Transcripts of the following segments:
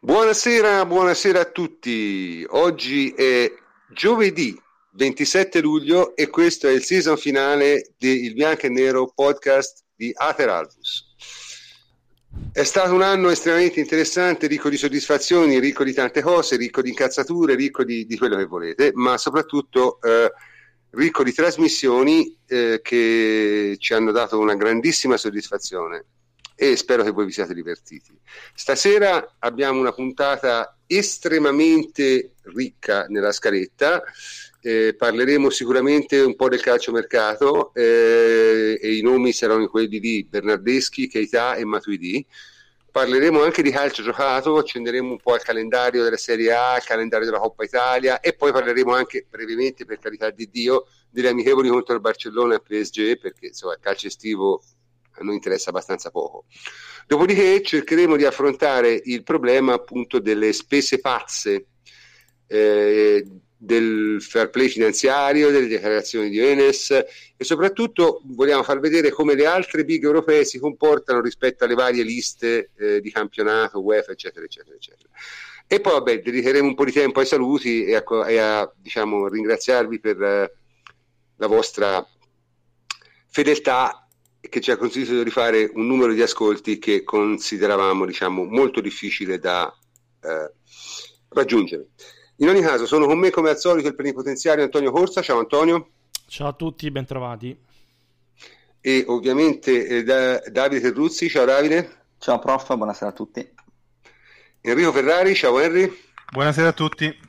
Buonasera, buonasera a tutti. Oggi è giovedì 27 luglio e questo è il season finale del Bianco e Nero podcast di Ater Albus. È stato un anno estremamente interessante, ricco di soddisfazioni, ricco di tante cose, ricco di incazzature, ricco di, di quello che volete, ma soprattutto eh, ricco di trasmissioni eh, che ci hanno dato una grandissima soddisfazione e spero che voi vi siate divertiti. Stasera abbiamo una puntata estremamente ricca nella scaletta. Eh, parleremo sicuramente un po' del calciomercato eh, e i nomi saranno quelli di Bernardeschi, Keita e Matuidi. Parleremo anche di calcio giocato, accenderemo un po' al calendario della Serie A, al calendario della Coppa Italia e poi parleremo anche brevemente, per carità di Dio, delle amichevoli contro il Barcellona e PSG, perché insomma il calcio estivo a noi interessa abbastanza poco. Dopodiché cercheremo di affrontare il problema appunto delle spese pazze eh, del fair play finanziario, delle dichiarazioni di Enes e soprattutto vogliamo far vedere come le altre big europee si comportano rispetto alle varie liste eh, di campionato, UEFA, eccetera, eccetera, eccetera. E poi vabbè, dedicheremo un po' di tempo ai saluti e a, e a diciamo, ringraziarvi per eh, la vostra fedeltà che ci ha consentito di fare un numero di ascolti che consideravamo diciamo, molto difficile da eh, raggiungere. In ogni caso, sono con me come al solito il plenipotenziario Antonio Corsa. Ciao Antonio. Ciao a tutti, bentrovati. E ovviamente eh, da, Davide Terruzzi. Ciao Davide. Ciao prof, buonasera a tutti. Enrico Ferrari. Ciao Henry. Buonasera a tutti.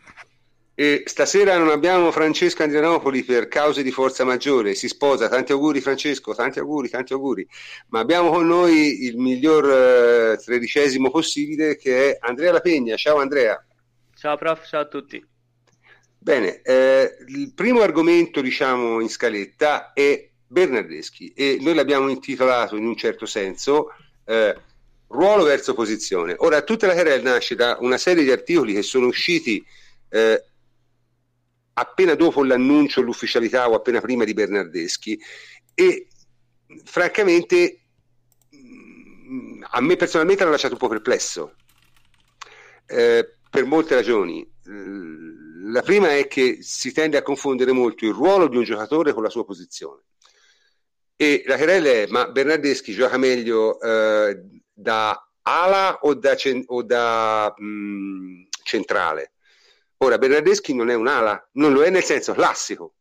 E stasera non abbiamo Francesco Andrianopoli per cause di forza maggiore, si sposa, tanti auguri Francesco, tanti auguri, tanti auguri, ma abbiamo con noi il miglior eh, tredicesimo possibile che è Andrea La Pegna, ciao Andrea. Ciao prof, ciao a tutti. Bene, eh, il primo argomento diciamo in scaletta è Bernardeschi e noi l'abbiamo intitolato in un certo senso eh, ruolo verso posizione. Ora tutta la querela nasce da una serie di articoli che sono usciti eh, appena dopo l'annuncio, l'ufficialità o appena prima di Bernardeschi e francamente mm, a me personalmente l'ha lasciato un po' perplesso eh, per molte ragioni. La prima è che si tende a confondere molto il ruolo di un giocatore con la sua posizione. E la querella è: ma Bernardeschi gioca meglio eh, da ala o da, cen- o da mh, mm, centrale? Ora, Bernardeschi non è un'ala, non lo è nel senso classico,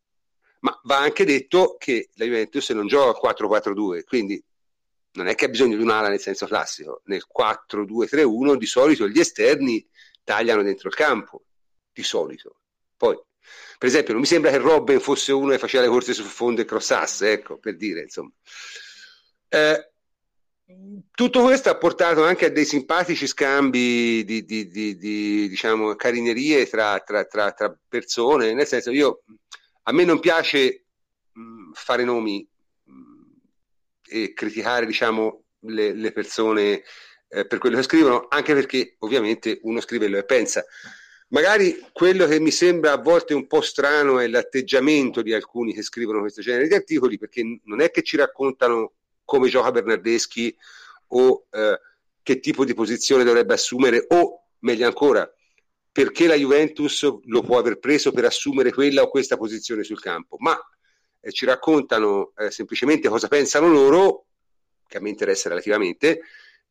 ma va anche detto che la Juventus non gioca 4-4-2, quindi non è che ha bisogno di un'ala nel senso classico. Nel 4-2-3-1 di solito gli esterni tagliano dentro il campo, di solito. Poi, per esempio, non mi sembra che Robben fosse uno che faceva le corse sul fondo e crossasse, ecco, per dire, insomma. Eh, tutto questo ha portato anche a dei simpatici scambi di, di, di, di diciamo, carinerie tra, tra, tra, tra, persone, nel senso io a me non piace mh, fare nomi mh, e criticare diciamo, le, le persone eh, per quello che scrivono, anche perché ovviamente uno scrive quello che pensa. Magari quello che mi sembra a volte un po' strano è l'atteggiamento di alcuni che scrivono questo genere di articoli, perché non è che ci raccontano come gioca Bernardeschi o eh, che tipo di posizione dovrebbe assumere o meglio ancora perché la Juventus lo può aver preso per assumere quella o questa posizione sul campo, ma eh, ci raccontano eh, semplicemente cosa pensano loro, che a me interessa relativamente,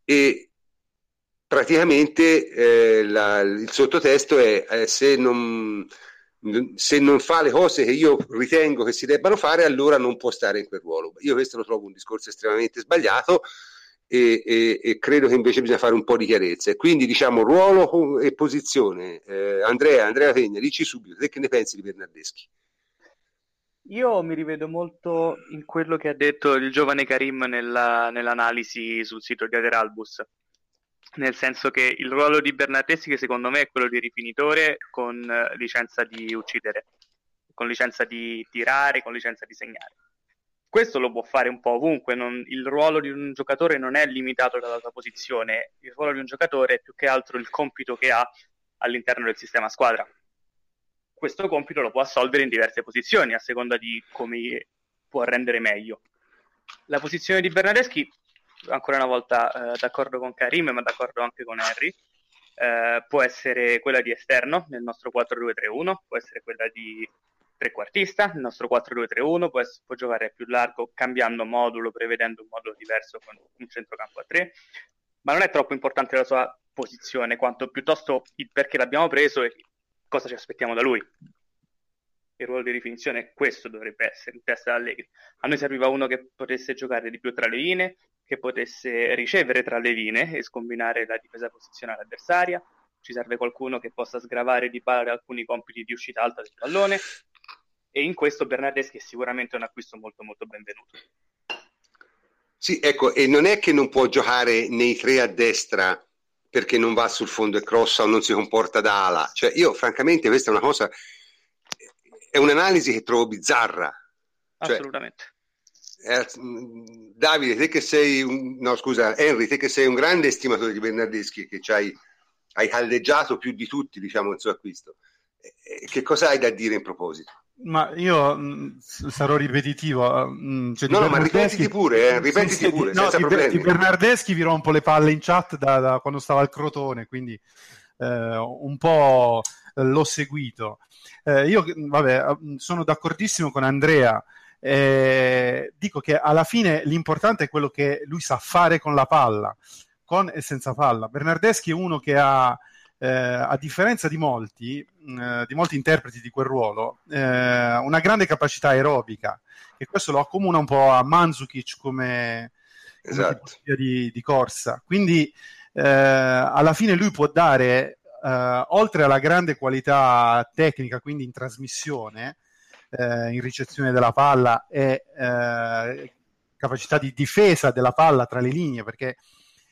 e praticamente eh, la, il sottotesto è eh, se non, se non fa le cose che io ritengo che si debbano fare, allora non può stare in quel ruolo. Io questo lo trovo un discorso estremamente sbagliato e, e, e credo che invece bisogna fare un po' di chiarezza. quindi diciamo ruolo e posizione. Eh, Andrea, Andrea Pegna, dici subito, te che ne pensi di Bernardeschi? Io mi rivedo molto in quello che ha detto il giovane Karim nella, nell'analisi sul sito di Aderalbus nel senso che il ruolo di Bernardeschi secondo me è quello di rifinitore con eh, licenza di uccidere, con licenza di tirare, con licenza di segnare. Questo lo può fare un po' ovunque, non, il ruolo di un giocatore non è limitato dalla sua posizione, il ruolo di un giocatore è più che altro il compito che ha all'interno del sistema squadra. Questo compito lo può assolvere in diverse posizioni, a seconda di come può rendere meglio. La posizione di Bernardeschi ancora una volta eh, d'accordo con Karim, ma d'accordo anche con Harry. eh, può essere quella di esterno nel nostro 4-2-3-1, può essere quella di trequartista, il nostro 4-2-3-1 può, può, giocare più largo cambiando modulo, prevedendo un modulo diverso con un centrocampo a 3, ma non è troppo importante la sua posizione quanto piuttosto il perché l'abbiamo preso e cosa ci aspettiamo da lui. Il ruolo di rifinizione questo dovrebbe essere in testa da Allegri. A noi serviva uno che potesse giocare di più tra le linee, che potesse ricevere tra le linee e scombinare la difesa posizionale avversaria. Ci serve qualcuno che possa sgravare di pari alcuni compiti di uscita alta del pallone, e in questo Bernardeschi è sicuramente un acquisto molto molto benvenuto. Sì, ecco, e non è che non può giocare nei tre a destra perché non va sul fondo e crossa o non si comporta da ala. Cioè, io francamente questa è una cosa, è un'analisi che trovo bizzarra. Cioè, Assolutamente. Eh, Davide, te che sei un, no scusa, Henry, te che sei un grande estimatore di Bernardeschi, che hai, hai caldeggiato più di tutti, diciamo, il suo acquisto, eh, che cosa hai da dire in proposito? Ma io mh, sarò ripetitivo. Mh, cioè no, no, ma ripetiti pure, eh, ripetiti sì, sì, pure, no, senza di, problemi. Di Bernardeschi vi rompo le palle in chat da, da quando stava al Crotone, quindi eh, un po' l'ho seguito. Eh, io, vabbè, sono d'accordissimo con Andrea. Eh, dico che alla fine l'importante è quello che lui sa fare con la palla, con e senza palla. Bernardeschi è uno che ha eh, a differenza di molti, eh, di molti interpreti di quel ruolo, eh, una grande capacità aerobica, e questo lo accomuna un po' a Mandzukic come, esatto. come di, di, corsa. Quindi eh, alla fine lui può dare, eh, oltre alla grande qualità tecnica, quindi in trasmissione, eh, in ricezione della palla e capacità di difesa della palla tra le linee, perché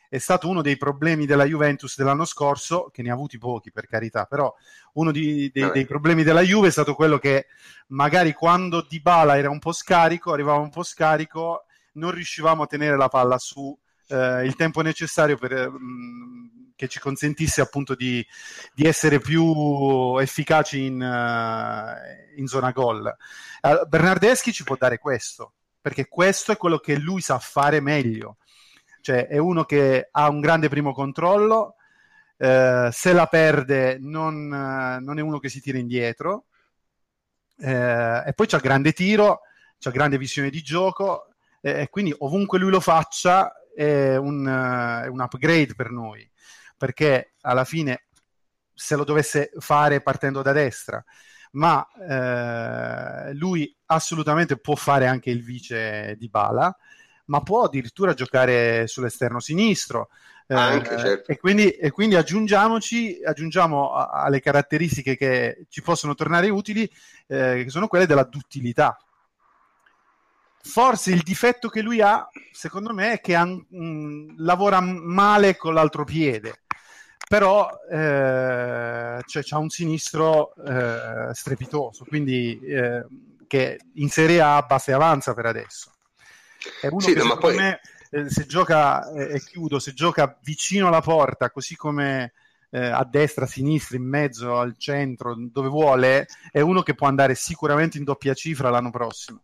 è stato uno dei problemi della Juventus dell'anno scorso, che ne ha avuti pochi per carità, però uno di, dei, dei, problemi della Juve è stato quello che magari quando Dybala era un po' scarico, arrivava un po' scarico, non riuscivamo a tenere la palla su eh, il tempo necessario per, mh, mm, che ci consentisse appunto di, di essere più efficaci in, uh, in zona gol. Uh, Bernardeschi ci può dare questo, perché questo è quello che lui sa fare meglio cioè è uno che ha un grande primo controllo, eh, se la perde non, non, è uno che si tira indietro, eh, e poi c'ha grande tiro, c'ha grande visione di gioco, eh, e quindi ovunque lui lo faccia è un, è un upgrade per noi, perché alla fine se lo dovesse fare partendo da destra, ma eh, lui assolutamente può fare anche il vice di Bala ma può addirittura giocare sull'esterno sinistro. Eh, Anche, certo. e, quindi, e, quindi, aggiungiamoci, aggiungiamo alle caratteristiche che ci possono tornare utili, eh, che sono quelle della duttilità. Forse il difetto che lui ha, secondo me, è che ha, mh, lavora male con l'altro piede però eh, cioè, c'ha un sinistro eh, strepitoso, quindi eh, che in Serie A base avanza per adesso. È uno sì, che no, poi... me, eh, se gioca, eh, e chiudo, se gioca vicino alla porta, così come eh, a destra, a sinistra, in mezzo, al centro, dove vuole, è uno che può andare sicuramente in doppia cifra l'anno prossimo.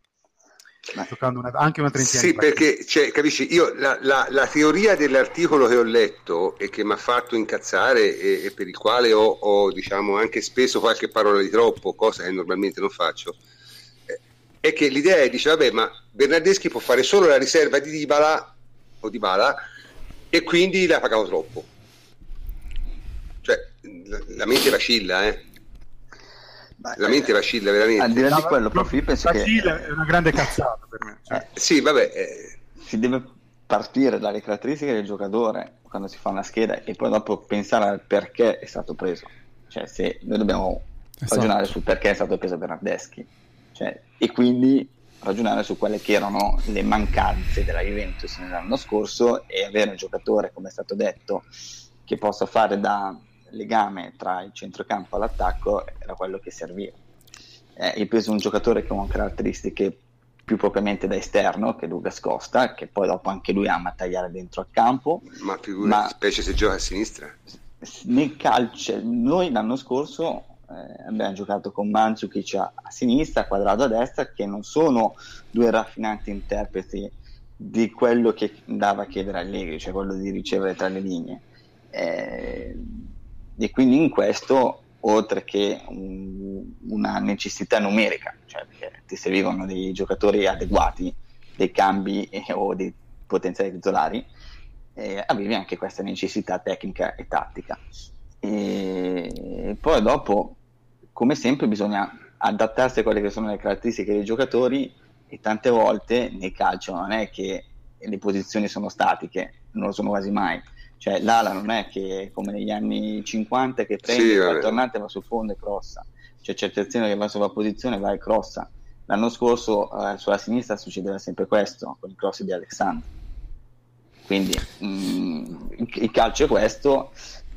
Giocando una, anche una trentina Sì, perché cioè, capisci, io la, la, la, teoria dell'articolo che ho letto e che mi ha fatto incazzare e, e per il quale ho, ho diciamo, anche speso qualche parola di troppo, cosa che normalmente non faccio, è che l'idea è, dice, vabbè, ma Bernardeschi può fare solo la riserva di Dybala o Dybala e quindi l'ha pagato troppo. Cioè, la, la mente vacilla, eh. La mente vacilla veramente. Al di là di quello, Profi, penso vacilla che... è una grande cazzata per me. Cioè. Eh, sì, vabbè. Eh... Si deve partire dalle caratteristiche del giocatore quando si fa una scheda e poi dopo pensare al perché è stato preso. Cioè, se noi dobbiamo esatto. ragionare sul perché è stato preso Bernardeschi cioè, e quindi ragionare su quelle che erano le mancanze della Juventus nell'anno scorso e avere un giocatore, come è stato detto, che possa fare da legame tra il centrocampo e l'attacco era quello che serviva. Eh, hai preso un giocatore con caratteristiche più propriamente da esterno, che è Lucas Costa, che poi dopo anche lui ama tagliare dentro al campo. Ma figura, specie se gioca a sinistra. Nel calcio, noi l'anno scorso eh, abbiamo giocato con Mandzukic a, a sinistra, Quadrado a destra, che non sono due raffinati interpreti di quello che andava a chiedere Allegri, cioè quello di ricevere tra le linee. Eh, e quindi in questo, oltre che un, una necessità numerica, cioè perché ti servivano dei giocatori adeguati, dei cambi eh, o dei potenziali titolari, eh, avevi anche questa necessità tecnica e tattica. E poi dopo, come sempre, bisogna adattarsi a quelle che sono le caratteristiche dei giocatori e tante volte nel calcio non è che le posizioni sono statiche, non lo sono quasi mai. Cioè l'ala non è che come negli anni 50 che prende sì, il tornante va sul fondo e crossa. C'è certe azioni che va sulla posizione e va e crossa. L'anno scorso eh, sulla sinistra succedeva sempre questo, con i cross di Alexandro. Quindi mh, mm, il calcio è questo,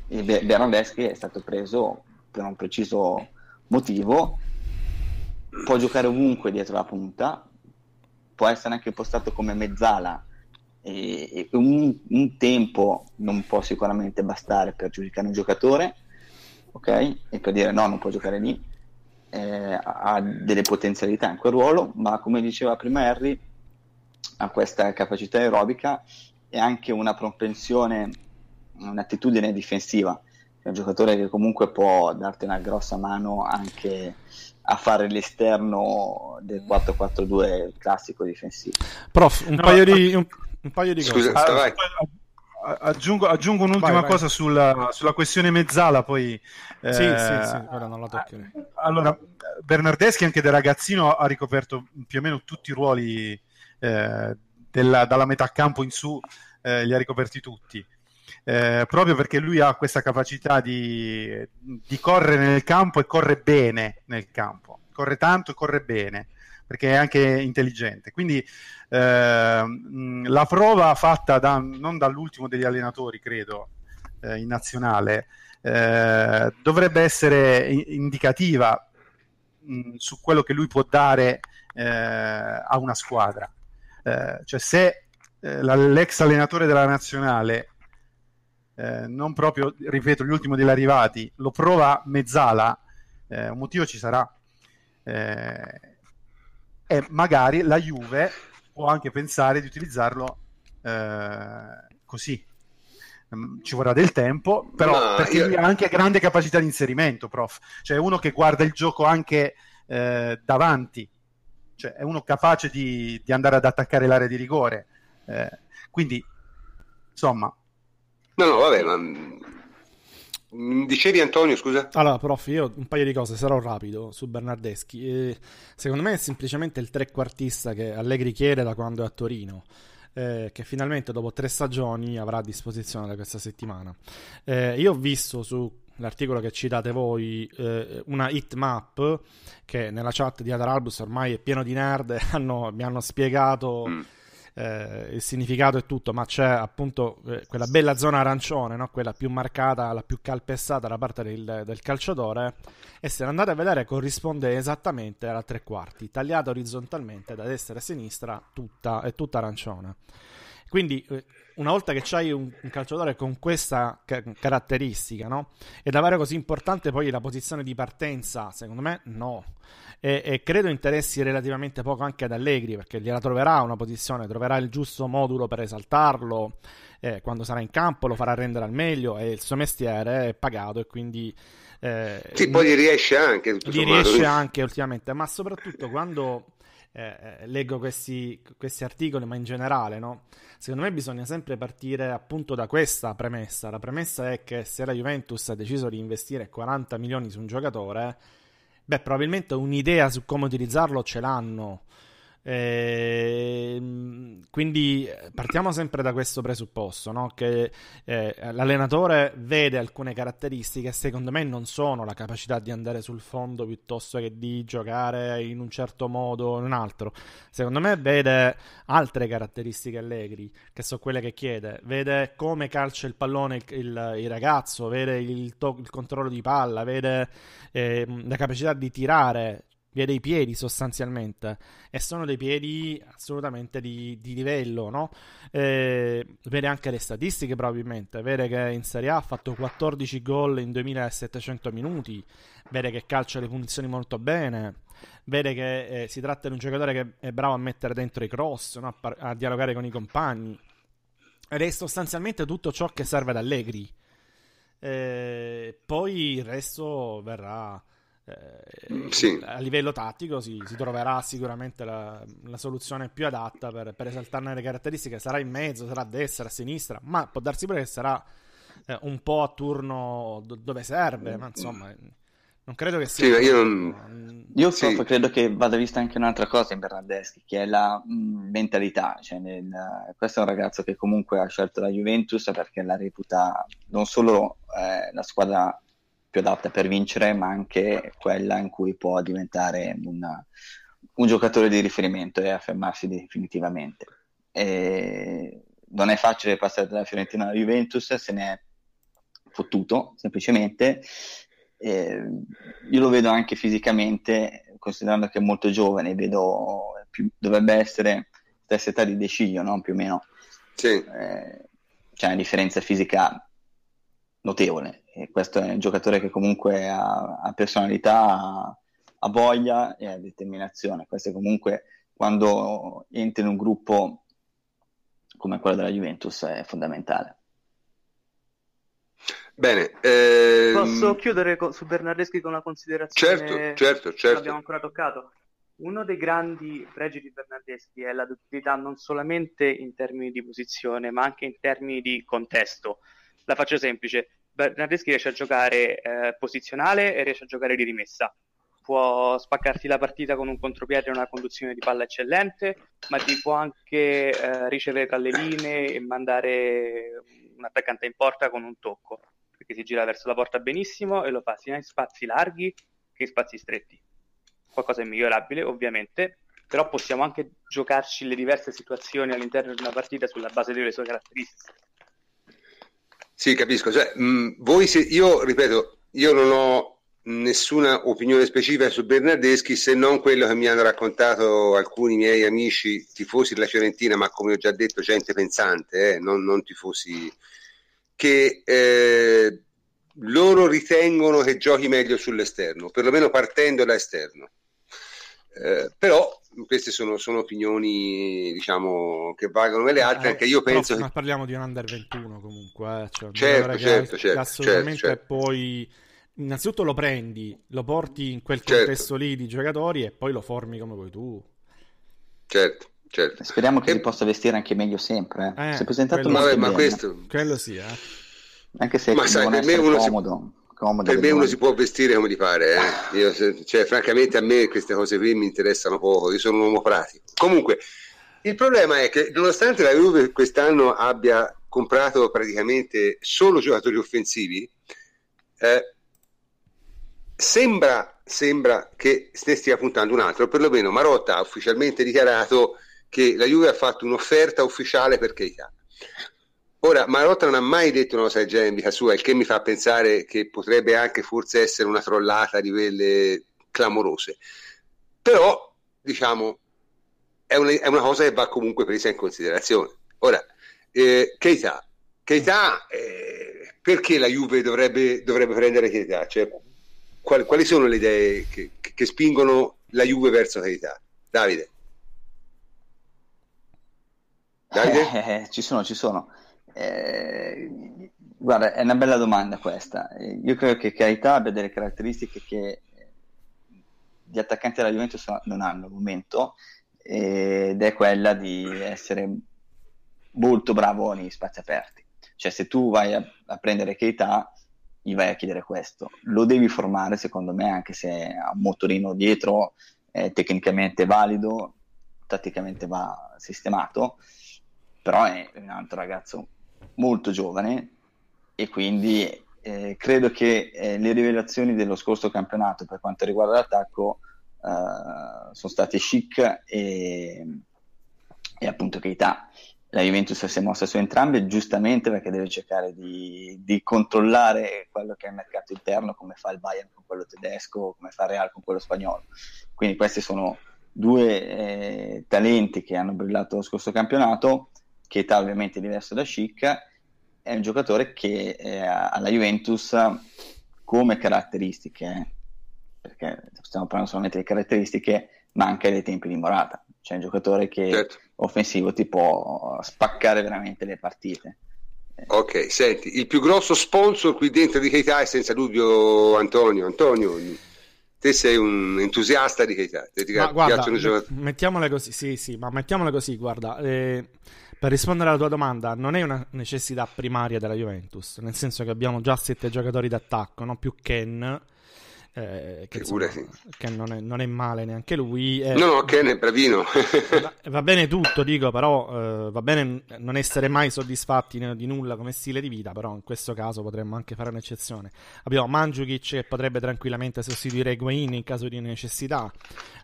Bernardeschi è stato preso per un preciso motivo, può giocare ovunque dietro la punta, può essere anche postato come mezzala e, un, un, tempo non può sicuramente bastare per giudicare un giocatore, ok? E per dire no, non può giocare lì, eh, ha delle potenzialità in quel ruolo, ma come diceva prima Harry, ha questa capacità aerobica e anche una propensione, un'attitudine difensiva. È un giocatore che comunque può darti una grossa mano anche a fare l'esterno del 4-4-2 classico difensivo. Prof, un, no, paio, di, un, un paio di cose. Scusa, vai. Aggiungo, aggiungo, un'ultima vai, vai. cosa sulla, sulla, questione mezzala, poi... Eh, sì, sì, sì, ora non la toccherei. Allora, Bernardeschi anche da ragazzino ha ricoperto più o meno tutti i ruoli eh, della, dalla metà campo in su, eh, li ha ricoperti tutti. Eh, proprio perché lui ha questa capacità di, di, correre nel campo e corre bene nel campo, corre tanto e corre bene perché è anche intelligente. Quindi eh, la prova fatta da, non dall'ultimo degli allenatori, credo, eh, in nazionale, eh, dovrebbe essere indicativa mh, su quello che lui può dare eh, a una squadra. Eh, cioè se eh, l'ex allenatore della nazionale eh, non proprio, ripeto, l'ultimo degli arrivati, lo prova mezzala, eh, un motivo ci sarà. Eh, e magari la Juve può anche pensare di utilizzarlo eh, così. Mm, ci vorrà del tempo, però no, perché io... lui ha anche grande capacità di inserimento, prof. Cioè uno che guarda il gioco anche eh, davanti, cioè è uno capace di, di andare ad attaccare l'area di rigore. Eh, quindi, insomma, No, no, vabbè, ma Dicevi Antonio, scusa? Allora, prof, io un paio di cose, sarò rapido su Bernardeschi. E secondo me è semplicemente il trequartista che Allegri chiede da quando è a Torino. Eh, che finalmente dopo tre stagioni avrà a disposizione da questa settimana. Eh, io ho visto sull'articolo che citate voi eh, una hit map che nella chat di Adaralbus ormai è pieno di nerd hanno, mi hanno spiegato mm eh, il significato è tutto, ma c'è appunto eh, quella bella zona arancione, no? quella più marcata, la più calpestata da parte del, del calciatore. E se andate a vedere, corrisponde esattamente alla tre quarti, tagliata orizzontalmente da destra a sinistra, tutta, è tutta arancione. Quindi, eh, una volta che c'hai un, un calciatore con questa ca- caratteristica, no? Ed avere così importante poi la posizione di partenza, secondo me, no e, e, credo interessi relativamente poco anche ad Allegri perché gliela troverà una posizione, troverà il giusto modulo per esaltarlo eh, quando sarà in campo, lo farà rendere al meglio e il suo mestiere è pagato e quindi... Eh, sì, poi gli riesce anche. Gli riesce anche ultimamente, ma soprattutto quando eh, eh, leggo questi, questi, articoli, ma in generale, no? Secondo me bisogna sempre partire appunto da questa premessa. La premessa è che se la Juventus ha deciso di investire 40 milioni su un giocatore, Beh, probabilmente un'idea su come utilizzarlo ce l'hanno. Eh, quindi partiamo sempre da questo presupposto, no? che eh, l'allenatore vede alcune caratteristiche, secondo me non sono la capacità di andare sul fondo piuttosto che di giocare in un certo modo o in un altro. Secondo me vede altre caratteristiche Allegri, che sono quelle che chiede, vede come calcia il pallone il, il, il ragazzo, vede il, to- il, controllo di palla, vede eh, la capacità di tirare via dei piedi sostanzialmente. E sono dei piedi assolutamente di, di livello no? eh, vede anche le statistiche probabilmente. Vede che in Serie A ha fatto 14 gol in 2700 minuti. Vede che calcia le punizioni molto bene. Vede che eh, si tratta di un giocatore che è bravo a mettere dentro i cross no? a, par- a dialogare con i compagni. Ed è sostanzialmente tutto ciò che serve ad Allegri. Eh, poi il resto verrà eh, sì. a livello tattico si, si troverà sicuramente la, la, soluzione più adatta per, per esaltarne le caratteristiche. Sarà in mezzo, sarà a destra, a sinistra, ma può darsi pure che sarà eh, un po' a turno do, dove serve. Ma insomma, non credo che sia. Sì, io non... io sì. credo che vada vista anche un'altra cosa in Bernardeschi, che è la mh, mm, mentalità. Cioè nel, questo è un ragazzo che comunque ha scelto la Juventus perché la reputa non solo eh, la squadra più adatta per vincere, ma anche quella in cui può diventare una, un giocatore di riferimento e affermarsi definitivamente. E non è facile passare dalla Fiorentina alla Juventus, se ne è fottuto semplicemente. E io lo vedo anche fisicamente, considerando che è molto giovane, vedo più, dovrebbe essere stessa età di Deciglio, no? più o meno. Sì. Eh, c'è una differenza fisica notevole. E questo è un giocatore che comunque ha, ha personalità, ha, voglia e ha determinazione. Questo è comunque quando entri in un gruppo come quello della Juventus è fondamentale. Bene, ehm... posso chiudere con, su Bernardeschi con una considerazione? Certo, certo, certo. Non abbiamo ancora toccato. Uno dei grandi pregi di Bernardeschi è la duttilità non solamente in termini di posizione, ma anche in termini di contesto. La faccio semplice, Bernardeschi riesce a giocare eh, posizionale e riesce a giocare di rimessa. Può spaccarti la partita con un contropiede e una conduzione di palla eccellente, ma ti può anche eh, ricevere tra le linee e mandare un attaccante in porta con un tocco, perché si gira verso la porta benissimo e lo fa sia in spazi larghi che in spazi stretti. Qualcosa è migliorabile, ovviamente, però possiamo anche giocarci le diverse situazioni all'interno di una partita sulla base delle sue caratteristiche. Sì, capisco. Cioè, mh, voi se, io ripeto, io non ho nessuna opinione specifica su Bernardeschi se non quello che mi hanno raccontato alcuni miei amici tifosi della Fiorentina, ma come ho già detto, gente pensante, eh, non, non, tifosi, che eh, loro ritengono che giochi meglio sull'esterno, perlomeno partendo da esterno. Eh, però queste sono, sono, opinioni diciamo che valgono come le altre, eh, anche io penso che... ma parliamo di un under 21 comunque eh. cioè, certo, certo, certo, assolutamente certo, certo. poi innanzitutto lo prendi lo porti in quel certo. contesto lì di giocatori e poi lo formi come vuoi tu certo certo speriamo che e... si possa vestire anche meglio sempre eh. si è presentato quello, molto ma questo... quello sì eh. anche se ma sai, per me uno comodo si comodo. Per me uno si può vestire come ti pare, eh? Io, cioè, francamente a me queste cose qui mi interessano poco, io sono un uomo pratico. Comunque, il problema è che nonostante la Juve quest'anno abbia comprato praticamente solo giocatori offensivi, eh, sembra, sembra che ne stia puntando un altro, perlomeno Marotta ha ufficialmente dichiarato che la Juve ha fatto un'offerta ufficiale per Keita. Ora, Marotta non ha mai detto una cosa del genere in vita sua, il che mi fa pensare che potrebbe anche forse essere una trollata di quelle clamorose. Però, diciamo, è una, è una cosa che va comunque presa in considerazione. Ora, eh, Keita, Keita eh, perché la Juve dovrebbe, dovrebbe prendere Keita? Cioè, quali, quali, sono le idee che, che spingono la Juve verso Keita? Davide? Davide? Eh, ci sono, ci sono. Eh, guarda, è una bella domanda questa. Io credo che Carità abbia delle caratteristiche che gli attaccanti della Juventus non hanno al momento ed è quella di essere molto bravo negli spazi aperti. Cioè se tu vai a, a prendere Keita gli vai a chiedere questo. Lo devi formare secondo me anche se ha un motorino dietro, è tecnicamente valido, tatticamente va sistemato, però è un altro ragazzo molto giovane e quindi eh, credo che eh, le rivelazioni dello scorso campionato per quanto riguarda l'attacco eh, sono state chic e, e appunto Keita. La Juventus si è mossa su entrambe giustamente perché deve cercare di, di, controllare quello che è il mercato interno come fa il Bayern con quello tedesco, come fa il Real con quello spagnolo. Quindi questi sono due eh, talenti che hanno brillato lo scorso campionato che età ovviamente diverso da Chic, è un giocatore che eh, alla Juventus come caratteristiche, perché stiamo parlando solamente di caratteristiche, ma anche dei tempi di Morata. C'è un giocatore che certo. offensivo ti può spaccare veramente le partite. Ok, senti, il più grosso sponsor qui dentro di Keita è senza dubbio Antonio. Antonio, te sei un entusiasta di Keita, ti ma guarda, mettiamole così, sì, sì, ma mettiamole così, guarda, eh, per rispondere alla tua domanda, non è una necessità primaria della Juventus, nel senso che abbiamo già sette giocatori d'attacco, non più Ken, eh, che, insomma, che non, è, non, è, male neanche lui. Eh, no, no, Ken è bravino. va, va, bene tutto, dico, però eh, va bene non essere mai soddisfatti di nulla come stile di vita, però in questo caso potremmo anche fare un'eccezione. Abbiamo Mandzukic che potrebbe tranquillamente sostituire Higuain in caso di necessità.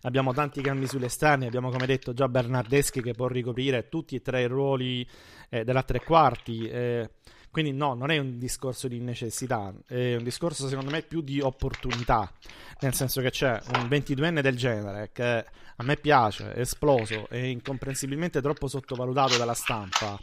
Abbiamo tanti cambi sulle esterni, abbiamo come detto già Bernardeschi che può ricoprire tutti e tre i ruoli eh, della tre quarti. Eh, quindi no, non è un discorso di necessità, è un discorso secondo me più di opportunità, nel senso che c'è un 22enne del genere che a me piace, è esploso, è incomprensibilmente troppo sottovalutato dalla stampa.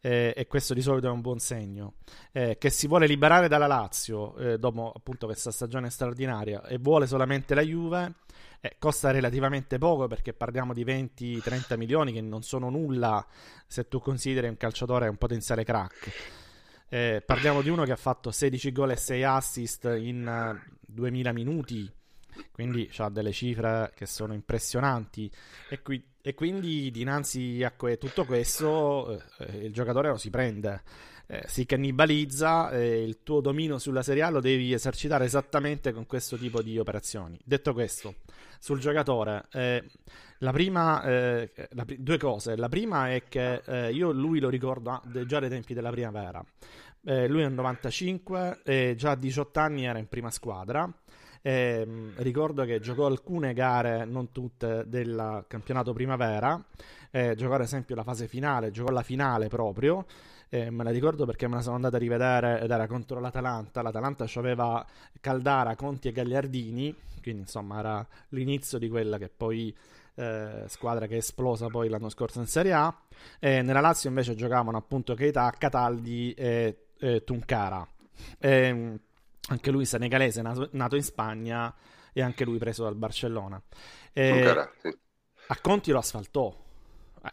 Eh, e questo di solito è un buon segno, eh, che si vuole liberare dalla Lazio eh, dopo appunto questa stagione straordinaria e vuole solamente la Juve, eh, costa relativamente poco perché parliamo di 20-30 milioni che non sono nulla se tu consideri un calciatore un potenziale crack. Eh, parliamo di uno che ha fatto 16 gol e 6 assist in uh, eh, 2000 minuti, quindi ha delle cifre che sono impressionanti. E, qui, e quindi dinanzi a que- tutto questo eh, il giocatore lo si prende. Eh, si cannibalizza e il tuo dominio sulla Serie A lo devi esercitare esattamente con questo tipo di operazioni. Detto questo, sul giocatore, eh, la prima, eh, la, due cose. La prima è che eh, io lui lo ricordo ah, già dai tempi della primavera. Eh, lui è un 95 e già a 18 anni era in prima squadra. Eh, ricordo che giocò alcune gare, non tutte, del campionato primavera. Eh, giocò ad esempio la fase finale, giocò la finale proprio. Eh, me la ricordo perché me la sono andata a rivedere ed era contro l'Atalanta. L'Atalanta aveva Caldara, Conti e Gagliardini, quindi insomma era l'inizio di quella che poi eh, squadra che è esplosa poi l'anno scorso in Serie A. E nella Lazio invece giocavano appunto Keita, Cataldi e eh, Tuncara. E, anche lui senegalese, nato, nato, in Spagna e anche lui preso dal Barcellona. E, Tuncara, sì. A Conti lo asfaltò.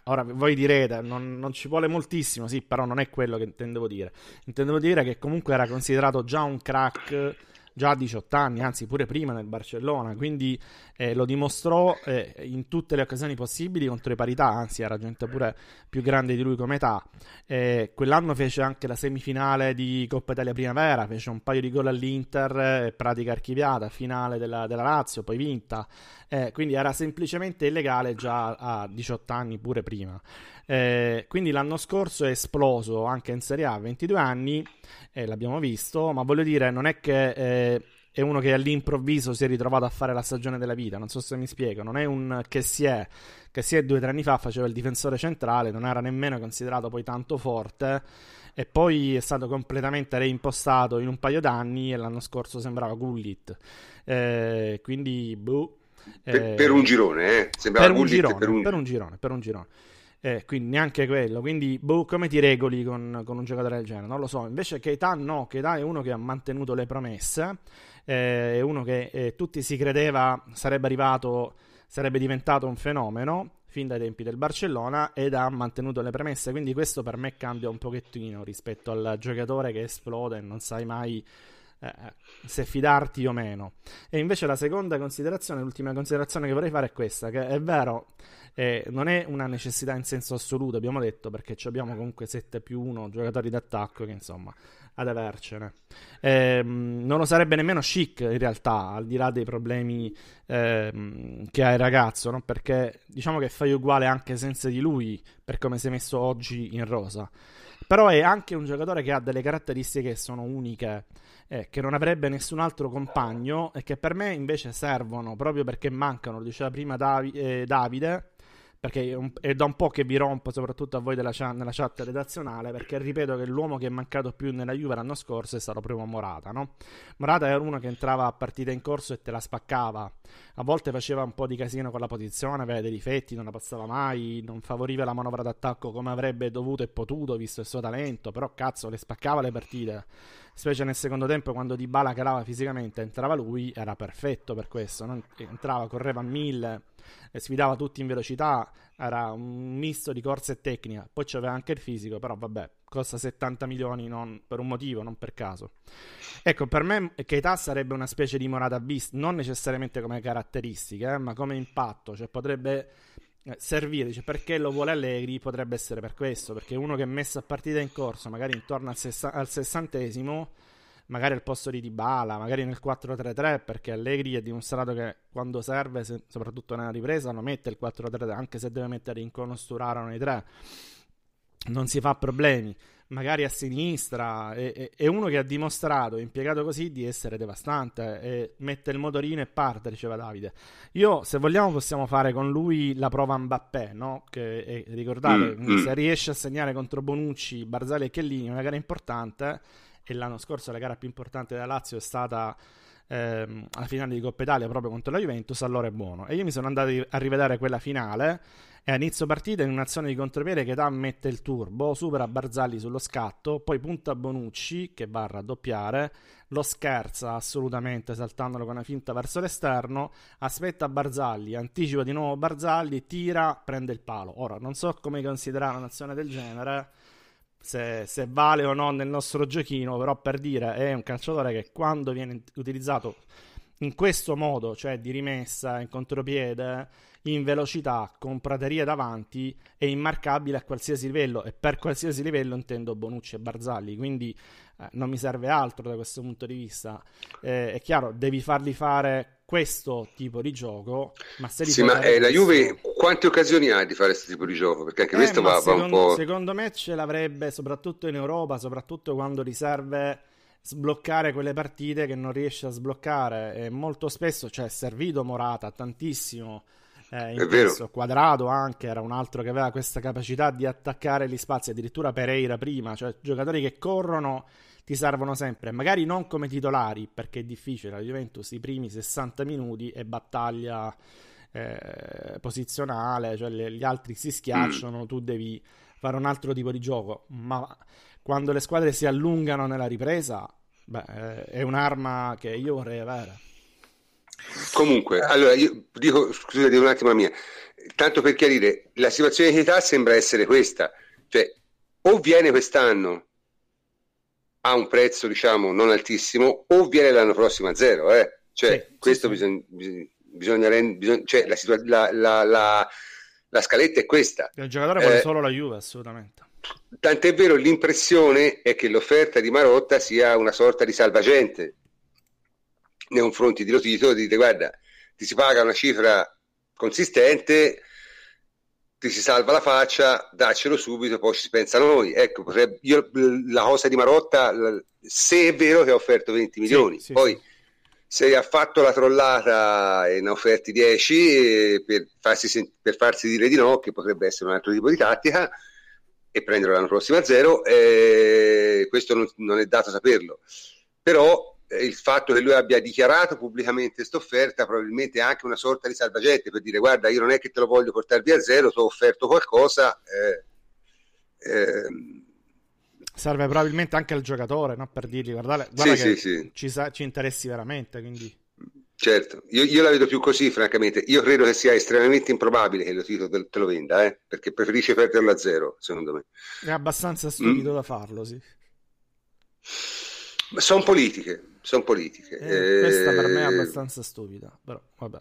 Ora voi direte, non, non, ci vuole moltissimo, sì, però non è quello che intendevo dire. Intendevo dire che comunque era considerato già un crack già a 18 anni, anzi pure prima nel Barcellona, quindi eh, lo dimostrò eh, in tutte le occasioni possibili contro le parità, anzi era gente pure più grande di lui come età. Eh, quell'anno fece anche la semifinale di Coppa Italia Primavera, fece un paio di gol all'Inter, eh, pratica archiviata, finale della, della Lazio, poi vinta, eh, quindi era semplicemente illegale già a 18 anni pure prima. Eh, quindi l'anno scorso è esploso anche in Serie A a 22 anni, eh, l'abbiamo visto, ma voglio dire, non è che eh, è uno che all'improvviso si è ritrovato a fare la stagione della vita, non so se mi spiego, non è un che si è, che si è due o tre anni fa faceva il difensore centrale, non era nemmeno considerato poi tanto forte e poi è stato completamente reimpostato in un paio d'anni e l'anno scorso sembrava Gullit. Eh, quindi, boh. Per, per, un girone, eh? Sembrava per un, girone, per un... per un girone, per un girone. Eh, quindi neanche quello. Quindi, boh, come ti regoli con, con, un giocatore del genere? Non lo so. Invece Keita no, Keita è uno che ha mantenuto le promesse, eh, è uno che eh, tutti si credeva sarebbe arrivato, sarebbe diventato un fenomeno fin dai tempi del Barcellona ed ha mantenuto le premesse. Quindi questo per me cambia un pochettino rispetto al giocatore che esplode e non sai mai eh, se fidarti o meno. E invece la seconda considerazione, l'ultima considerazione che vorrei fare è questa, che è vero, eh, non è una necessità in senso assoluto, abbiamo detto, perché abbiamo comunque 7 più 1 giocatori d'attacco che insomma ad avercene. Eh, non lo sarebbe nemmeno chic in realtà, al di là dei problemi eh, che ha il ragazzo, no? perché diciamo che fai uguale anche senza di lui, per come si è messo oggi in rosa. Però è anche un giocatore che ha delle caratteristiche che sono uniche eh, che non avrebbe nessun altro compagno e che per me invece servono proprio perché mancano, lo diceva prima Davi- eh, Davide, perché è, da un po' che vi rompo, soprattutto a voi chat, nella chat redazionale, perché ripeto che l'uomo che è mancato più nella Juve l'anno scorso è stato proprio Morata, no? Morata era uno che entrava a partita in corso e te la spaccava, a volte faceva un po' di casino con la posizione, aveva dei difetti, non la passava mai, non favoriva la manovra d'attacco come avrebbe dovuto e potuto, visto il suo talento, però cazzo, le spaccava le partite specie nel secondo tempo quando Di Bala calava fisicamente entrava lui era perfetto per questo no? entrava, correva a mille sfidava tutti in velocità, era un misto di corsa e tecnica, poi c'aveva anche il fisico, però vabbè, costa 70 milioni non, per un motivo, non per caso. Ecco, per me Keita sarebbe una specie di Morata Beast, non necessariamente come caratteristiche, eh, ma come impatto, cioè potrebbe eh, servire, cioè perché lo vuole Allegri potrebbe essere per questo, perché uno che è messo a partita in corso, magari intorno al, sessa- al sessantesimo, magari al posto di Dybala, magari nel 4-3-3, perché Allegri ha dimostrato che quando serve, se, soprattutto nella ripresa, non mette il 4-3-3, anche se deve mettere in cono Sturaro nei tre, non si fa problemi. Magari a sinistra è, è, è uno che ha dimostrato, impiegato così, di essere devastante. E mette il motorino e parte, diceva Davide. Io, se vogliamo, possiamo fare con lui la prova Mbappé, no? Che è, ricordate, mm, mm. se riesce a segnare contro Bonucci, Barzali e Chellini, una gara importante e l'anno scorso la gara più importante della Lazio è stata ehm, alla finale di Coppa Italia proprio contro la Juventus, allora è buono. E io mi sono andato a rivedere quella finale e a inizio partita in un'azione di contropiede che da mette il turbo, supera Barzali sullo scatto, poi punta Bonucci che va a raddoppiare, lo scherza assolutamente saltandolo con una finta verso l'esterno, aspetta Barzalli, anticipa di nuovo Barzalli, tira, prende il palo. Ora non so come considerare un'azione del genere se, se, vale o no nel nostro giochino, però per dire è un calciatore che quando viene utilizzato in questo modo, cioè di rimessa in contropiede, in velocità, con praterie davanti, è immarcabile a qualsiasi livello e per qualsiasi livello intendo Bonucci e Barzalli, quindi eh, non mi serve altro da questo punto di vista. Eh, è chiaro, devi farli fare questo tipo di gioco, ma se sì, ma eh, la Juve quante occasioni ha di fare questo tipo di gioco? Perché anche eh, questo va, secondo, va, un po'. Secondo me ce l'avrebbe soprattutto in Europa, soprattutto quando riserve sbloccare quelle partite che non riesce a sbloccare. E molto spesso, cioè, è servito Morata tantissimo. Eh, in questo quadrato anche era un altro che aveva questa capacità di attaccare gli spazi, addirittura Pereira prima, cioè giocatori che corrono ti servono sempre, magari non come titolari, perché è difficile, la Juventus i primi 60 minuti e battaglia eh, posizionale, cioè le, gli altri si schiacciano, mm. tu devi fare un altro tipo di gioco, ma quando le squadre si allungano nella ripresa, beh, eh, è un'arma che io vorrei avere. Comunque, allora io dico, scusate un attimo la mia, tanto per chiarire, la situazione di età sembra essere questa, cioè o viene quest'anno a un prezzo diciamo non altissimo o viene l'anno prossimo a zero eh? cioè sì, questo sì, bisogna, bisogna, bisogna, cioè la, la, la, la, scaletta è questa. Il giocatore vuole eh, solo la Juve assolutamente tant'è vero l'impressione è che l'offerta di Marotta sia una sorta di salvagente nei confronti di Lotito di dire guarda ti si paga una cifra consistente ti si salva la faccia, daccelo subito, poi ci pensa noi. Ecco, potrebbe, io, la cosa di Marotta, se è vero che ha offerto 20 milioni, sì, sì, poi se ha fatto la trollata e ne ha offerti 10 per farsi, per farsi dire di no, che potrebbe essere un altro tipo di tattica, e prenderlo l'anno prossimo a zero, eh, questo non, non è dato saperlo. Però il fatto che lui abbia dichiarato pubblicamente questa offerta probabilmente è anche una sorta di salvagente per dire guarda io non è che te lo voglio portare via a zero ti ho offerto qualcosa eh, eh, serve probabilmente anche al giocatore no? per dirgli guarda, guarda sì, che sì, sì. Ci, ci, interessi veramente quindi certo io, io, la vedo più così francamente io credo che sia estremamente improbabile che lo Tito te, te lo venda eh? perché preferisce perderlo a zero secondo me è abbastanza stupido mm. da farlo sì sono politiche sono politiche. Eh, questa per me è eh, abbastanza stupida, però vabbè.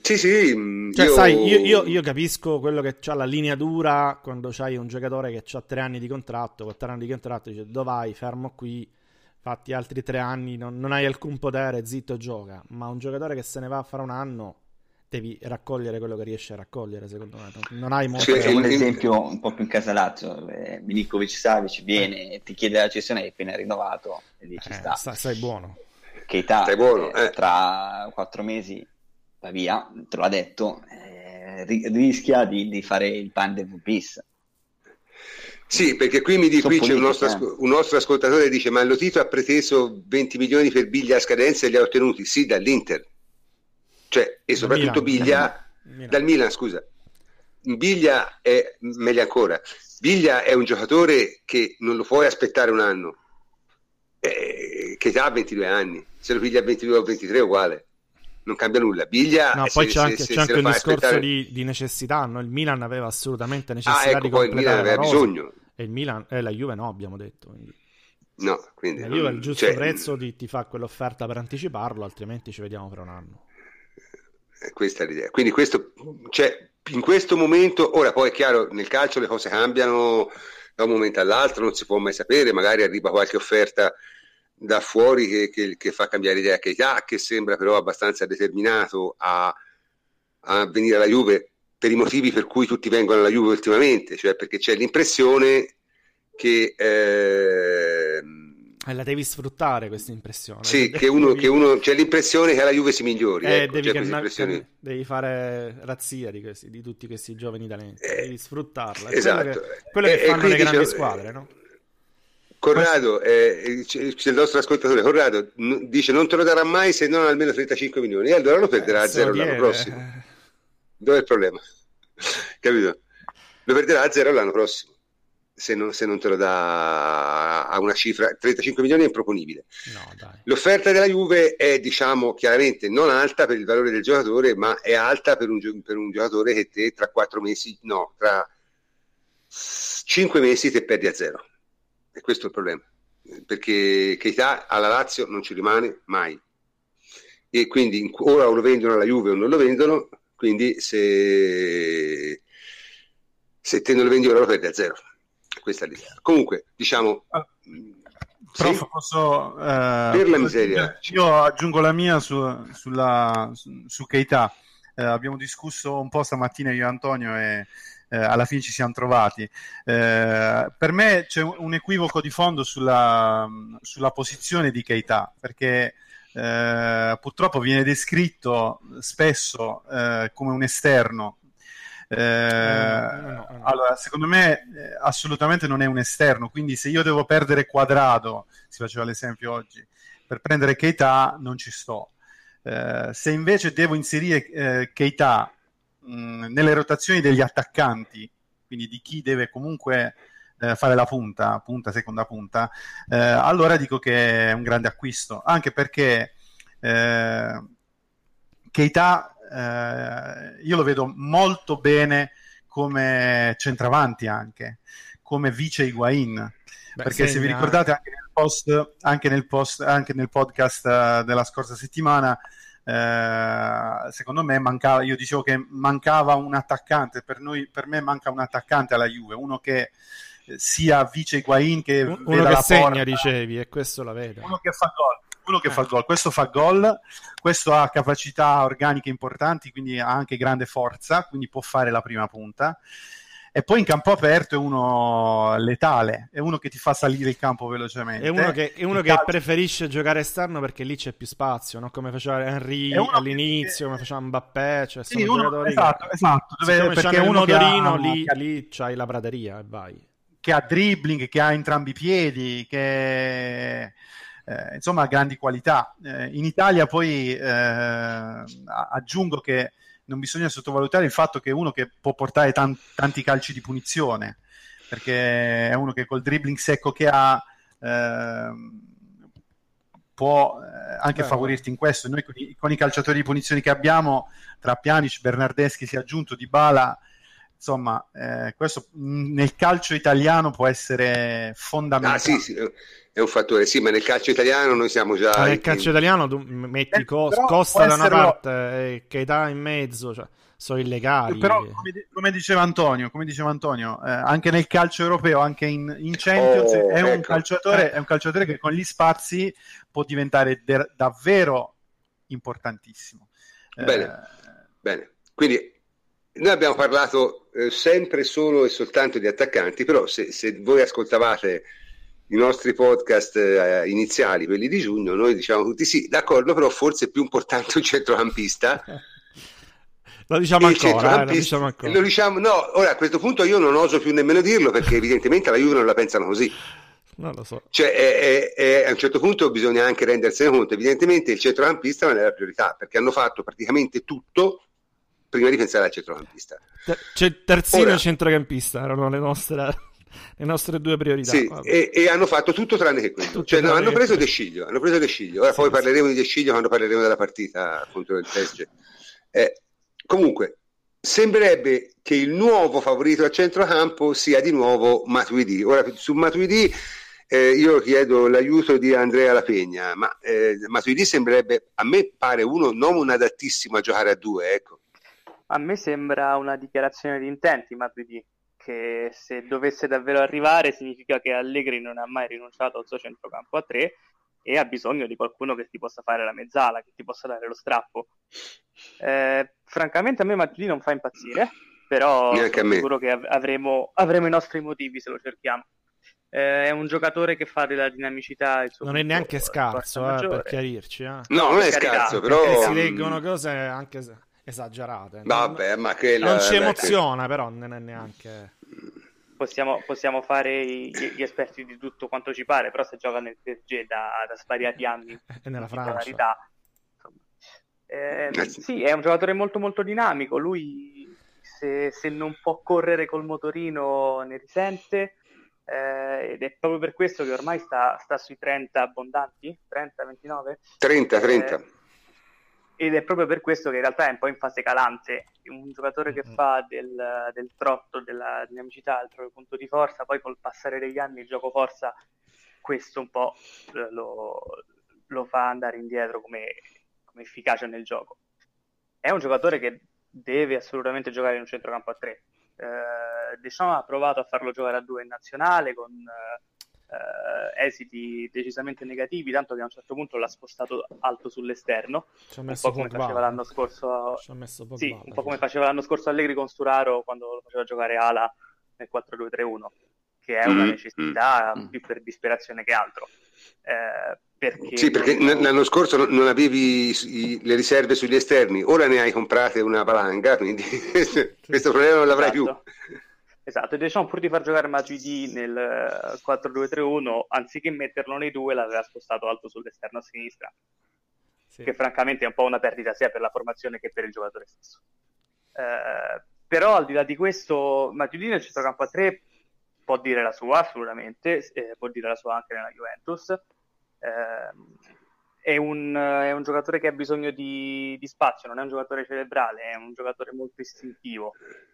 Sì, sì. Mm, cioè, io... sai, io, io, io, capisco quello che c'ha la linea dura quando c'hai un giocatore che ha tre anni di contratto, quattro anni di contratto, dice dove vai, fermo qui, fatti altri tre anni, non, non hai alcun potere, zitto, gioca. Ma un giocatore che se ne va a fare un anno, devi raccogliere quello che riesci a raccogliere, secondo me. Non hai molto... C'è un esempio un po' più incasalato, eh, Milinkovic Savic viene, eh. ti chiede la cessione, hai appena rinnovato e dici eh, sta. Stai, stai buono. Keita, stai buono, eh, tra quattro mesi va via, te l'ha detto, eh, rischia di, di, fare il pan de VPs. Sì, perché qui mi dice, qui c'è un nostro, asco- un nostro, ascoltatore che dice ma lo Tito ha preteso 20 milioni per biglia a scadenza e li ha ottenuti? Sì, dall'Inter cioè, e soprattutto Milan, Biglia, Milan. dal Milan, scusa. Biglia è meglio ancora. Biglia è un giocatore che non lo puoi aspettare un anno, eh, che ha 22 anni, se lo piglia a 22 o 23 è uguale. non cambia nulla. Biglia, no, poi c'è anche, se, c'è anche il discorso aspettare... di, di, necessità. No? Il Milan aveva assolutamente necessità ah, ecco, di poi il Milan aveva bisogno. E il Milan, eh, la Juve no, abbiamo detto. Quindi. No, quindi la Juve il giusto cioè... prezzo ti, ti fa quell'offerta per anticiparlo, altrimenti ci vediamo fra un anno. Eh, questa è l'idea. Quindi questo, cioè, in questo momento, ora poi è chiaro, nel calcio le cose cambiano da un momento all'altro, non si può mai sapere, magari arriva qualche offerta da fuori che, che, che fa cambiare idea a Keita, che sembra però abbastanza determinato a, a, venire alla Juve per i motivi per cui tutti vengono alla Juve ultimamente, cioè perché c'è l'impressione che... Eh, eh, la devi sfruttare questa impressione. Sì, che uno, che uno, c'è l'impressione che la Juve si migliori. Eh, ecco, devi, canna- devi, fare razzia di, questi, di, tutti questi giovani talenti, eh, devi sfruttarla. Esatto. Quello che, quello che fanno le grandi dice, squadre, no? Corrado, eh, c'è il nostro ascoltatore, Corrado n- dice non te lo darà mai se non almeno 35 milioni e allora lo perderà a zero l'anno prossimo. Dove è il problema? Capito? Lo perderà a zero l'anno prossimo se non, se non, te lo dà a una cifra 35 milioni è improponibile no, l'offerta della Juve è diciamo chiaramente non alta per il valore del giocatore ma è alta per un, per un giocatore che te tra 4 mesi no tra 5 mesi te perdi a zero e questo è il problema, perché Keita alla Lazio non ci rimane mai. E quindi ora lo vendono alla Juve o non lo vendono, quindi se, se te non lo vendi ora lo perdi a zero. Questa è l'idea. Comunque, diciamo... Ah. Prof, sì? posso... Eh, per la miseria. Io aggiungo la mia su, sulla, su, su Keita. Eh, abbiamo discusso un po' stamattina io e Antonio e eh, alla fine ci siamo trovati. Eh, per me c'è un equivoco di fondo sulla, sulla posizione di Keita, perché eh, purtroppo viene descritto spesso eh, come un esterno. Eh, no, no, no, allora, secondo me eh, assolutamente non è un esterno, quindi se io devo perdere quadrato, si faceva l'esempio oggi, per prendere Keita non ci sto. se invece devo inserire Keita mh, nelle rotazioni degli attaccanti, quindi di chi deve comunque eh, fare la punta, punta, seconda punta, eh, allora dico che è un grande acquisto, anche perché eh, Keita eh, io lo vedo molto bene come centravanti anche, come vice Higuain. Beh, perché segna... se vi ricordate anche nel post, anche nel, post, anche nel podcast uh, della scorsa settimana eh, secondo me mancava, io dicevo che mancava un attaccante, per, noi, per me manca un attaccante alla Juve, uno che eh, sia vice Higuain che uno che segna porta, dicevi e questo la vede uno che fa gol uno che eh. fa gol questo fa gol questo ha capacità organiche importanti quindi ha anche grande forza quindi può fare la prima punta e poi in campo aperto è uno letale, è uno che ti fa salire il campo velocemente. È uno che, è uno che preferisce giocare esterno perché lì c'è più spazio, no? come faceva Henry all'inizio, che... come faceva Mbappé. Cioè sì, uno... esatto, esatto. Dove, perché uno modorino, ha... lì, lì c'hai la prateria e vai. Che ha dribbling, che ha entrambi i piedi, che... Eh, insomma ha grandi qualità. Eh, in Italia poi eh, aggiungo che non bisogna sottovalutare il fatto che è uno che può portare tan- tanti calci di punizione, perché è uno che col dribbling secco che ha eh, può eh, anche Beh, favorirti in questo. Noi con i, con i, calciatori di punizioni che abbiamo, tra Pjanic, Bernardeschi si è aggiunto, Di Bala, insomma, eh, questo nel calcio italiano può essere fondamentale. Ah, sì, sì è un fattore, sì, ma nel calcio italiano noi siamo già. Ma nel calcio in... italiano tu metti eh, Cos- Costa da una parte e Keita in mezzo, cioè, sono illegali. Però, come, come, diceva Antonio, come diceva Antonio eh, anche nel calcio europeo, anche in, in Champions, oh, è, un ecco. calciatore, è, un calciatore, che con gli spazi può diventare de- davvero importantissimo. Bene, eh... bene. Quindi noi abbiamo parlato eh, sempre solo e soltanto di attaccanti, però se, se voi ascoltavate i nostri podcast eh, iniziali, quelli di giugno, noi diciamo tutti sì, d'accordo, però forse è più importante un centrocampista. lo diciamo ancora, eh, lo diciamo ancora. Lo diciamo, no, ora a questo punto io non oso più nemmeno dirlo perché evidentemente la Juve non la pensano così. Non lo so. Cioè, è, è, è, a un certo punto bisogna anche rendersene conto. Evidentemente il centrocampista non è la priorità perché hanno fatto praticamente tutto prima di pensare al centrocampista. C'è terzino Ora, e centrocampista erano le nostre le nostre due priorità. Sì, e, e, hanno fatto tutto tranne che quello. Cioè, no, hanno preso De Sciglio, hanno preso De Sciglio. Ora sì, poi sì. parleremo di De Sciglio quando parleremo della partita contro il PSG. Eh, comunque, sembrerebbe che il nuovo favorito al centrocampo sia di nuovo Matuidi. Ora, su Matuidi eh, io chiedo l'aiuto di Andrea Lapegna, ma eh, Matuidi sembrerebbe, a me pare uno non un adattissimo a giocare a due, ecco. A me sembra una dichiarazione di intenti Matuidi, che se dovesse davvero arrivare significa che Allegri non ha mai rinunciato al suo centrocampo a tre e ha bisogno di qualcuno che ti possa fare la mezzala, che ti possa dare lo strappo. Eh, francamente a me Matuidi non fa impazzire, però sono sicuro che avremo, avremo i nostri motivi se lo cerchiamo eh, è un giocatore che fa della dinamicità. non è neanche scarso, eh, per chiarirci. Eh. No, non è scarso, però... si leggono cose anche esagerate. Vabbè, ma quella... Non ci emoziona, però non è neanche... Possiamo, possiamo fare gli, esperti di tutto quanto ci pare, però se gioca nel PSG da, da svariati anni e nella Francia. Eh, sì, è un giocatore molto molto dinamico. Lui se, se non può correre col motorino ne risente eh, ed è proprio per questo che ormai sta, sta sui 30 abbondanti, 30, 29? 30, 30. Eh, ed è proprio per questo che in realtà è un po' in fase calante. Un giocatore che fa del, del, trotto, della dinamicità, il proprio punto di forza, poi col passare degli anni il gioco forza, questo un po' lo, lo fa andare indietro come, come efficacia nel gioco. È un giocatore che deve assolutamente giocare in un centrocampo a tre eh, Deschamps ha provato a farlo giocare a due in nazionale con eh, esiti decisamente negativi, tanto che a un certo punto l'ha spostato alto sull'esterno, un po' come faceva l'anno scorso, sì, un po' come faceva l'anno scorso Allegri con Sturaro quando lo faceva giocare ala nel 4-2-3-1 che è una mm-hmm. necessità mm. più per disperazione che altro. Eh, perché sì, perché non... l'anno scorso non avevi i, le riserve sugli esterni, ora ne hai comprate una valanga, quindi questo problema non l'avrai esatto. più. Esatto, e diciamo pur di far giocare Matuidi nel 4-2-3-1, anziché metterlo nei due, l'aveva spostato alto sull'esterno a sinistra, sì. che francamente è un po' una perdita sia per la formazione che per il giocatore stesso. Eh, però al di là di questo, Matuidi nel centrocampo a 3 può dire la sua assolutamente, eh, può dire la sua anche nella Juventus. Eh, è, un, è, un, giocatore che ha bisogno di, di, spazio, non è un giocatore cerebrale, è un giocatore molto istintivo.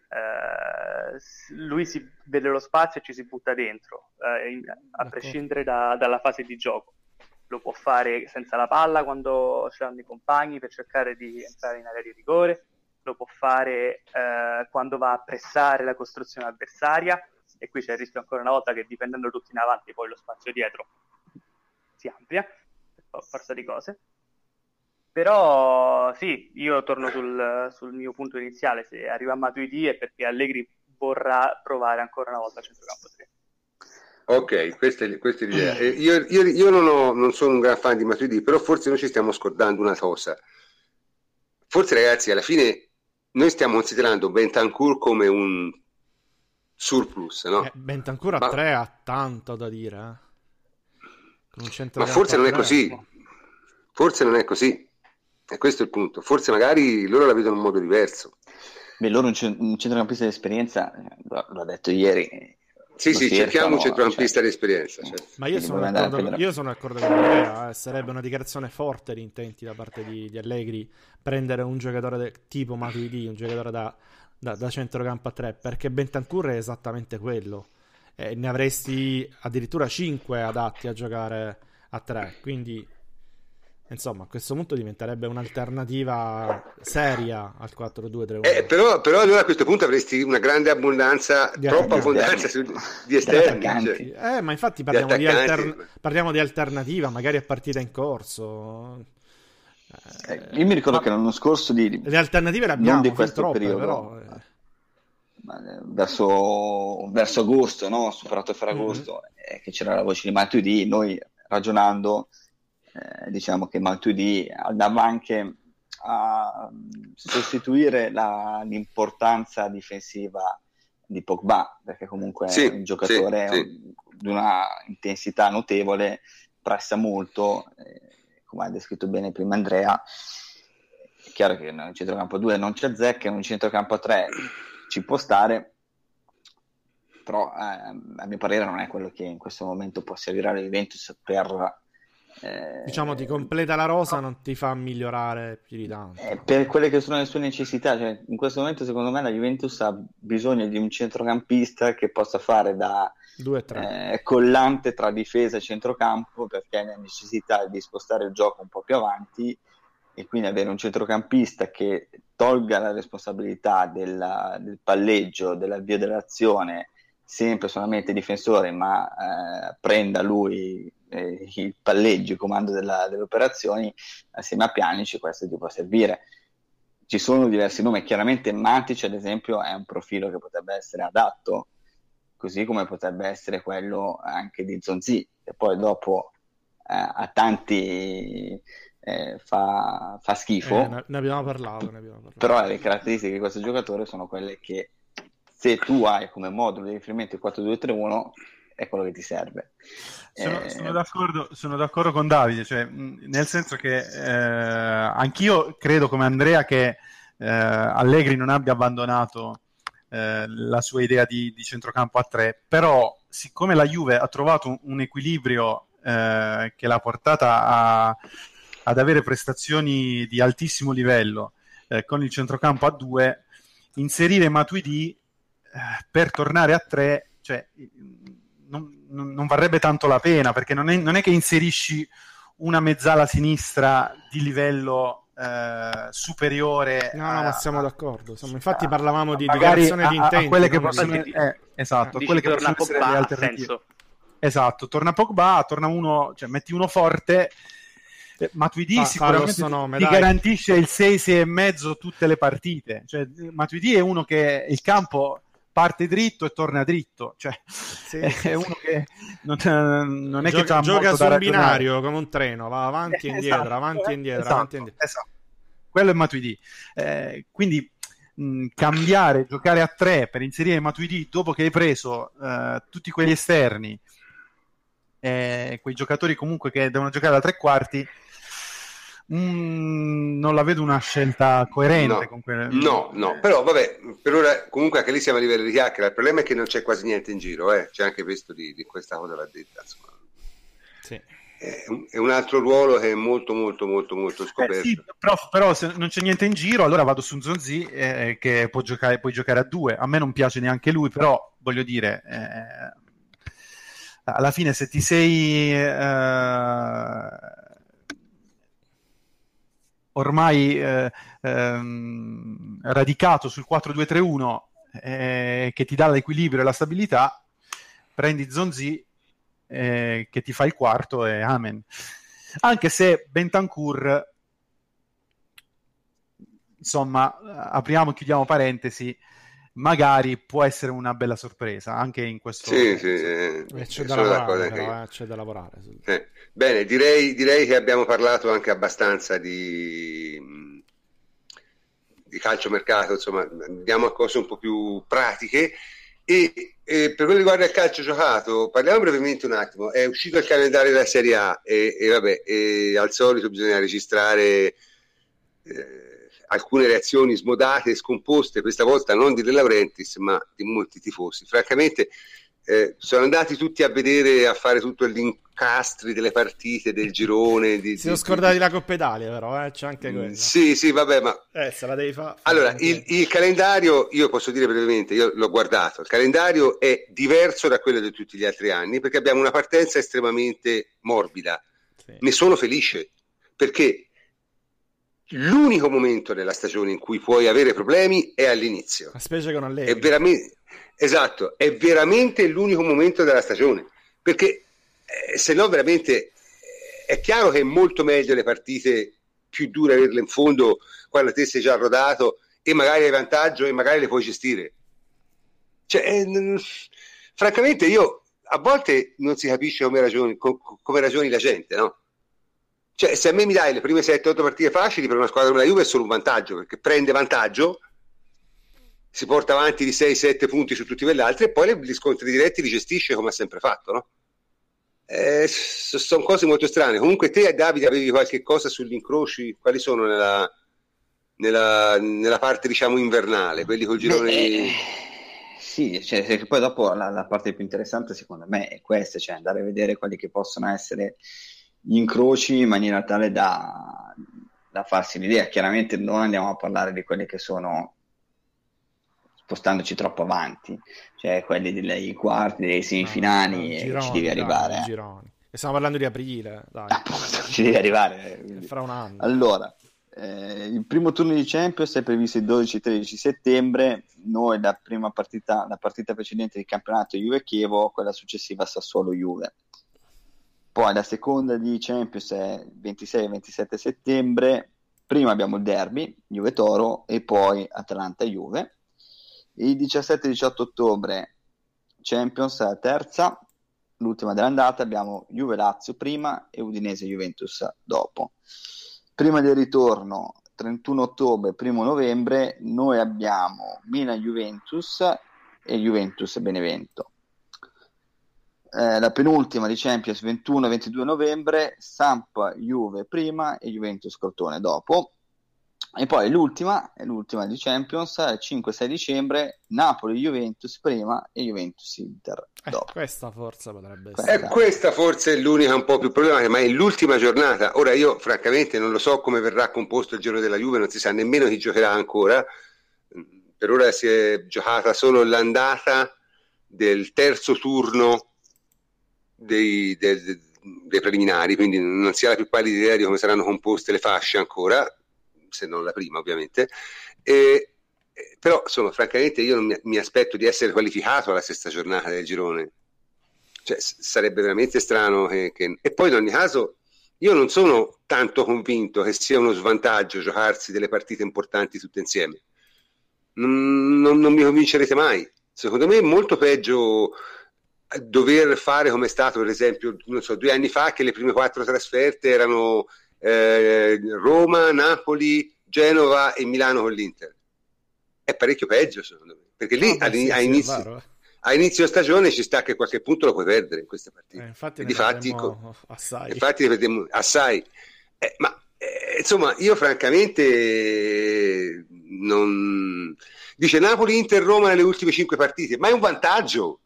Eh, lui si vede lo spazio e ci si butta dentro, eh, a prescindere da, dalla fase di gioco. Lo può fare senza la palla quando c'hanno i compagni per cercare di entrare in area di rigore, lo può fare eh, quando va a pressare la costruzione avversaria, e qui c'è il rischio ancora una volta che dipendendo tutti in avanti poi lo spazio dietro si amplia forza di cose però sì, io torno sul, sul mio punto iniziale se arriva a Matuidi è perché Allegri vorrà provare ancora una volta a centrocampo 3 Ok, questa è, questa è l'idea. Eh, io, io, io non, ho, non, sono un gran fan di Matuidi, però forse noi ci stiamo scordando una cosa. Forse ragazzi, alla fine noi stiamo considerando Bentancur come un surplus, no? Eh, Bentancur a Ma... 3 ha tanto da dire, eh? Ma forse non è così. Forse non è così. E questo è il punto. Forse magari loro la vedono in modo diverso. Beh, loro un, centrocampista di esperienza, l'ho detto ieri. Sì, sì, cerchiamo un centrocampista cioè, di esperienza. Certo. Ma io sono, d'accordo, io sono, d'accordo, con Andrea, eh, sarebbe una dichiarazione forte di intenti da parte di, di Allegri prendere un giocatore de, tipo Matuidi, un giocatore da da, da centrocampo a 3 perché Bentancur è esattamente quello e ne avresti addirittura 5 adatti a giocare a 3 quindi insomma a questo punto diventerebbe un'alternativa seria al 4-2-3-1 eh, però, però, allora a questo punto avresti una grande abbondanza di troppa abbondanza su, di esterni cioè. eh, ma infatti parliamo di, alter... parliamo di alternativa magari a partita in corso. Eh, io mi ricordo ma... che l'anno scorso di... Le alternative le abbiamo, non di questo troppe, periodo, però... Eh. Verso, verso, agosto, no? superato Ferragosto, mm-hmm. eh, che c'era la voce di Matuidi, noi ragionando eh, diciamo che Matuidi andava anche a sostituire la, l'importanza difensiva di Pogba, perché comunque sì, è un giocatore sì, sì. di una intensità notevole, pressa molto, eh, come ha descritto bene prima Andrea, è chiaro che nel centrocampo 2 non c'è Zecca, in un centrocampo 3 ci può stare, però eh, a mio parere non è quello che in questo momento può servire alla Juventus per... Eh, diciamo ti completa la rosa, no. non ti fa migliorare più di tanto. Eh, per quelle che sono le sue necessità, cioè, in questo momento secondo me la Juventus ha bisogno di un centrocampista che possa fare da eh, collante tra difesa e centrocampo perché ha necessità di spostare il gioco un po' più avanti e quindi avere un centrocampista che tolga la responsabilità della, del palleggio, dell'avvio dell'azione sempre solamente difensore, ma eh, prenda lui eh, il palleggio, il comando della, delle operazioni assieme a Pianici, questo ti può servire. Ci sono diversi nomi, chiaramente Matic ad esempio è un profilo che potrebbe essere adatto, così come potrebbe essere quello anche di Zonzi, che poi dopo eh, a tanti eh, fa, fa, schifo. Eh, ne, abbiamo parlato, ne abbiamo parlato. Però le caratteristiche di questo giocatore sono quelle che se tu hai come modulo di riferimento il 4-2-3-1 è quello che ti serve. Sono, eh... sono, d'accordo, sono d'accordo, con Davide, cioè, nel senso che eh, anch'io credo come Andrea che eh, Allegri non abbia abbandonato eh, la sua idea di, di, centrocampo a tre, però siccome la Juve ha trovato un, un equilibrio eh, che l'ha portata a, ad avere prestazioni di altissimo livello eh, con il centrocampo a due, inserire Matuidi eh, per tornare a tre, cioè, non, non, varrebbe tanto la pena, perché non è, non è, che inserisci una mezzala sinistra di livello eh, superiore. No, no, ma siamo d'accordo. Insomma, infatti parlavamo di dichiarazione di intenti. A quelle che possono, eh, esatto, a quelle che possono essere le alternative. Esatto, torna Pogba, torna uno, cioè metti uno forte eh, Matuidi Fa, sicuramente nome, ti, garantisce il 6-6,5 tutte le partite. Cioè, Matuidi è uno che il campo parte dritto e torna dritto. Cioè, sì. è uno che non, non è gioca, che gioca su un binario come un treno, va avanti e indietro, esatto, avanti e indietro, esatto, avanti e indietro. Esatto. Quello è Matuidi. Eh, quindi mh, cambiare, giocare a tre per inserire Matuidi dopo che hai preso eh, tutti quegli esterni, eh, quei giocatori comunque che devono giocare da tre quarti, Mm, non la vedo una scelta coerente no, con quelle... No, no, però vabbè, per ora comunque anche lì siamo a livello di chiacchiera. Il problema è che non c'è quasi niente in giro, eh. c'è anche questo di, di questa cosa l'ha detta. Insomma. Sì. È, un, è, un, altro ruolo che è molto, molto, molto, molto scoperto. Eh sì, però, però, se non c'è niente in giro, allora vado su Zonzi eh, che può giocare, puoi giocare a due. A me non piace neanche lui, però voglio dire, eh, alla fine se ti sei eh, ormai eh, ehm, radicato sul 4-2-3-1 eh, che ti dà l'equilibrio e la stabilità, prendi Zonzi eh, che ti fa il quarto e amen. Anche se Bentancur, insomma, apriamo e chiudiamo parentesi, magari può essere una bella sorpresa anche in questo sì, sì, eh, c'è, da lavorare, però, eh, c'è da lavorare eh. bene direi, direi, che abbiamo parlato anche abbastanza di, di calciomercato insomma andiamo a cose un po' più pratiche. E, e, per quello che riguarda il calcio giocato parliamo brevemente un attimo. È uscito il calendario della Serie A e, e vabbè e al solito bisogna registrare eh, alcune reazioni smodate e scomposte, questa volta non di De Laurentiis, ma di molti tifosi. Francamente, eh, sono andati tutti a vedere, a fare tutto gli incastri delle partite, del girone. Di, si sono scordati di... la Coppa Italia, però, eh? c'è anche quello. Sì, sì, vabbè, ma. Eh, se la devi fare. Allora, il, il, calendario, io posso dire brevemente, io l'ho guardato, il calendario è diverso da quello di tutti gli altri anni perché abbiamo una partenza estremamente morbida. Sì. Ne sono felice perché l'unico momento della stagione in cui puoi avere problemi è all'inizio. A specie con Allegri. È veramente, esatto, è veramente l'unico momento della stagione, perché eh, se no veramente eh, è chiaro che è molto meglio le partite più dure averle in fondo quando te sei già rodato e magari hai vantaggio e magari le puoi gestire. Cioè, eh, francamente io a volte non si capisce come ragioni, co- come ragioni la gente, no? Cioè, se a me mi dai le prime 7-8 partite facili per una squadra come la Juve è solo un vantaggio, perché prende vantaggio, si porta avanti di 6-7 punti su tutti quegli altri e poi gli scontri diretti li gestisce come ha sempre fatto, no? Eh, sono cose molto strane. Comunque te, Davide, avevi qualche cosa sugli incroci? Quali sono nella, nella, nella parte, diciamo, invernale? Quelli col girone... Beh, Sì, cioè, poi dopo la, la, parte più interessante secondo me è questa, cioè andare a vedere quelli che possono essere gli incroci in maniera tale da, da farsi l'idea. Chiaramente non andiamo a parlare di quelli che sono spostandoci troppo avanti, cioè quelli dei quarti, dei semifinali, no, no, gironi, ci devi arrivare. Dai, gironi. E stiamo parlando di aprile, dai. Appunto, ci devi arrivare. Quindi. Fra un anno. Allora, eh, il primo turno di Champions è previsto il 12-13 settembre. Noi la prima partita, la partita precedente di campionato Juve-Chievo, quella successiva Sassuolo-Juve. Poi la seconda di Champions è 26-27 settembre. Prima abbiamo il derby, Juve-Toro, e poi Atalanta-Juve. Il 17-18 ottobre Champions la terza, l'ultima dell'andata, abbiamo Juve-Lazio prima e Udinese-Juventus dopo. Prima del ritorno, 31 ottobre, 1 novembre, noi abbiamo Milan-Juventus e Juventus-Benevento eh, la penultima di Champions 21-22 novembre, Samp Juve prima e Juventus Crotone dopo. E poi l'ultima, l'ultima di Champions, 5-6 dicembre, Napoli-Juventus prima e Juventus-Inter eh, dopo. Eh, questa forza potrebbe essere. Eh, questa forse è l'unica un po' più problematica, ma è l'ultima giornata. Ora io francamente non lo so come verrà composto il giorno della Juve, non si sa nemmeno chi giocherà ancora. Per ora si è giocata solo l'andata del terzo turno dei, dei, dei, preliminari, quindi non si ha la più pallida idea di come saranno composte le fasce ancora, se non la prima ovviamente. E, però insomma, francamente io mi, mi, aspetto di essere qualificato alla sesta giornata del girone. Cioè, sarebbe veramente strano che, che... E poi in ogni caso io non sono tanto convinto che sia uno svantaggio giocarsi delle partite importanti tutte insieme. Non, non, non mi convincerete mai. Secondo me è molto peggio dover fare come è stato per esempio non so, due anni fa che le prime quattro trasferte erano eh, Roma, Napoli, Genova e Milano con l'Inter. È parecchio peggio secondo me perché lì no, a, sì, a, inizio, eh. a, inizio, stagione ci sta che a qualche punto lo puoi perdere in queste partite eh, infatti, difatti, assai. infatti assai. Eh, ma eh, insomma io francamente non dice Napoli, Inter, Roma nelle ultime cinque partite ma è un vantaggio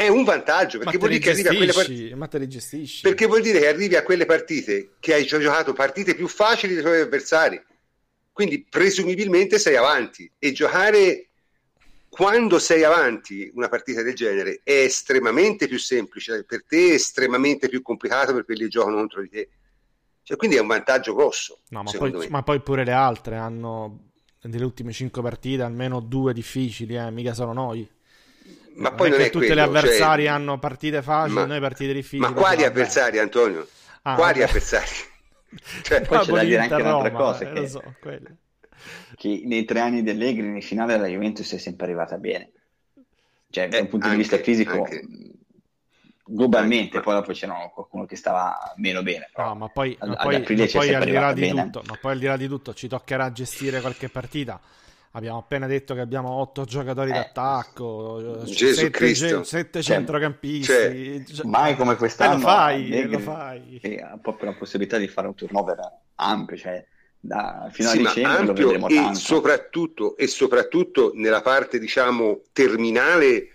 è un vantaggio perché vuol dire che arrivi a quelle partite. Ma te li gestisci. Perché vuol dire che arrivi a quelle partite che hai giocato partite più facili dei tuoi avversari. Quindi presumibilmente sei avanti e giocare quando sei avanti una partita del genere è estremamente più semplice per te, estremamente più complicato per quelli che giocano contro di te. Cioè, quindi è un vantaggio grosso. No, ma, poi, ma, poi, pure le altre hanno nelle ultime cinque partite almeno due difficili, eh? mica sono noi ma poi non è, che tutte quello, le avversari cioè... hanno partite facili, ma, noi partite difficili. Ma quali avversari, Antonio? Ah, quali vabbè. avversari? cioè, poi c'è da dire anche Roma, un'altra cosa, eh, che, so, che, nei tre anni dell'Egri in finale la Juventus è sempre arrivata bene. Cioè, eh, da un punto anche, di vista fisico, anche. globalmente, anche. poi dopo c'era qualcuno che stava meno bene. No, ma poi, ma poi, ma poi al di là di tutto, ma poi al di là di tutto ci toccherà gestire qualche partita Abbiamo appena detto che abbiamo otto giocatori eh. d'attacco, sette, ge- sette cioè, centrocampisti. Cioè, cioè, mai come quest'anno. E lo fai, lo fai. E ha proprio la possibilità di fare un turnover ampio, cioè da, fino sì, a dicembre lo vedremo e tanto. Soprattutto, e soprattutto nella parte, diciamo, terminale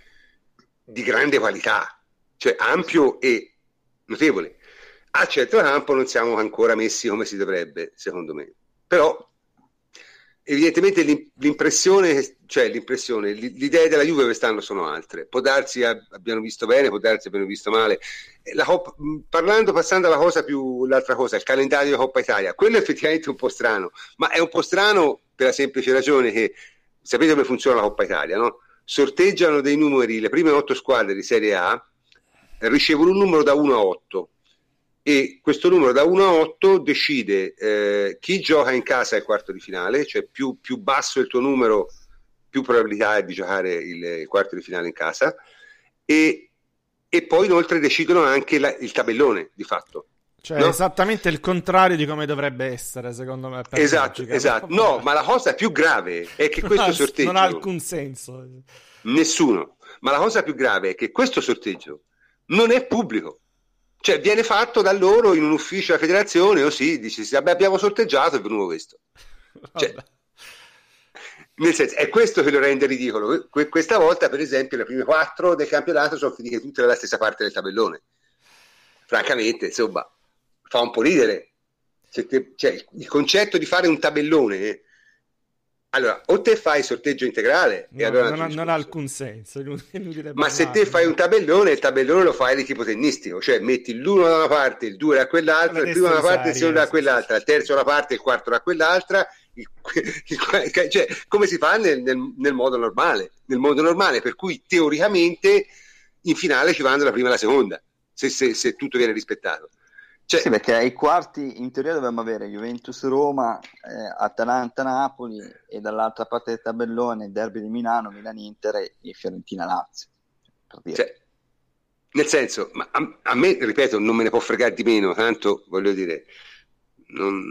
di grande qualità, cioè ampio e notevole. A centrocampo non siamo ancora messi come si dovrebbe, secondo me. Però evidentemente l'impressione, cioè l'impressione, le idee della Juve quest'anno sono altre. Può darsi abbiano visto bene, può darsi abbiano visto male. Coppa, parlando, passando alla cosa più, l'altra cosa, il calendario di Coppa Italia, quello è effettivamente un po' strano, ma è un po' strano per la semplice ragione che sapete come funziona la Coppa Italia, no? Sorteggiano dei numeri, le prime otto squadre di Serie A ricevono un numero da 1 a 8 e questo numero da 1 a 8 decide eh, chi gioca in casa al quarto di finale, cioè più, più, basso il tuo numero, più probabilità è di giocare il, il quarto di finale in casa, e, e poi inoltre decidono anche la, il tabellone di fatto. Cioè, no? esattamente il contrario di come dovrebbe essere, secondo me. esatto, logica. esatto. No, ma la cosa più grave è che questo sorteggio... Non ha alcun senso. Nessuno. Ma la cosa più grave è che questo sorteggio non è pubblico. Cioè, viene fatto da loro in un ufficio della federazione, o sì, dici, sì, vabbè, abbiamo sorteggiato, è venuto questo. Cioè, Nel senso, è questo che lo rende ridicolo. Que- questa volta, per esempio, le prime quattro del campionato sono finite tutte dalla stessa parte del tabellone. Francamente, insomma, fa un po' ridere. Cioè, il concetto di fare un tabellone eh, allora, o te fai sorteggio integrale no, allora non, ha, non, ha, alcun senso. Ma se te fai un tabellone, il tabellone lo fai di tipo tennistico, cioè metti l'uno da una parte, il due da quell'altra, il primo da una parte, il secondo da quell'altra, il terzo da una parte, il quarto da quell'altra. Il, il, cioè, come si fa nel, nel, nel, modo normale, nel modo normale, per cui teoricamente in finale ci vanno la prima e la seconda, se, se, se tutto viene rispettato. Cioè, sì, perché ai quarti in teoria dovremmo avere Juventus-Roma, eh, Atalanta-Napoli e dall'altra parte del tabellone Derby di Milano, Milan-Inter e Fiorentina-Lazio. Cioè, nel senso, ma a, a, me, ripeto, non me ne può fregare di meno, tanto voglio dire, non...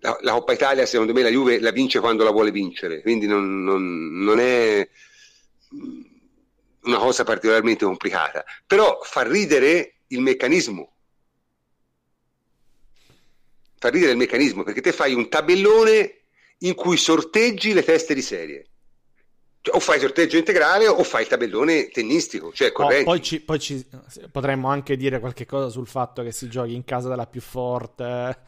la, la, Coppa Italia secondo me la Juve la vince quando la vuole vincere, quindi non, non, non è una cosa particolarmente complicata, però fa ridere il meccanismo fa ridere il meccanismo perché te fai un tabellone in cui sorteggi le teste di serie. Cioè, o fai sorteggio integrale o fai il tabellone tennistico, cioè corrente. Oh, poi, ci, poi ci, potremmo anche dire qualche cosa sul fatto che si giochi in casa della più forte.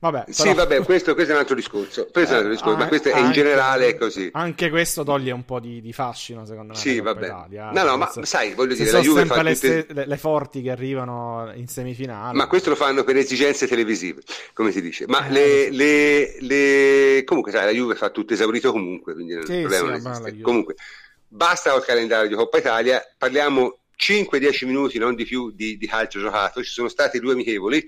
Vabbè, però... Sì, vabbè, questo, questo, è un altro discorso. Questo eh, è un altro discorso, eh, ma questo è in generale così. Anche questo toglie un po' di, di fascino, secondo me. Sì, vabbè. Italia, no, no, ma se, sai, voglio dire, la Juve fa le, tutte... le, le, forti che arrivano in semifinale. Ma questo lo fanno per esigenze televisive, come si dice. Ma eh, le, le, Comunque, sai, la Juve fa tutto esaurito comunque, quindi non sì, problema sì, non Comunque, basta col calendario di Coppa Italia, parliamo 5-10 minuti, non di più, di, di calcio giocato. Ci sono stati due amichevoli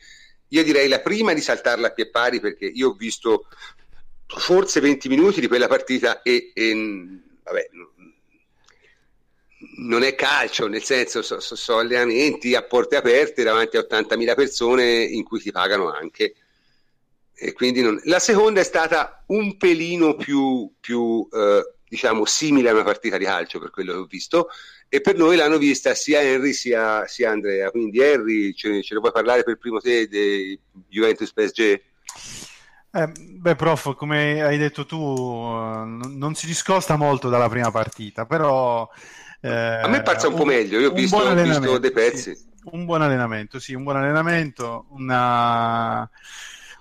io direi la prima di saltarla a pie pari perché io ho visto forse 20 minuti di quella partita e, e vabbè, non è calcio, nel senso sono so, so allenamenti a porte aperte davanti a 80.000 persone in cui ti pagano anche. E quindi non... La seconda è stata un pelino più, più eh, diciamo simile a una partita di calcio per quello che ho visto, e per noi l'hanno vista sia Henry sia, sia Andrea. Quindi Henry, ce, ce ne puoi parlare per primo te di Juventus PSG? Eh, beh, prof, come hai detto tu, n- non si discosta molto dalla prima partita, però... Eh, a me è parsa un, un po' meglio, io ho visto, ho visto dei pezzi. Sì. Un buon allenamento, sì, un buon allenamento, una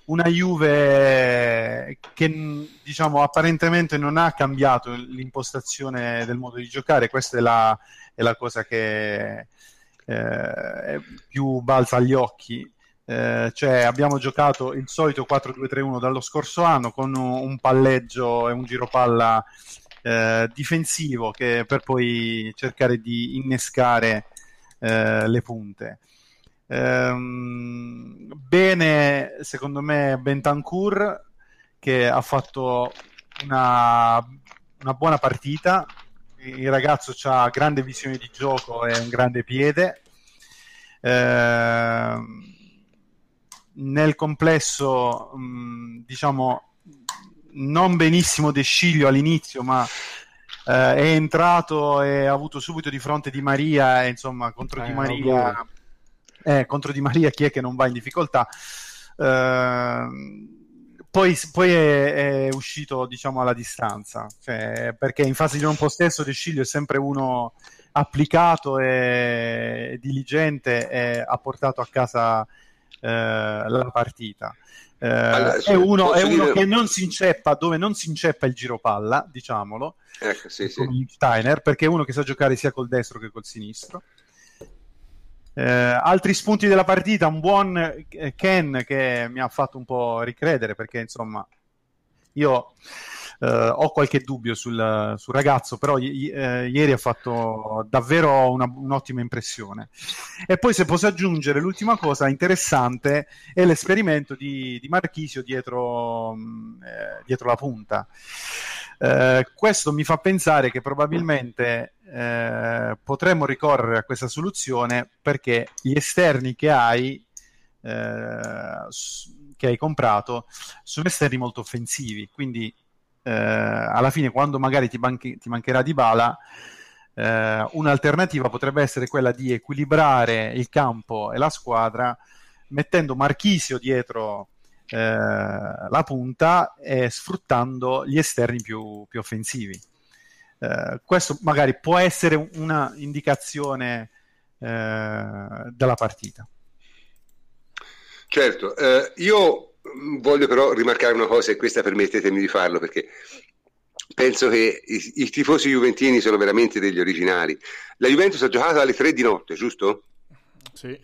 una Juve che diciamo apparentemente non ha cambiato l'impostazione del modo di giocare, questa è la, è la cosa che eh, più balza agli occhi. Eh, cioè abbiamo giocato il solito 4-2-3-1 dallo scorso anno con un palleggio e un giro palla eh, difensivo che per poi cercare di innescare eh, le punte. Ehm, bene, secondo me, Bentancur che ha fatto una, una buona partita. Il ragazzo ha grande visione di gioco e un grande piede. Ehm, nel complesso, mh, mm, diciamo, non benissimo De Sciglio all'inizio, ma eh, è entrato e ha avuto subito di fronte Di Maria, e, insomma, contro eh, Di Maria eh, contro Di Maria chi è che non va in difficoltà. Eh, poi, poi è, è, uscito diciamo alla distanza cioè, perché in fase di non possesso De Sciglio è sempre uno applicato e diligente e ha portato a casa eh, la partita eh, allora, è uno, è uno dire... che non si inceppa dove non si inceppa il giro palla diciamolo ecco, sì, sì. Steiner perché è uno che sa giocare sia col destro che col sinistro eh, altri spunti della partita, un buon eh, Ken che mi ha fatto un po' ricredere perché insomma io eh, ho qualche dubbio sul, sul ragazzo, però i, eh, ieri ha fatto davvero una, un'ottima impressione. E poi se posso aggiungere l'ultima cosa interessante è l'esperimento di, di Marchisio dietro, mm, eh, dietro la punta. Eh, questo mi fa pensare che probabilmente eh, potremmo ricorrere a questa soluzione perché gli esterni che hai, eh, che hai comprato sono esterni molto offensivi, quindi eh, alla fine quando magari ti, manchi, ti mancherà di bala, eh, un'alternativa potrebbe essere quella di equilibrare il campo e la squadra mettendo Marchisio dietro eh, la punta e sfruttando gli esterni più, più offensivi. Eh, questo magari può essere una indicazione eh, della partita. Certo, eh, io voglio però rimarcare una cosa e questa permettetemi di farlo perché penso che i, i, tifosi juventini sono veramente degli originali. La Juventus ha giocato alle 3 di notte, giusto? Sì.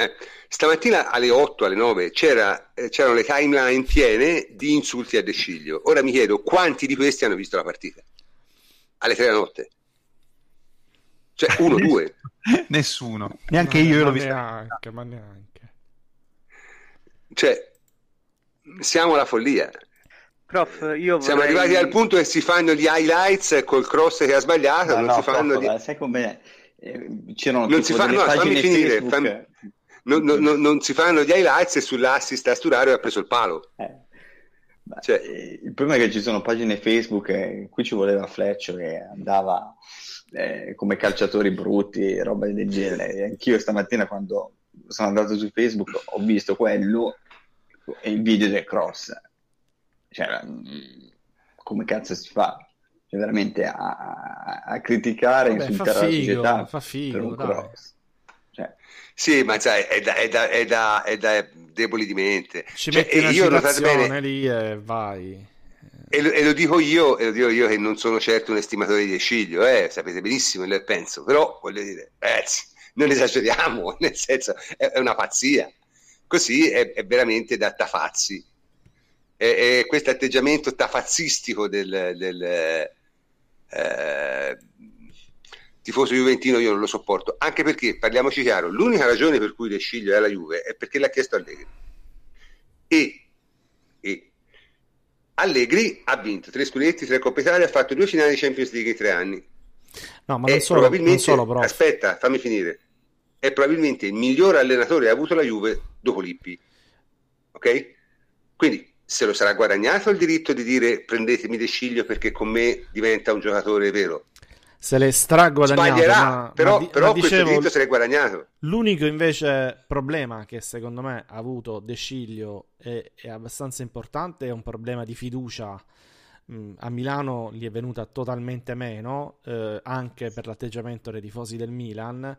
Eh, stamattina alle 8, alle 9 c'era, eh, c'erano le timeline piene di insulti a De Sciglio. Ora mi chiedo quanti di questi hanno visto la partita? Alle 3 di notte. Cioè, uno, due. Nessuno. Neanche io, io l'ho visto. Neanche, ma neanche. Cioè, siamo alla follia. Prof, io Siamo vorrei... arrivati al punto che si fanno gli highlights col cross che ha sbagliato, No, non no, si fanno prof, gli... sai com'è? Eh, c'erano Non si fa- no, fammi pagine finire, Facebook, fammi- non, non- non- non si fanno gli highlights e sull'assist a Sturaro ha preso il palo. eh, Cioè- eh, il problema è che ci sono pagine Facebook e qui ci voleva Fleccio che andava eh, come calciatori brutti roba del genere. E anch'io stamattina quando sono andato su Facebook ho visto quello e il video del cross. Cioè, mm, come cazzo si fa? Cioè, veramente a, a- criticare Vabbè, insultare fa la figo, società fa figo, per un dai. cross. Cioè, Sì, ma sai, è da, è da- è da- è da deboli di mente. Ci Cioè, metti una e io bene, lì e vai. e lo, e lo dico io, e lo dico io che non sono certo un estimatore di Sciglio, eh, sapete benissimo quello che penso, però voglio dire, ragazzi, non esageriamo, nel senso, è, è una pazzia. Così è, è veramente da tafazzi. E, e questo atteggiamento tafazzistico del, del, eh, tifoso juventino io non lo sopporto, anche perché, parliamoci chiaro, l'unica ragione per cui De Sciglio è alla Juve è perché l'ha chiesto Allegri. E, e Allegri ha vinto tre scudetti, tre Coppe Italia, ha fatto due finali di Champions League in tre anni. No, ma È non solo, non solo prof. aspetta, fammi finire. È probabilmente il miglior allenatore che ha avuto la Juve dopo Lippi. Ok? Quindi se lo sarà guadagnato il diritto di dire prendetemi De Sciglio perché con me diventa un giocatore vero. Se l'è straguadagnato. Sbaglierà, ma- però, ma di- però ma questo dicevo, diritto se l'è guadagnato. L'unico invece problema che secondo me ha avuto De Sciglio è, è abbastanza importante, è un problema di fiducia. Mm, A Milano gli è venuta totalmente meno, eh, anche per l'atteggiamento dei tifosi del Milan.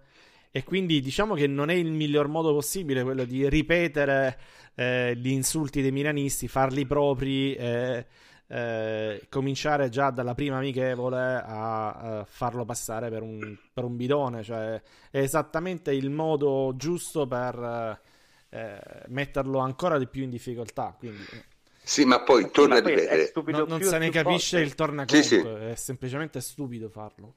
E quindi diciamo che non è il miglior modo possibile quello di ripetere eh, gli insulti dei milanisti, farli propri e eh, cominciare già dalla prima amichevole a, eh, farlo passare per un, per un bidone. Cioè, è esattamente il modo giusto per eh, metterlo ancora di più in difficoltà. Quindi Sì, ma poi torna a ripetere. non, non più se ne capisce volte. il tornaconto, Sì, sì. è semplicemente stupido farlo.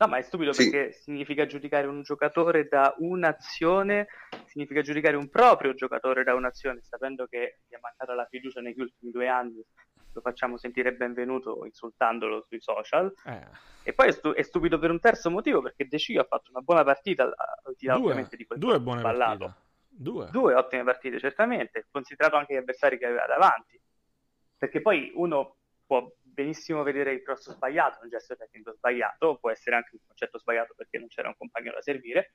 No, ma è stupido Sì. perché significa giudicare un giocatore da un'azione, significa giudicare un proprio giocatore da un'azione, sapendo che gli è mancata la fiducia negli ultimi due anni, lo facciamo sentire benvenuto insultandolo sui social. Eh, E poi è, stu- è stupido per un terzo motivo, perché De Sciglio ha fatto una buona partita, al di là ovviamente di quel due buone sballato. partite. Due. Due ottime partite, certamente, considerato anche gli avversari che aveva davanti. Perché poi uno può benissimo vedere il cross sbagliato, un gesto tecnico sbagliato, può essere anche un concetto sbagliato perché non c'era un compagno da servire,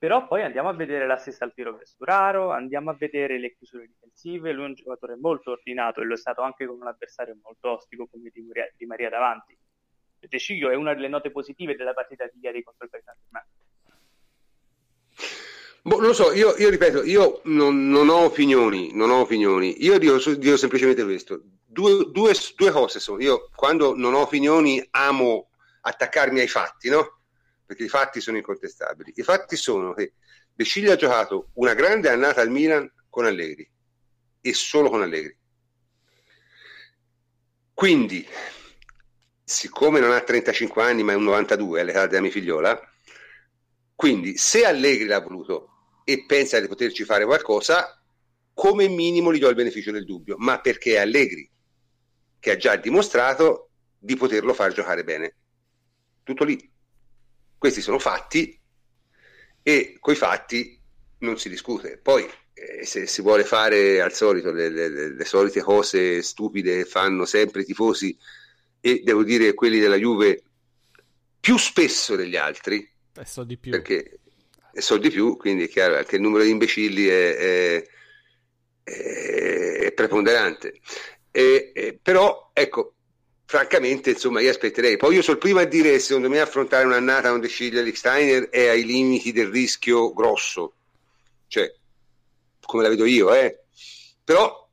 però poi andiamo a vedere l'assist al tiro per Sturaro, andiamo a vedere le chiusure difensive, lui è un giocatore molto ordinato e lo è stato anche con un avversario molto ostico come Di Maria, Di Maria davanti. De Sciglio è una delle note positive della partita di ieri contro il Paris Saint-Germain. Boh, non lo so, io, io ripeto, io non, non ho opinioni, non ho opinioni. Io dico, dico semplicemente questo. Due, due- due cose sono. Io quando non ho opinioni amo attaccarmi ai fatti, no? Perché i fatti sono incontestabili. I fatti sono che De Sciglio ha giocato una grande annata al Milan con Allegri e solo con Allegri. Quindi, siccome non ha 35 anni ma è un 92 all'età della mia figliola, quindi se Allegri l'ha voluto e pensa di poterci fare qualcosa, come minimo gli do il beneficio del dubbio, ma perché è Allegri che ha già dimostrato di poterlo far giocare bene. Tutto lì. Questi sono fatti e coi fatti non si discute. Poi eh, se si vuole fare al solito le, le- le- solite cose stupide che fanno sempre i tifosi e devo dire quelli della Juve più spesso degli altri, E so di più. perché so di più, quindi è chiaro che il numero di imbecilli è, è- è preponderante. E, e, però, ecco, francamente, insomma, io aspetterei. Poi io sono il primo a dire secondo me affrontare un'annata con De Sciglia Steiner è ai limiti del rischio grosso. Cioè, come la vedo io, eh. Però,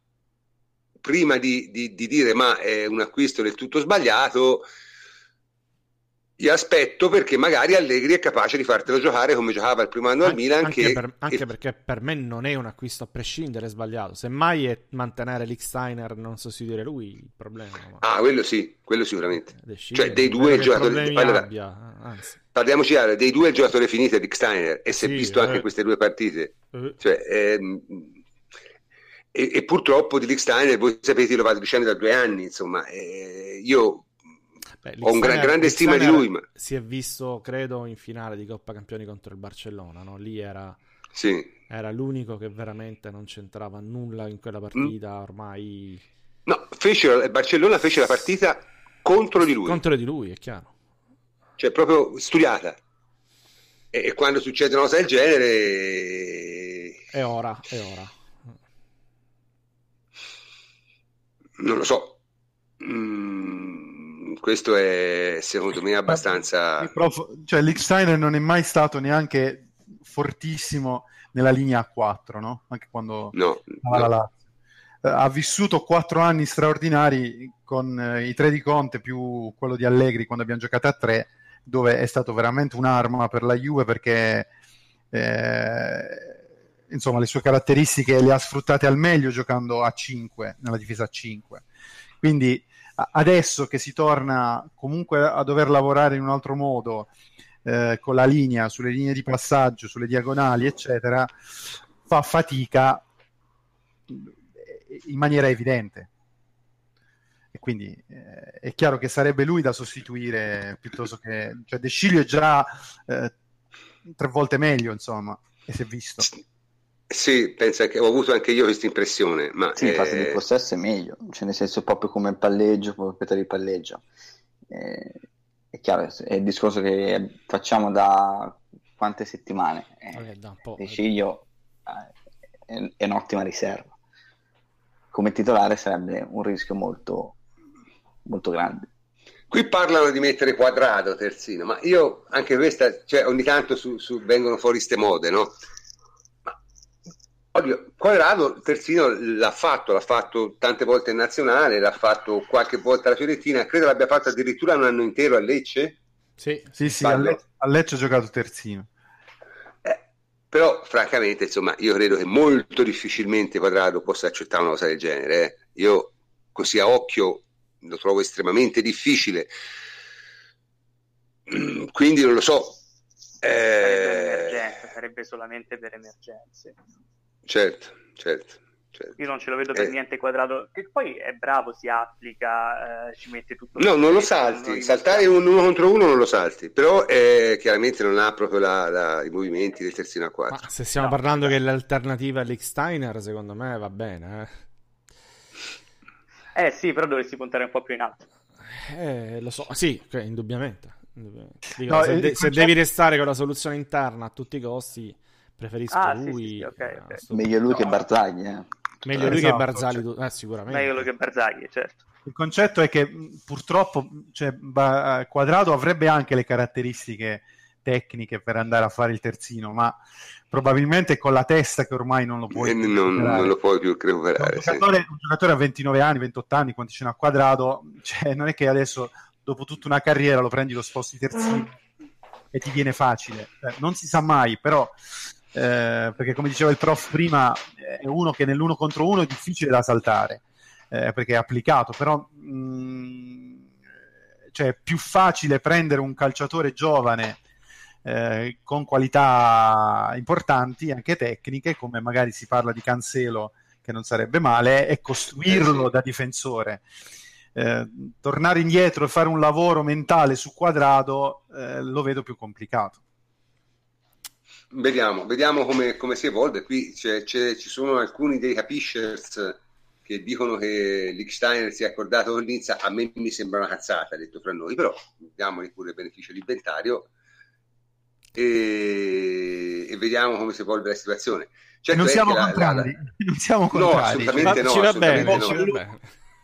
prima di, di, di dire ma è un acquisto del tutto sbagliato, aspetto perché magari Allegri è capace di fartelo giocare come giocava il primo anno al Milan. Anche, che, per, anche che... perché per me non è un acquisto a prescindere sbagliato. Semmai è mantenere l'X-Steiner non sostituire lui il problema. Ma... Ah, quello sì, quello sicuramente. Decide, cioè, dei due giocatori. Allora, abbia, anzi. Parliamoci chiaro, dei due giocatori finiti è Steiner e si è sì, visto eh... anche queste due partite. Eh... Cioè, ehm... e, e, purtroppo di Lick Steiner, voi sapete, lo vado dicendo da due anni, insomma, eh, io Beh, Ho un gran, grande stima di lui. Ma... Si è visto, credo, in finale di Coppa Campioni contro il Barcellona. No? Lì era, sì. era l'unico che veramente non c'entrava nulla in quella partita. Mm. Ormai. No, fece, il Barcellona fece la partita contro di lui. Contro di lui, è chiaro. Cioè, proprio studiata. E, e quando succede una cosa del genere. È ora, è ora. Non lo so. Mm questo è secondo me abbastanza... Prof... Cioè, Licksteiner non è mai stato neanche fortissimo nella linea 4, no? Anche quando no, no. La. Eh, ha vissuto quattro anni straordinari con eh, i tre di Conte più quello di Allegri quando abbiamo giocato a tre, dove è stato veramente un'arma per la Juve perché eh, insomma le sue caratteristiche le ha sfruttate al meglio giocando a 5 nella difesa a 5. Quindi adesso che si torna comunque a dover lavorare in un altro modo, eh, con la linea, sulle linee di passaggio, sulle diagonali, eccetera, fa fatica in maniera evidente. E quindi eh, è chiaro che sarebbe lui da sostituire piuttosto che... Cioè De Sciglio è già eh, tre volte meglio, insomma, e si è visto. Sì, penso che ho avuto anche io questa impressione. Ma sì, in fase di possesso è meglio, cioè nel senso proprio come palleggio, come proprietà di palleggio. Eh, è chiaro, è il discorso che facciamo da quante settimane. Eh, da un po'. Deciglio eh, è, è un'ottima riserva. Come titolare sarebbe un rischio molto, molto grande. Qui parlano di mettere quadrato terzino, ma io anche questa, cioè ogni tanto su, su vengono fuori ste mode, no? Oddio, Quadrado terzino l'ha fatto, l'ha fatto tante volte in nazionale, l'ha fatto qualche volta alla Fiorentina, credo l'abbia fatto addirittura un anno intero a Lecce. Sì, sì, sì a, Le- a, Lecce ha giocato terzino. Eh, però, francamente, insomma, io credo che molto difficilmente Quadrado possa accettare una cosa del genere. Eh. Io, così a occhio, lo trovo estremamente difficile. Quindi non lo so. Eh... Sarebbe solamente per emergenze. Certo, certo. Certo. Io non ce lo vedo per eh. niente quadrato, che poi è bravo, si applica, eh, ci mette tutto. No, non lo salti, non saltare un uno contro uno non lo salti, però eh, chiaramente non ha proprio la, la, i movimenti del terzino a 4. Ma se stiamo no, parlando che l'alternativa è l'X-Steiner, secondo me va bene. Eh. eh sì, però dovresti puntare un po' più in alto. Eh, lo so, sì, okay, indubbiamente. Dico, no, se, de- se devi restare con la soluzione interna a tutti i costi preferisco ah, lui. Sì, sì, okay, okay. Eh, Meglio lui no. che Barzagli. Eh. Meglio eh, lui esatto, che Barzagli, cioè... eh, sicuramente. Meglio lui che Barzagli, certo. Il concetto è che purtroppo cioè, Quadrado avrebbe anche le caratteristiche tecniche per andare a fare il terzino, ma probabilmente con la testa che ormai non lo puoi più non, non, lo puoi più recuperare. Un giocatore, sì. un giocatore, a 29 anni, 28 anni, quanti ce n'ha quadrado, cioè, non è che adesso dopo tutta una carriera lo prendi lo sposti terzino e ti viene facile. Eh, non si sa mai, però eh, perché come diceva il prof prima, è uno che nell'uno contro uno è difficile da saltare, eh, perché è applicato, però mh, mm, cioè, è più facile prendere un calciatore giovane eh, con qualità importanti, anche tecniche, come magari si parla di Cancelo, che non sarebbe male, e costruirlo da difensore. Eh, tornare indietro e fare un lavoro mentale su quadrato eh, lo vedo più complicato. Vediamo, vediamo come, come, si evolve. Qui c'è, c'è, ci sono alcuni dei capishers che dicono che Lichsteiner si è accordato con l'Inza. A me mi sembra una cazzata, detto fra noi, però diamogli pure il beneficio dell'inventario. e, e vediamo come si evolve la situazione. Certo non, siamo la, la, la... non siamo contrari, no, assolutamente no, ci va bene, no.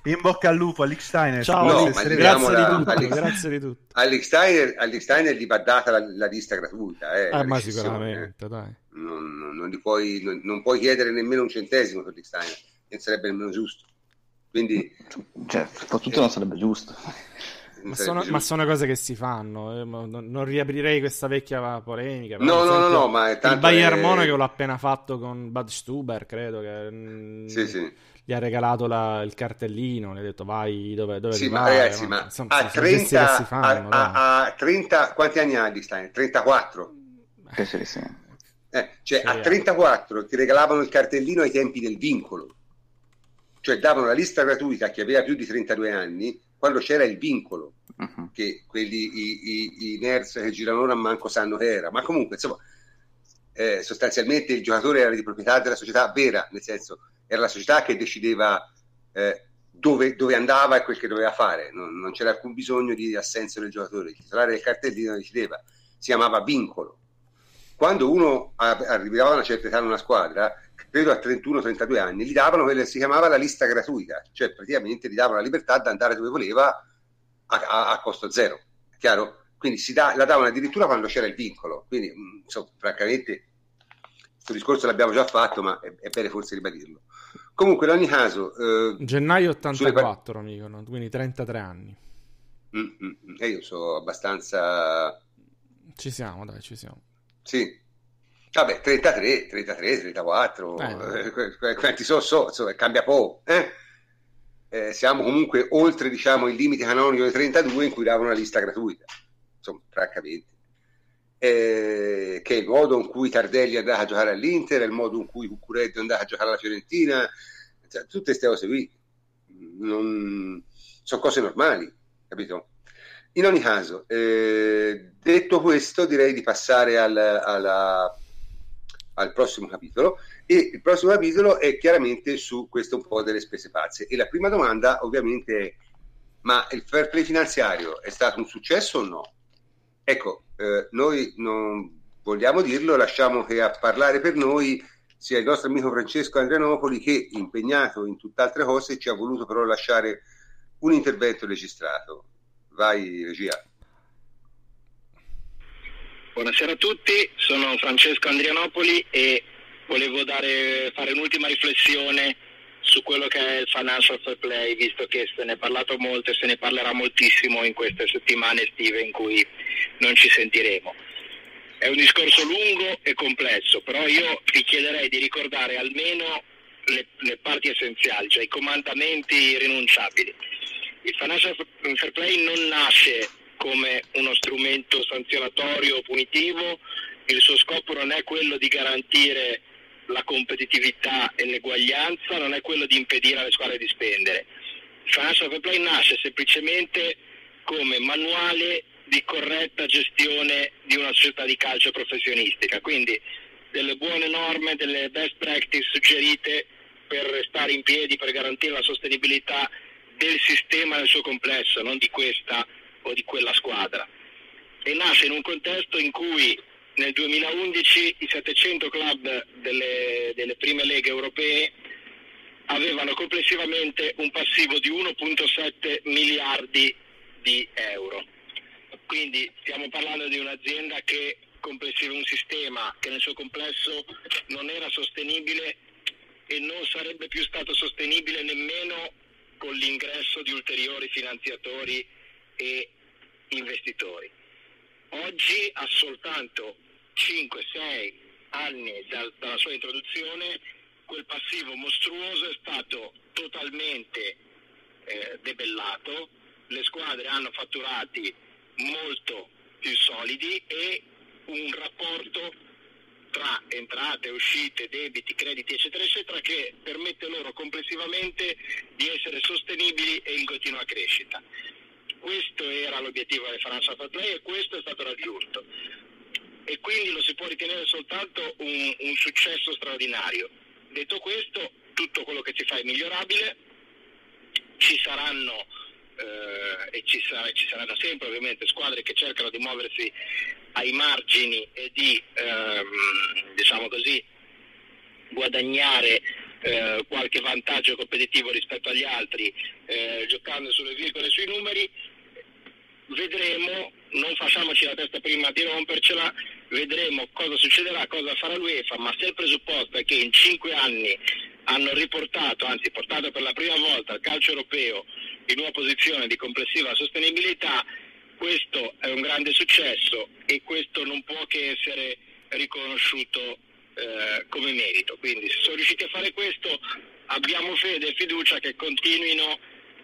In bocca al lupo, Alex Steiner. Ciao, no, Alex, grazie, la, di tutto, Alex, grazie di tutto. Alex Steiner, Alex Steiner gli va data la, la lista gratuita. Eh, ah, ma sicuramente, eh. dai. Non, non, non, puoi, non, non, puoi, chiedere nemmeno un centesimo per Alex Steiner, non sarebbe nemmeno giusto. Quindi, cioè, soprattutto eh, non sarebbe giusto. Ma sono, ma sono, cose che si fanno. Eh, non, non, riaprirei questa vecchia polemica. No, no, no, no, ma il Bayern è... Monaco l'ha appena fatto con Bud Stuber, credo che mm, sì, sì. gli ha regalato la, il cartellino. Gli ha detto vai dove, dove sì, ma ragazzi, no? ma Insomma, a, 30, fanno, a, a, a, 30, quanti anni ha di Stein? 34? Eh, sì, sì. Eh, cioè sì, a 34 ti regalavano il cartellino ai tempi del vincolo. Cioè davano la lista gratuita a chi aveva più di 32 anni quando c'era il vincolo, uh-huh. che quelli, i, i, i, nerds che girano ora manco sanno che era, ma comunque insomma, eh, sostanzialmente il giocatore era di proprietà della società vera, nel senso era la società che decideva eh, dove, dove, andava e quel che doveva fare, non, non, c'era alcun bisogno di assenso del giocatore, il titolare del cartellino decideva, si chiamava vincolo. Quando uno arrivava a una certa età in una squadra, credo a 31-32 anni, gli davano quella che si chiamava la lista gratuita, cioè praticamente gli davano la libertà di andare dove voleva a, a, a costo zero, chiaro? Quindi si da, la davano addirittura quando c'era il vincolo, quindi mm, insomma, francamente questo discorso l'abbiamo già fatto, ma è, è bene forse ribadirlo. Comunque, in ogni caso... Eh, Gennaio 84, sulle... amico, quindi 33 anni. Mm, mm, mm, e io so abbastanza... Ci siamo, dai, ci siamo. Sì, Vabbè, 33, 33, 34, eh. quanti so, so, insomma, cambia poco. Eh? Eh, siamo comunque oltre diciamo, il limite canonico dei 32 in cui davano una lista gratuita, insomma, francamente. Eh, che è il modo in cui Tardelli è andato a giocare all'Inter, è il modo in cui Cuccuretto è andato a giocare alla Fiorentina, cioè, tutte queste cose qui non... sono cose normali, capito? In ogni caso, eh, detto questo, direi di passare al, alla al prossimo capitolo e il prossimo capitolo è chiaramente su questo un po' delle spese pazze e la prima domanda ovviamente è ma il fair play finanziario è stato un successo o no? Ecco, eh, noi non vogliamo dirlo, lasciamo che a parlare per noi sia il nostro amico Francesco Andrianopoli che impegnato in tutt'altre cose ci ha voluto però lasciare un intervento registrato. Vai regia. Buonasera a tutti, sono Francesco Andrianopoli e volevo dare, fare un'ultima riflessione su quello che è il financial fair play, visto che se ne è parlato molto e se ne parlerà moltissimo in queste settimane estive in cui non ci sentiremo. È un discorso lungo e complesso, però io vi chiederei di ricordare almeno le, le parti essenziali, cioè i comandamenti irrinunciabili. Il financial fair play non nasce come uno strumento sanzionatorio o punitivo, il suo scopo non è quello di garantire la competitività e l'eguaglianza, non è quello di impedire alle squadre di spendere. Il Financial Fair Play nasce semplicemente come manuale di corretta gestione di una società di calcio professionistica, quindi delle buone norme, delle best practice suggerite per restare in piedi, per garantire la sostenibilità del sistema nel suo complesso, non di questa o di quella squadra e nasce in un contesto in cui nel 2011 i 700 club delle, delle prime leghe europee avevano complessivamente un passivo di 1.7 miliardi di euro. Quindi stiamo parlando di un'azienda che complessiva un sistema che nel suo complesso non era sostenibile e non sarebbe più stato sostenibile nemmeno con l'ingresso di ulteriori finanziatori e investitori. Oggi, a soltanto 5-6 anni dal, dalla sua introduzione, quel passivo mostruoso è stato totalmente eh, debellato, le squadre hanno fatturati molto più solidi e un rapporto tra entrate, uscite, debiti, crediti, eccetera, eccetera, che permette loro complessivamente di essere sostenibili e in continua crescita questo era l'obiettivo del Fair Play e questo è stato raggiunto. E quindi lo si può ritenere soltanto un, un successo straordinario. Detto questo, tutto quello che si fa è migliorabile, ci saranno eh, e ci, sarà, ci, saranno sempre ovviamente squadre che cercano di muoversi ai margini e di ehm, diciamo così guadagnare eh, qualche vantaggio competitivo rispetto agli altri eh, giocando sulle virgole e sui numeri vedremo non facciamoci la testa prima di rompercela vedremo cosa succederà, cosa farà l'UEFA ma se il presupposto è che in cinque anni hanno riportato, anzi portato per la prima volta il calcio europeo in una posizione di complessiva sostenibilità, questo è un grande successo e questo non può che essere riconosciuto eh, come merito. Quindi se sono riusciti a fare questo abbiamo fede e fiducia che continuino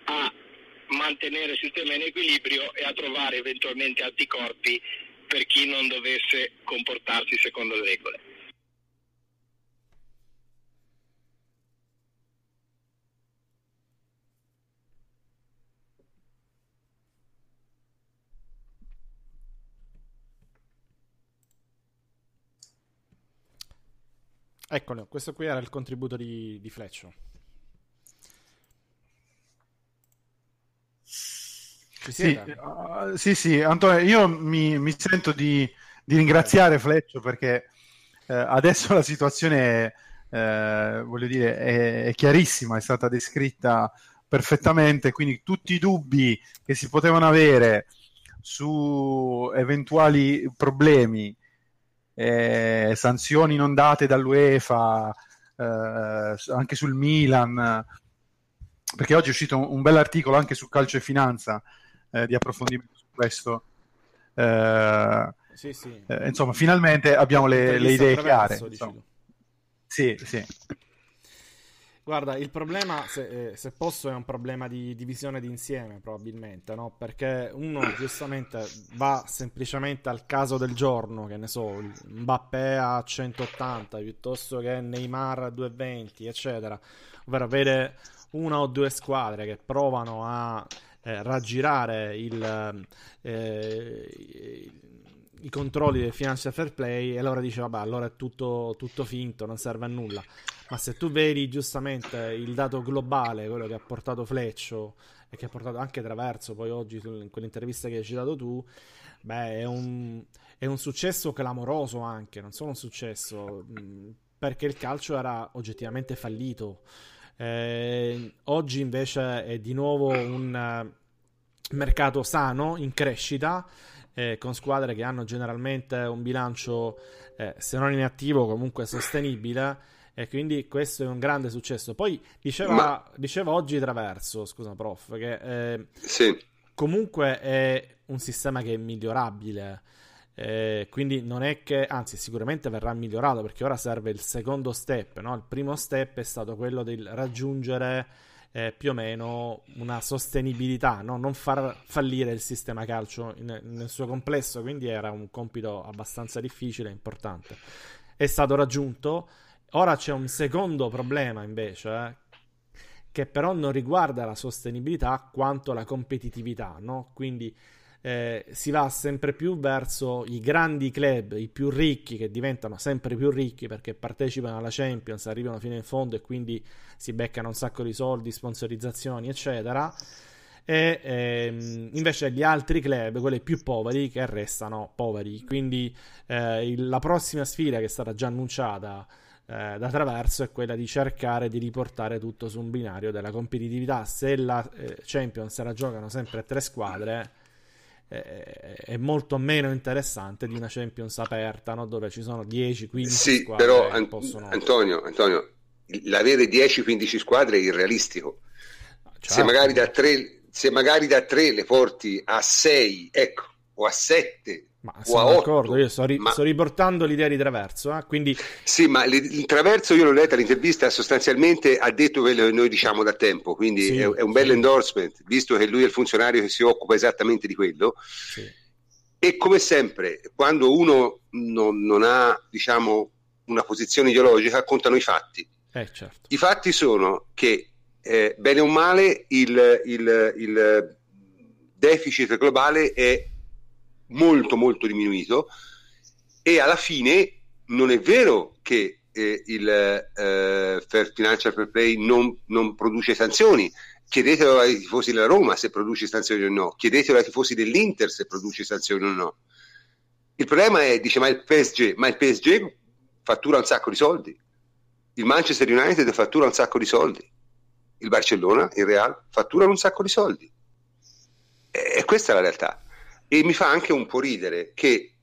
a mantenere il sistema in equilibrio e a trovare eventualmente anticorpi per chi non dovesse comportarsi secondo le regole. Eccolo, questo qui era il contributo di, di Fleccio. Sì, uh, sì, sì, Antonio, io mi, mi sento di, di, ringraziare Fleccio perché uh, adesso la situazione, uh, voglio dire, è, è, chiarissima, è stata descritta perfettamente, quindi tutti i dubbi che si potevano avere su eventuali problemi eh, sanzioni non date dall'UEFA, eh, anche sul Milan, perché oggi è uscito un, un bell'articolo anche su calcio e finanza eh, di approfondimento su questo. Eh, sì, sì. Eh, insomma, finalmente abbiamo le, le idee chiare. Sì, sì. Guarda, il problema, se, eh, se, posso, è un problema di divisione d'insieme, probabilmente, no? Perché uno giustamente va semplicemente al caso del giorno, che ne so, Mbappé a 180 piuttosto che Neymar a 220, eccetera. Ovvero vede una o due squadre che provano a eh, raggirare il, eh, i controlli del financial fair play e allora dice vabbè allora è tutto, tutto finto non serve a nulla. Ma se tu vedi giustamente il dato globale quello che ha portato Fleccio e che ha portato anche Traverso poi oggi in quell'intervista che hai citato tu beh è un, è un successo clamoroso anche non solo un successo perché il calcio era oggettivamente fallito. Eh, oggi invece è di nuovo un mercato sano in crescita eh, con squadre che hanno generalmente un bilancio, eh, se non in attivo, comunque sostenibile. E quindi questo è un grande successo. Poi diceva, Ma... diceva oggi Traverso, scusa, prof, che eh, sì. comunque è un sistema che è migliorabile. Eh, quindi non è che, anzi, sicuramente verrà migliorato perché ora serve il secondo step. No? Il primo step è stato quello di raggiungere eh, più o meno una sostenibilità, no? non far fallire il sistema calcio in, nel suo complesso, quindi era un compito abbastanza difficile e importante. È stato raggiunto, ora c'è un secondo problema invece, eh, che però non riguarda la sostenibilità quanto la competitività, no? quindi eh, si va sempre più verso i grandi club, i più ricchi, che diventano sempre più ricchi perché partecipano alla Champions, arrivano fino in fondo e quindi si beccano un sacco di soldi, sponsorizzazioni, eccetera. E ehm, invece gli altri club, quelli più poveri, che restano poveri. Quindi eh, la prossima sfida che è stata già annunciata eh, da Traverso è quella di cercare di riportare tutto su un binario della competitività. Se la eh, Champions la giocano sempre tre squadre, è molto meno interessante di una Champions aperta, no? dove ci sono 10-15 sì, squadre. Però An- possono... Antonio, Antonio, l'avere 10-15 squadre è irrealistico. Certo. Se, magari da tre, se magari da 3 le porti a 6, ecco, o a 7, ma sono d'accordo, io sto, ri- ma... sto, riportando l'idea di Traverso, eh? quindi... Sì, ma il Traverso io l'ho letta l'intervista, sostanzialmente ha detto quello che noi diciamo da tempo, quindi sì, è, è, un sì. bel endorsement, visto che lui è il funzionario che si occupa esattamente di quello. Sì. E come sempre, quando uno non, non, ha, diciamo, una posizione ideologica, contano i fatti. Eh, certo. I fatti sono che, eh, bene o male, il, il, il deficit globale è molto molto diminuito e alla fine non è vero che eh, il eh, Fair Financial Fair Play non, non, produce sanzioni. Chiedetelo ai tifosi della Roma se produce sanzioni o no, chiedetelo ai tifosi dell'Inter se produce sanzioni o no. Il problema è, dice, ma il PSG, ma il PSG fattura un sacco di soldi, il Manchester United fattura un sacco di soldi, il Barcellona, il Real fatturano un sacco di soldi. E questa è la realtà. E mi fa anche un po' ridere che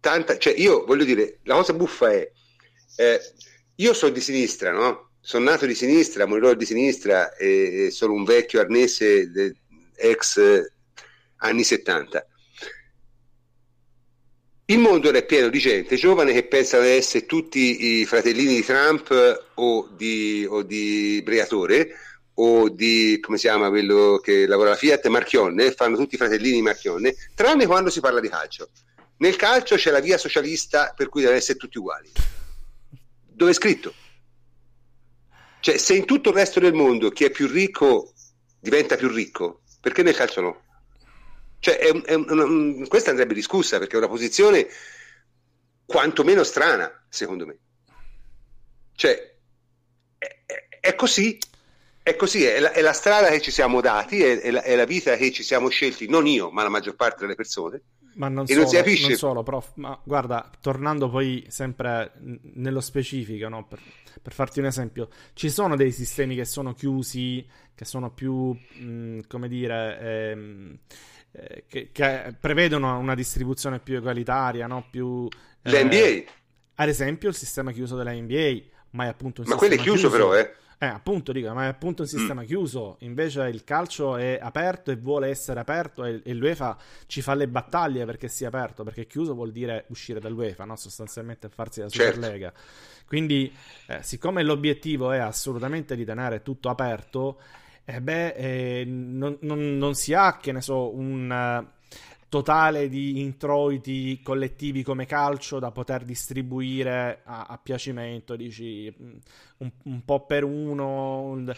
tanta, cioè io voglio dire, la cosa buffa è, eh, io sono di sinistra, no? Sono nato di sinistra, morirò di sinistra e, e sono un vecchio arnese de, ex eh, anni 70. Il mondo è pieno di gente giovane che pensa di essere tutti i fratellini di Trump o di, o di Briatore o di, come si chiama quello che lavora alla Fiat, Marchionne, fanno tutti i fratellini Marchionne, tranne quando si parla di calcio. Nel calcio c'è la via socialista per cui devono essere tutti uguali. Dove è scritto? Cioè, se in tutto il resto del mondo chi è più ricco diventa più ricco, perché nel calcio no? Cioè, è, è una, questa andrebbe discussa perché è una posizione quantomeno strana, secondo me. Cioè, è, è così, è così, è la, è la, strada che ci siamo dati, è, la, è la vita che ci siamo scelti, non io, ma la maggior parte delle persone ma non, solo, non, non solo, prof, ma guarda, tornando poi sempre nello specifico, no? per, per, farti un esempio, ci sono dei sistemi che sono chiusi, che sono più, mh, come dire, ehm, eh, che, che, prevedono una distribuzione più egualitaria, no? più... Eh, NBA? Ad esempio il sistema chiuso della NBA, ma è appunto un ma quello è chiuso, chiuso però, eh? Eh, appunto, dico, ma è appunto un sistema mm. chiuso. Invece il calcio è aperto e vuole essere aperto e, e, l'UEFA ci fa le battaglie perché sia aperto, perché chiuso vuol dire uscire dall'UEFA, no? sostanzialmente farsi la certo. Superlega. Quindi, eh, siccome l'obiettivo è assolutamente di tenere tutto aperto, eh beh, eh, non, non, non, si ha, che ne so, un totale di introiti collettivi come calcio da poter distribuire a, a piacimento, dici mm, un, un, po' per uno, un,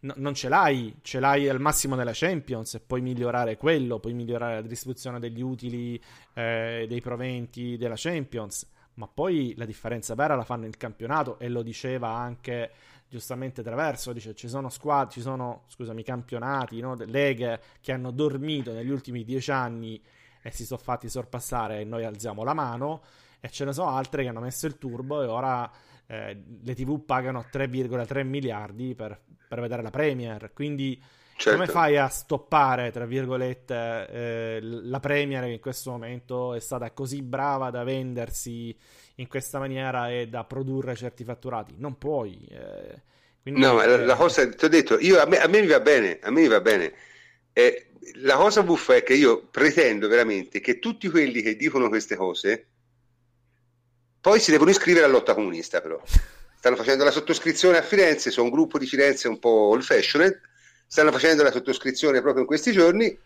no, non ce l'hai, ce l'hai al massimo nella Champions e puoi migliorare quello, puoi migliorare la distribuzione degli utili, eh, dei proventi della Champions, ma poi la differenza vera la fanno il campionato e lo diceva anche giustamente Traverso dice ci sono squadre, ci sono scusami, campionati, no? leghe che hanno dormito negli ultimi dieci anni e si sono fatti sorpassare e noi alziamo la mano e ce ne sono altre che hanno messo il turbo e ora eh, le tv pagano 3,3 miliardi per, per vedere la Premier quindi certo. come fai a stoppare tra virgolette eh, la Premier che in questo momento è stata così brava da vendersi in questa maniera e da produrre certi fatturati. Non puoi. Eh, no, eh, la cosa, ti ho detto, io, a, me, a me mi va bene, a me mi va bene. Eh, la cosa buffa è che io pretendo veramente che tutti quelli che dicono queste cose poi si devono iscrivere alla lotta comunista, però. Stanno facendo la sottoscrizione a Firenze, sono un gruppo di Firenze un po' old fashioned, stanno facendo la sottoscrizione proprio in questi giorni.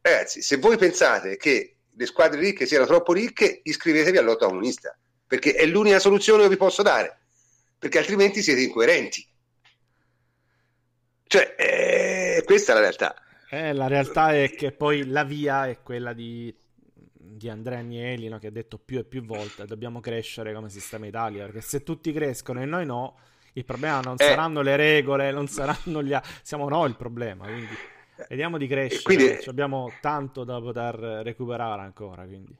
Ragazzi, se voi pensate che le squadre ricche siano troppo ricche, iscrivetevi alla lotta comunista perché è l'unica soluzione che vi posso dare, perché altrimenti siete incoerenti. Cioè, eh, questa è la realtà. Eh, la realtà è che poi la via è quella di, di Andrea Agnelli, no? che ha detto più e più volte dobbiamo crescere come sistema Italia, perché se tutti crescono e noi no, il problema non eh. saranno le regole, non saranno gli... siamo noi il problema, quindi vediamo di crescere, quindi... abbiamo tanto da poter recuperare ancora, quindi...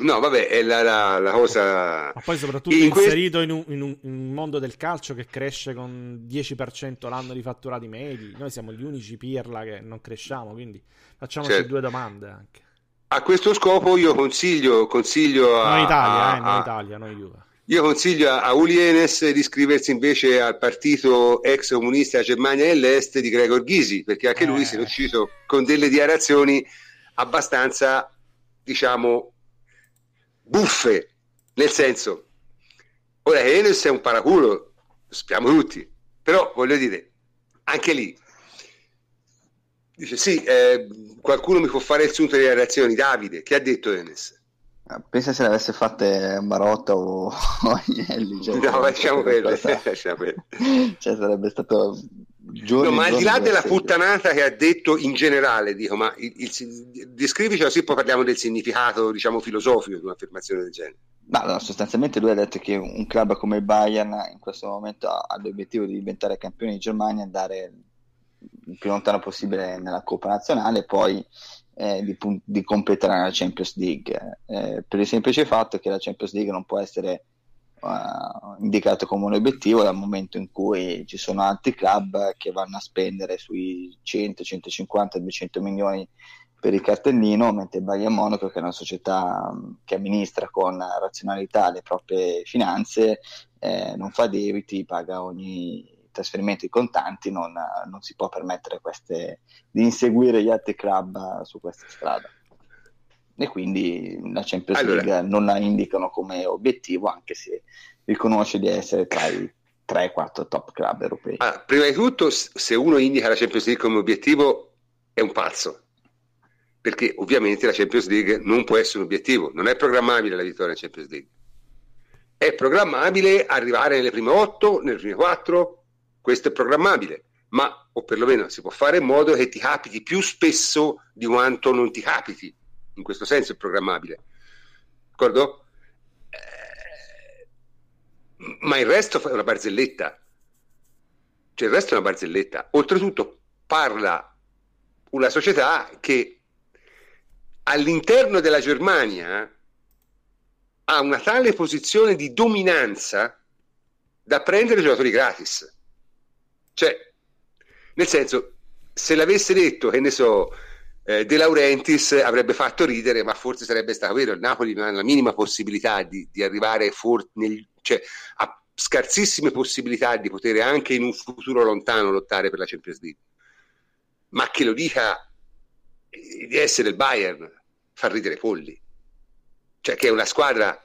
No, vabbè, è la, la, la, cosa. Ma poi, soprattutto in inserito que... in, un, in, un, in, un, mondo del calcio che cresce con 10% l'anno di fatturati medi. Noi siamo gli unici pirla che non cresciamo, quindi facciamoci certo. due domande anche. A questo scopo, io consiglio, consiglio a. Noi Italia, a, eh, noi Italia, noi Juve. Io consiglio a, Ulienes di iscriversi invece al partito ex comunista Germania dell'Est di Gregor Gysi, perché anche eh. lui si è uscito con delle dichiarazioni abbastanza, diciamo, buffe, nel senso, ora Enes è un paraculo, lo sappiamo tutti, però voglio dire, anche lì, dice sì, eh, qualcuno mi può fare il sunto delle reazioni, Davide, che ha detto Enes? Ah, pensa se le avesse fatte Marotta o, o Agnelli. Cioè, no, lasciamo. Lasciamo cioè, sarebbe stato giorni, no, ma al di là della puttanata che ha detto in generale, dico, ma il, il, descrivicelo sì, poi parliamo del significato, diciamo, filosofico di un'affermazione del genere. Ma no, sostanzialmente lui ha detto che un club come il Bayern in questo momento ha l'obiettivo di diventare campione di Germania e andare il più lontano possibile nella Coppa Nazionale e poi eh, di, di, competere nella Champions League. Eh, per il semplice fatto che la Champions League non può essere uh, indicato come un obiettivo dal momento in cui ci sono altri club che vanno a spendere sui 100, 150, 200 milioni per il cartellino, mentre il Bayern Monaco, che è una società um, che amministra con razionalità le proprie finanze, eh, non fa debiti, paga ogni trasferimento di contanti, non, non si può permettere queste, di inseguire gli altri club su questa strada e quindi la Champions allora. League non la indicano come obiettivo anche se riconosce di essere tra i 3-4 top club europei. Ah, prima di tutto, se uno indica la Champions League come obiettivo è un pazzo, perché ovviamente la Champions League non può essere un obiettivo, non è programmabile la vittoria in Champions League. È programmabile arrivare nelle prime 8, nelle prime 4, questo è programmabile, ma o perlomeno si può fare in modo che ti capiti più spesso di quanto non ti capiti in questo senso è programmabile. D'accordo? Eh, ma il resto è una barzelletta. Cioè il resto è una barzelletta. Oltretutto parla una società che all'interno della Germania ha una tale posizione di dominanza da prendere giocatori gratis. Cioè, nel senso, se l'avesse detto, che ne so, eh, De Laurentiis avrebbe fatto ridere, ma forse sarebbe stato vero. Il Napoli non ha la minima possibilità di, di arrivare for- nel, cioè, ha scarsissime possibilità di poter anche in un futuro lontano lottare per la Champions League. Ma che lo dica eh, di essere il Bayern fa ridere polli. Cioè, che è una squadra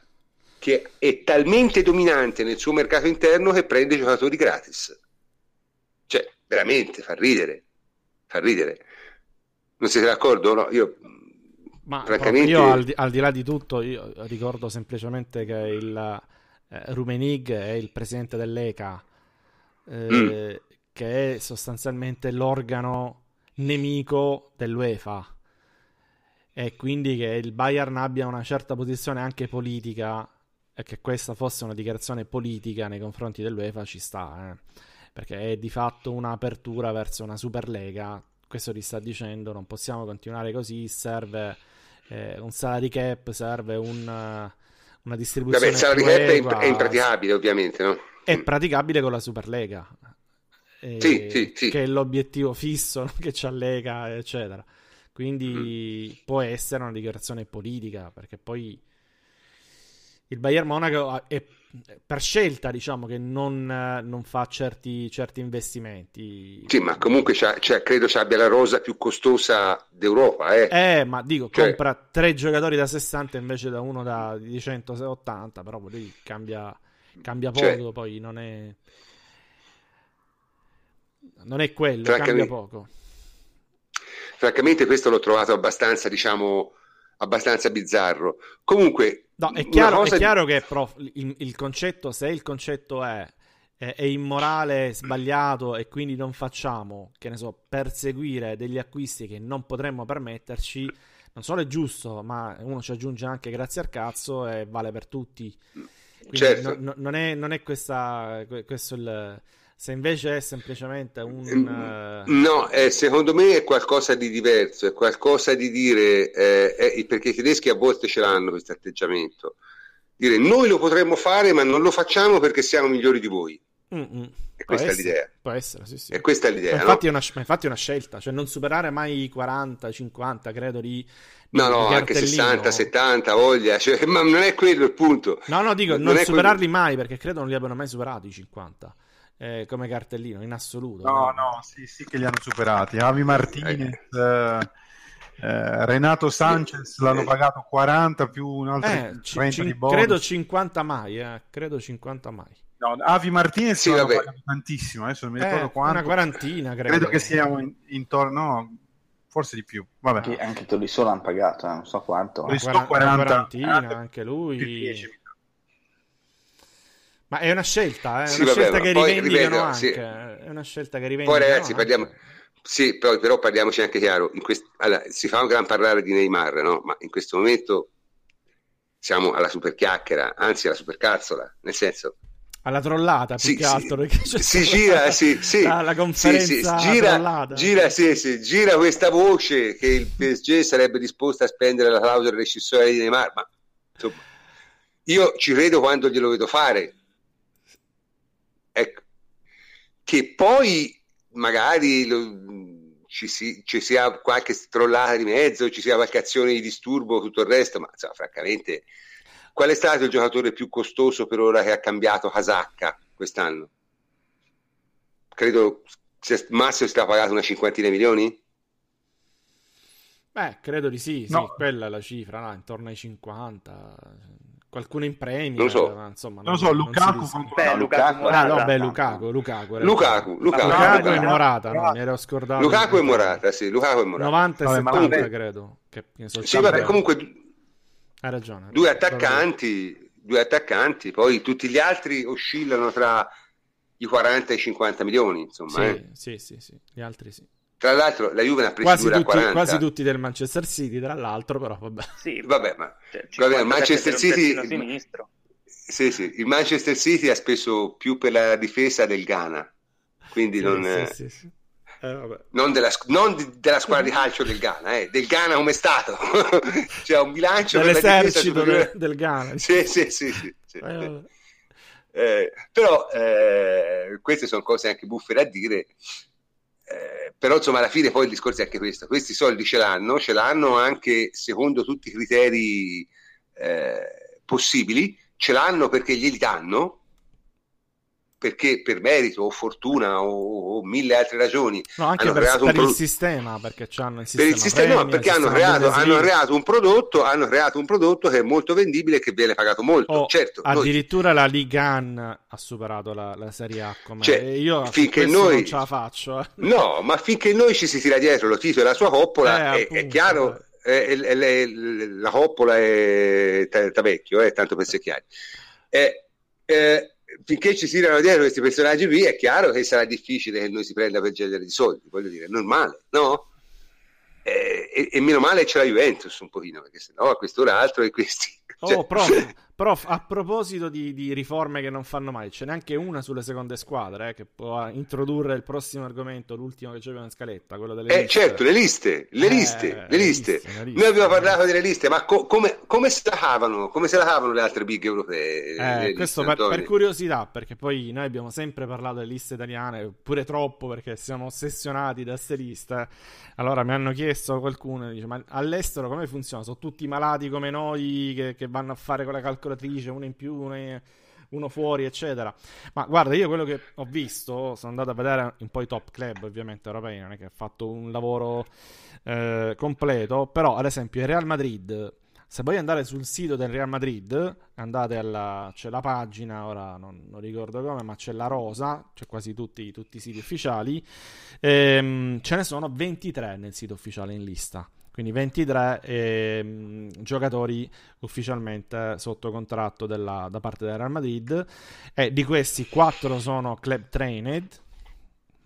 che è talmente dominante nel suo mercato interno che prende giocatori gratis. Cioè, veramente fa ridere. Fa ridere. Non siete d'accordo? No, io ma francamente... io al di, al di, là di tutto io ricordo semplicemente che il eh, Rumenig è il presidente dell'ECA eh, mm. che è sostanzialmente l'organo nemico dell'UEFA e quindi che il Bayern abbia una certa posizione anche politica e che questa fosse una dichiarazione politica nei confronti dell'UEFA ci sta eh? perché è di fatto un'apertura verso una Superlega questo ti sta dicendo non possiamo continuare così, serve eh, un salary cap, serve un, una distribuzione. Vabbè, il salary cap è, imp- è, impraticabile ovviamente, no? È praticabile con la Superlega. Eh, sì, sì, sì. Che è l'obiettivo fisso che c'ha Lega, eccetera. Quindi mm. può essere una dichiarazione politica, perché poi il Bayern Monaco è per scelta, diciamo, che non, non fa certi, certi, investimenti. Sì, ma comunque c'ha, credo ci abbia la rosa più costosa d'Europa. Eh, eh ma dico, cioè... compra tre giocatori da 60 invece da uno da, di 180, però lì cambia, cambia cioè poco, cioè... poi non è... Non è quello, cambia poco. Francamente questo l'ho trovato abbastanza, diciamo, abbastanza bizzarro. Comunque No, è chiaro, è chiaro che prof, il, il, concetto, se il concetto è, è, è immorale, sbagliato e quindi non facciamo, che ne so, perseguire degli acquisti che non potremmo permetterci, non solo è giusto, ma uno ci aggiunge anche grazie al cazzo e vale per tutti. Quindi certo. no, non, è, non, è, questa, questo il se invece è semplicemente un... Uh... No, eh, secondo me è qualcosa di diverso, è qualcosa di dire, eh, eh, perché i tedeschi a volte ce l'hanno questo atteggiamento, dire noi lo potremmo fare ma non lo facciamo perché siamo migliori di voi. Mm-mm. E questa può è l'idea. Può essere, sì, sì. E questa è l'idea. Ma infatti, no? è una, infatti, è una, scelta, cioè non superare mai i 40, 50, credo di... No, no, anche 60, 70, voglia, cioè, ma non è quello il punto. No, no, dico, non, non superarli quello... mai perché credo non li abbiano mai superati i 50 eh, come cartellino in assoluto. No, no, sì, sì che li hanno superati. Avi Martinez, eh, eh, Renato Sanchez sì. l'hanno pagato 40 più un altro eh, 30 c- di bonus. Credo 50 mai, eh, credo 50 mai. No, Avi Martinez sì, l'hanno pagato tantissimo, adesso non mi ricordo eh, quanto. Una quarantina, credo. Credo che siamo in, intorno, no, forse di più. Vabbè. Anche, anche Tolisso l'hanno pagato, eh, non so quanto. Tolisso 40, 40 quarantina, anche lui. 10, Ma è una scelta, eh? è una sì, scelta che rivendicano anche. Sì. È una scelta che rivendicano Poi ragazzi, parliamo... Sì, però, però parliamoci anche chiaro. Quest... Allora, si fa un gran parlare di Neymar, no? Ma in questo momento siamo alla super chiacchiera, anzi alla super cazzola, nel senso alla trollata più sì, che altro sì, si gira sì, sì, la, la conferenza sì, gira, gira, sì, sì, gira questa voce che il PSG sarebbe disposto a spendere la clausola rescissoria di Neymar ma insomma io ci credo quando glielo vedo fare ecco che poi magari lo, ci, si, ci, sia qualche trollata di mezzo ci sia qualche azione di disturbo tutto il resto ma insomma, francamente Qual è stato il giocatore più costoso per ora che ha cambiato casacca quest'anno? Credo Massimo sia pagato una cinquantina di milioni? Beh, credo di sì, no. sì quella è la cifra, no? intorno ai 50. Qualcuno in premio, non so. Ma, insomma, non, non so, Lukaku contro beh, Lukaku, ah, no, beh, Lukaku, Lukaku, Lukaku, Lukaku, Lukaku e Morata, no, mi ero scordato. Lukaku e Morata, sì, Lukaku e Morata. 90 e 70 credo. Che, sì, vabbè, comunque hai ragione. Due attaccanti, due attaccanti, poi tutti gli altri oscillano tra i 40 e i 50 milioni, insomma. Sì, eh. sì, sì, sì, gli altri sì. Tra l'altro la Juve ne ha preso quasi tutti, 40. Quasi tutti del Manchester City, tra l'altro, però vabbè. Sì, vabbè, ma cioè, vabbè, Manchester City... Sì, sì, il Manchester City ha speso più per la difesa del Ghana, quindi sì, non... Sì, sì, sì. Eh, non, della, non di, della, squadra di calcio del Ghana, eh, del Ghana come stato. cioè un bilancio dell'esercito del, del Ghana. Sì, sì, sì. sì, sì. Eh, eh, però eh, queste sono cose anche buffe da dire. Eh, però insomma alla fine poi il discorso è anche questo. Questi soldi ce l'hanno ce l'hanno anche secondo tutti i criteri eh, possibili ce l'hanno perché glieli danno perché per merito o fortuna o, o mille altre ragioni no, hanno per, creato per un pro... il sistema perché hanno il sistema per il sistema premio, perché hanno creato, hanno creato, un prodotto hanno creato un prodotto che è molto vendibile e che viene pagato molto oh, certo addirittura noi... la Liga ha superato la, la Serie A come cioè, io finché noi non ce la faccio eh. no ma finché noi ci si tira dietro lo Tito e la sua coppola eh, è, appunto, è, chiaro eh. è, è, la coppola è da vecchio eh, tanto per essere chiari eh, eh finché ci tirano dietro questi personaggi qui è chiaro che sarà difficile che noi si prenda per genere di soldi, voglio dire, è normale, no? E, e, e meno male c'è la Juventus un pochino, perché se no a quest'ora altro e questi... Oh, cioè... prof, prof, a proposito di, di, riforme che non fanno mai, ce n'è anche una sulle seconde squadre eh, che può introdurre il prossimo argomento, l'ultimo che c'era in scaletta, quello delle eh, liste. certo, le liste, le eh, liste, le liste. liste, liste. Noi abbiamo parlato delle liste, ma co- come, come, se la cavano, come se la cavano le altre big europee? Eh, questo per, per, curiosità, perché poi noi abbiamo sempre parlato delle liste italiane, pure troppo perché siamo ossessionati da queste liste. Allora mi hanno chiesto qualcuno, dice, ma all'estero come funziona? Sono tutti malati come noi che, che vanno a fare con la calcolatrice, uno in più, uno, uno, fuori, eccetera. Ma guarda, io quello che ho visto, sono andato a vedere un po' i top club, ovviamente europei, non è che ha fatto un lavoro eh, completo, però ad esempio il Real Madrid se vuoi andare sul sito del Real Madrid, andate alla. c'è la pagina, ora non, non ricordo come, ma c'è la rosa, c'è quasi tutti, tutti i siti ufficiali. Ehm, ce ne sono 23 nel sito ufficiale in lista. Quindi 23 ehm, giocatori ufficialmente sotto contratto della, da parte del Real Madrid. E di questi 4 sono club trained,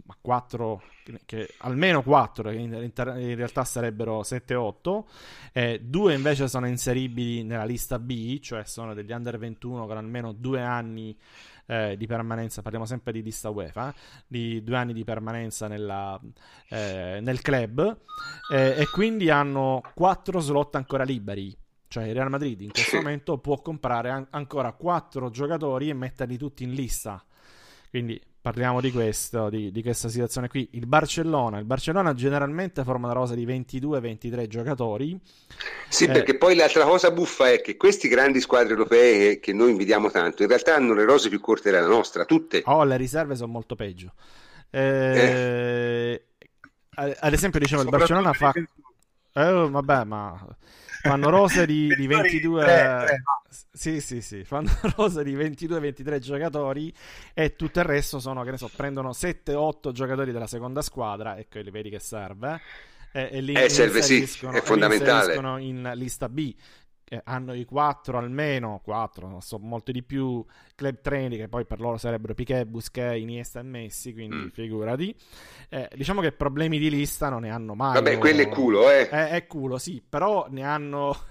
ma 4 che almeno 4 che in, in, realtà sarebbero 7-8 eh, due invece sono inseribili nella lista B cioè sono degli under 21 con almeno due anni eh, di permanenza. Parliamo sempre di lista UEFA di due anni di permanenza nella, eh, nel club eh, e quindi hanno 4 slot ancora liberi. Cioè il Real Madrid in questo momento può comprare an- ancora 4 giocatori e metterli tutti in lista. Quindi parliamo di questo, di, di, questa situazione qui. Il Barcellona, il Barcellona generalmente forma una rosa di 22-23 giocatori. Sì, eh, perché poi l'altra cosa buffa è che questi grandi squadre europee che noi invidiamo tanto, in realtà hanno le rose più corte della nostra, tutte. Oh, le riserve sono molto peggio. Eh, eh. Ad esempio, diciamo, il Barcellona fa... Eh, vabbè, ma fanno rose di, di 22 sì sì sì fanno rose di 22-23 giocatori e tutto il resto sono che ne so prendono 7-8 giocatori della seconda squadra e li vedi che serve e, e li eh, serve sì è fondamentale. in lista B hanno i quattro almeno, quattro, non so, molti di più club trainer che poi per loro sarebbero Piquet, Busquets, Iniesta e Messi, quindi mm. figurati. Eh, diciamo che problemi di lista non ne hanno mai. Vabbè, quello è culo, eh. È, è culo, sì, però ne hanno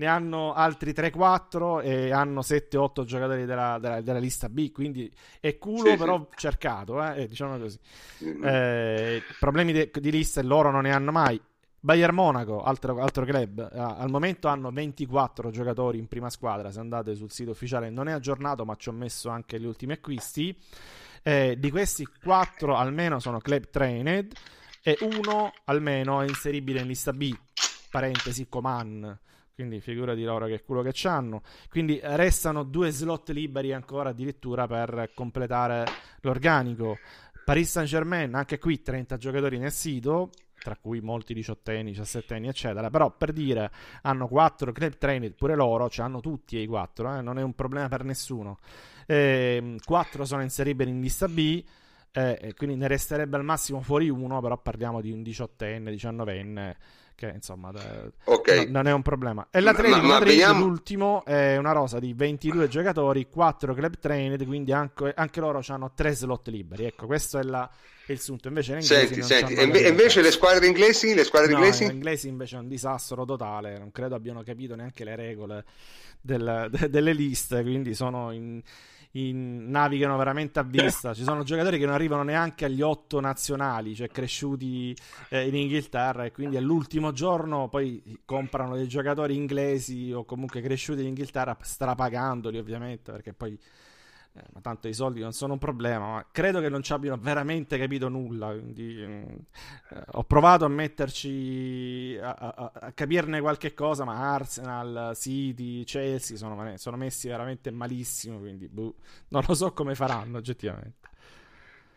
ne hanno altri 3-4 e hanno 7-8 giocatori della, della, della, lista B, quindi è culo sì, però sì. cercato, eh, diciamo così. Mm-hmm. Eh, problemi de- di lista loro non ne hanno mai. Bayern Monaco, altro, altro club, eh, al momento hanno 24 giocatori in prima squadra, se andate sul sito ufficiale. Non è aggiornato ma ci ho messo anche gli ultimi acquisti, eh, di questi 4 almeno sono club trained e uno almeno è inseribile in lista B, parentesi Coman, quindi figura di loro che culo che c'hanno, quindi restano due slot liberi ancora addirittura per completare l'organico. Paris Saint Germain, anche qui 30 giocatori nel sito, tra cui molti diciottenni, diciassettenni, eccetera. Però per dire, hanno quattro club trained, pure loro, cioè hanno tutti i quattro, eh? non è un problema per nessuno. Eh, quattro sono inseribili in lista B. Eh, quindi ne resterebbe al massimo fuori uno, però parliamo di un diciottenne, diciannovenne che insomma okay. no, non è un problema. E l'Atletico ma, Madrid, vediamo... l'ultimo, è una rosa di 22 giocatori, 4 club trained, quindi anche, anche loro hanno 3 slot liberi. Ecco, questo è, la, è il sunto. Invece in senti, senti. E inve- invece le squadre inglesi? Le squadre no, inglesi? Le inglesi invece è un disastro totale, non credo abbiano capito neanche le regole del, de, delle liste, quindi sono in in, navigano veramente a vista. Ci sono giocatori che non arrivano neanche agli otto nazionali, cioè cresciuti eh, in Inghilterra, e quindi all'ultimo giorno poi comprano dei giocatori inglesi o comunque cresciuti in Inghilterra, strapagandoli ovviamente, perché poi eh, ma tanto i soldi non sono un problema, ma credo che non ci abbiano veramente capito nulla. Quindi, mm, eh, ho provato a metterci a, a, a, capirne qualche cosa, ma Arsenal, City, Chelsea sono, sono messi veramente malissimo. Quindi boh, non lo so come faranno oggettivamente.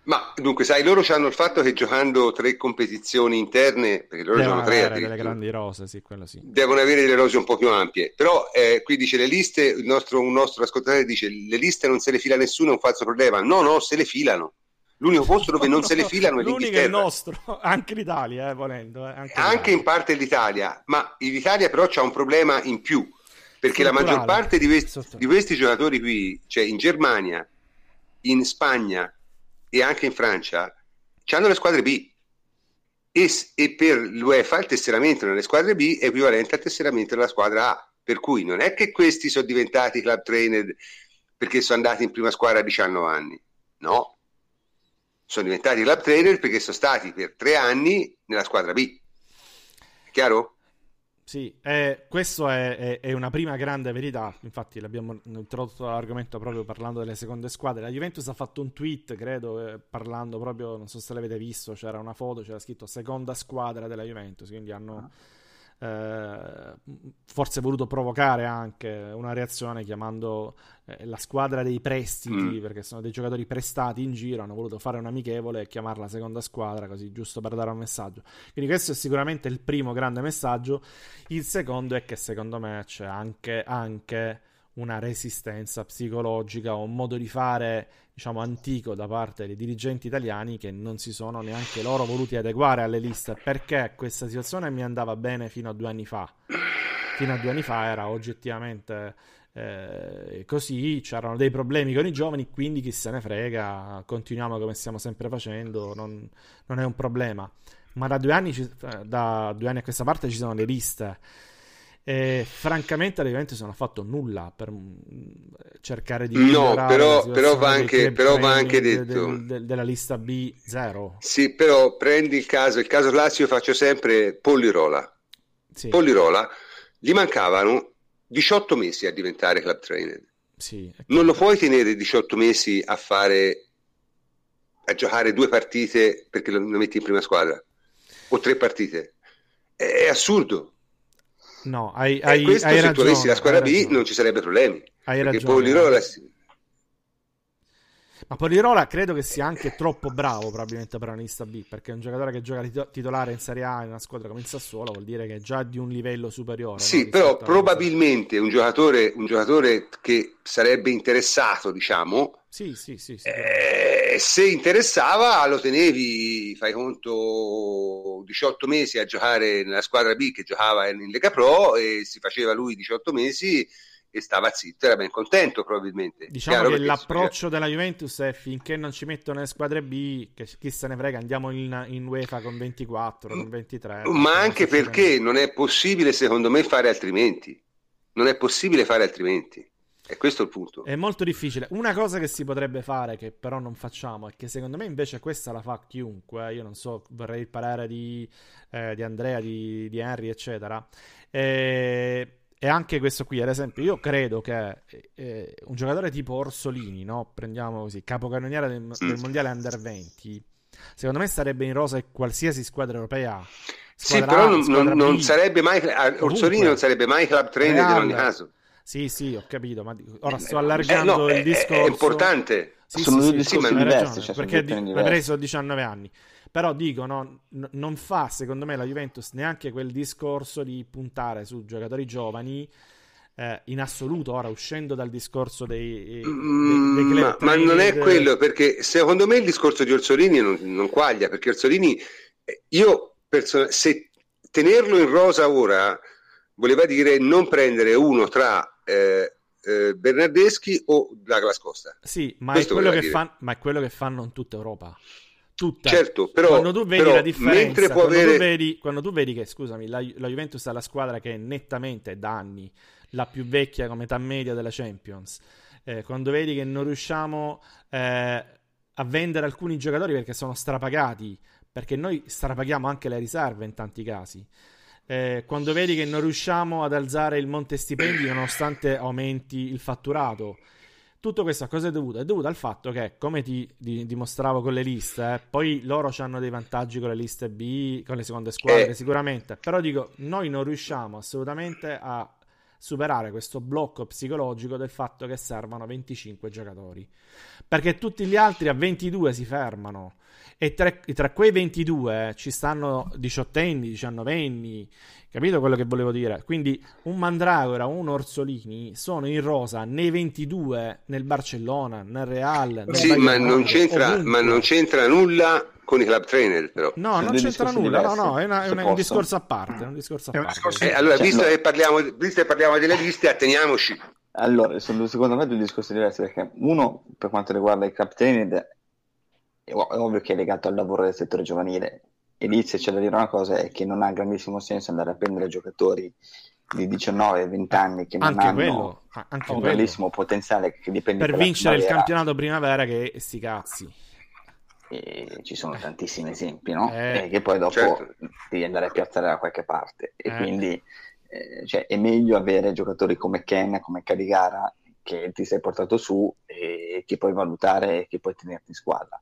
Ma dunque, sai, loro hanno il fatto che giocando tre competizioni interne, perché loro devono giocano tre delle grandi rose, sì, quello sì. Devono avere delle rose un po' più ampie. Però eh, qui dice le liste, nostro, un nostro ascoltatore dice le liste non se le fila nessuno, è un falso problema. No, no, se le filano. L'unico posto dove non se le filano è l'Unico è il nostro, anche l'Italia, eh, volendo. Eh, anche, anche in parte l'Italia, ma l'Italia però c'ha un problema in più, perché la maggior parte di questi, di questi giocatori qui, cioè in Germania, in Spagna, e anche in Francia hanno le squadre B. E, e, per l'UEFA il tesseramento nelle squadre B è equivalente al tesseramento della squadra A. Per cui non è che questi sono diventati club trained perché sono andati in prima squadra a 19 anni. No. Sono diventati club trainer perché sono stati per tre anni nella squadra B. È chiaro? Sì, eh, questo è, è, è, una prima grande verità. Infatti, l'abbiamo introdotto l'argomento proprio parlando delle seconde squadre. La Juventus ha fatto un tweet, credo, eh, parlando proprio, non so se l'avete visto, c'era una foto, c'era scritto seconda squadra della Juventus. Quindi hanno. Ah eh, forse voluto provocare anche una reazione chiamando eh, la squadra dei prestiti, mm. perché sono dei giocatori prestati in giro, hanno voluto fare un amichevole e chiamarla seconda squadra, così giusto per dare un messaggio. Quindi questo è sicuramente il primo grande messaggio. Il secondo è che secondo me c'è anche, anche una resistenza psicologica o un modo di fare diciamo antico da parte dei dirigenti italiani che non si sono neanche loro voluti adeguare alle liste perché questa situazione mi andava bene fino a due anni fa. Fino a due anni fa era oggettivamente eh, così c'erano dei problemi con i giovani quindi chi se ne frega continuiamo come stiamo sempre facendo non, non è un problema. Ma da due, anni, eh, da due anni a questa parte ci sono le liste e francamente la Juventus non ha fatto nulla per mm, cercare di no però, però va anche, però va anche detto. del, del, della lista B 0 sì però prendi il caso il caso Lazio faccio sempre Pollirola. Sì. Pollirola gli mancavano 18 mesi a diventare club trainer. Sì, non lo puoi tenere 18 mesi a fare a giocare due partite perché lo metti in prima squadra o tre partite. È, è assurdo No, hai, hai, e questo hai se ragione, tu avessi la squadra B non ci sarebbe problemi. Hai perché ragione. Polirola... Ma Polirola credo che sia anche troppo bravo probabilmente per una lista B, perché un giocatore che gioca titolare in Serie A in una squadra come il Sassuolo vuol dire che è già di un livello superiore. Sì, no? però probabilmente un giocatore, un giocatore, che sarebbe interessato, diciamo, sì, sì, sì, sì. Eh, Eh, se interessava lo tenevi, fai conto, 18 mesi a giocare nella squadra B che giocava in Lega Pro e si faceva lui 18 mesi e stava zitto, era ben contento probabilmente. Diciamo Chiaro, che l'approccio della Juventus è finché non ci mettono le squadre B, che chi se ne frega, andiamo in, in UEFA con 24, con 23. Ma anche perché non è possibile secondo me fare altrimenti. Non è possibile fare altrimenti. E questo è il punto. È molto difficile. Una cosa che si potrebbe fare, che però non facciamo, è che secondo me invece questa la fa chiunque. Eh. Io non so, vorrei il parere di, eh, di Andrea, di, di Henry, eccetera. E e anche questo qui, ad esempio, io credo che eh, un giocatore tipo Orsolini, no? prendiamo così, capocannoniere del, del, mondiale under 20, secondo me sarebbe in rosa qualsiasi squadra europea. Squadra sì, però non, non, non sarebbe mai, Orsolini non sarebbe mai club trainer in ogni caso. Sì, sì, ho capito, ma ora sto allargando eh, no, il discorso. È, è importante. Sì, Sono sì, due sì, discorsi sì, diversi, ragione, cioè perché di, preso 19 anni. Però dico, no, n- non fa secondo me la Juventus neanche quel discorso di puntare su giocatori giovani. Eh, in assoluto, ora uscendo dal discorso dei, dei, dei mm, ma, ma, non è quello perché secondo me il discorso di Orsolini non, non quaglia perché Orsolini, eh, io person- se tenerlo in rosa ora voleva dire non prendere uno tra eh, eh, Bernardeschi o Douglas Costa. Sì, ma è, fan, ma è, quello che fanno in tutta Europa tutta. Certo, però quando tu vedi però, la differenza, quando, avere... tu vedi, quando, tu vedi, che, scusami, la, la, Juventus è la squadra che è nettamente da anni la più vecchia come età media della Champions, eh, quando vedi che non riusciamo eh, a vendere alcuni giocatori perché sono strapagati, perché noi strapaghiamo anche le riserve in tanti casi. Eh, quando vedi che non riusciamo ad alzare il monte stipendi nonostante aumenti il fatturato, tutto questo a cosa è dovuto? È dovuto al fatto che, come ti, ti dimostravo con le liste, eh, poi loro hanno dei vantaggi con le liste B, con le seconde squadre, eh. sicuramente. Però dico, noi non riusciamo assolutamente a superare questo blocco psicologico del fatto che servono 25 giocatori. Perché tutti gli altri a 22 si fermano. E tra, tra quei 22 eh, ci stanno 18 anni, 19 anni, Capito quello che volevo dire? Quindi un Mandragora, un Orsolini sono in rosa nei 22 nel Barcellona, nel Real. Nel sì, ma non, ma non, c'entra, nulla con i club trainer, però. No, non c'entra nulla. Diversi. No, no, è, una, è una, un discorso a parte. Un discorso a parte. Eh, allora, visto, che parliamo, visto che parliamo delle liste, atteniamoci. Allora, sono secondo me due discorsi diversi perché uno, per quanto riguarda i club trainer, è ovvio che è legato al lavoro del settore giovanile e lì se c'è da dire una cosa è che non ha grandissimo senso andare a prendere giocatori di 19-20 anni che non anche hanno quello, anche un bellissimo potenziale che dipende per vincere il campionato primavera che sti cazzi e ci sono tantissimi esempi no? Eh, e che poi dopo certo. devi andare a piazzare da qualche parte e eh. quindi eh, cioè, è meglio avere giocatori come Ken come Caligara che ti sei portato su e che puoi valutare e che puoi tenerti in squadra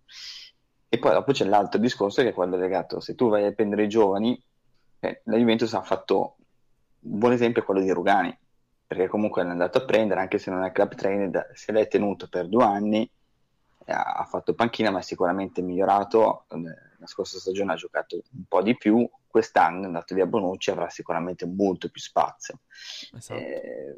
e poi dopo c'è l'altro discorso che è quello legato, se tu vai a prendere i giovani, eh, la Juventus ha fatto un buon esempio è quello di Rugani, perché comunque è andato a prendere, anche se non è club trainer, se l'è tenuto per due anni, eh, ha fatto panchina, ma è sicuramente migliorato. Eh, la scorsa stagione ha giocato un po' di più, quest'anno è andato via Bonucci, avrà sicuramente molto più spazio. Esatto. Eh,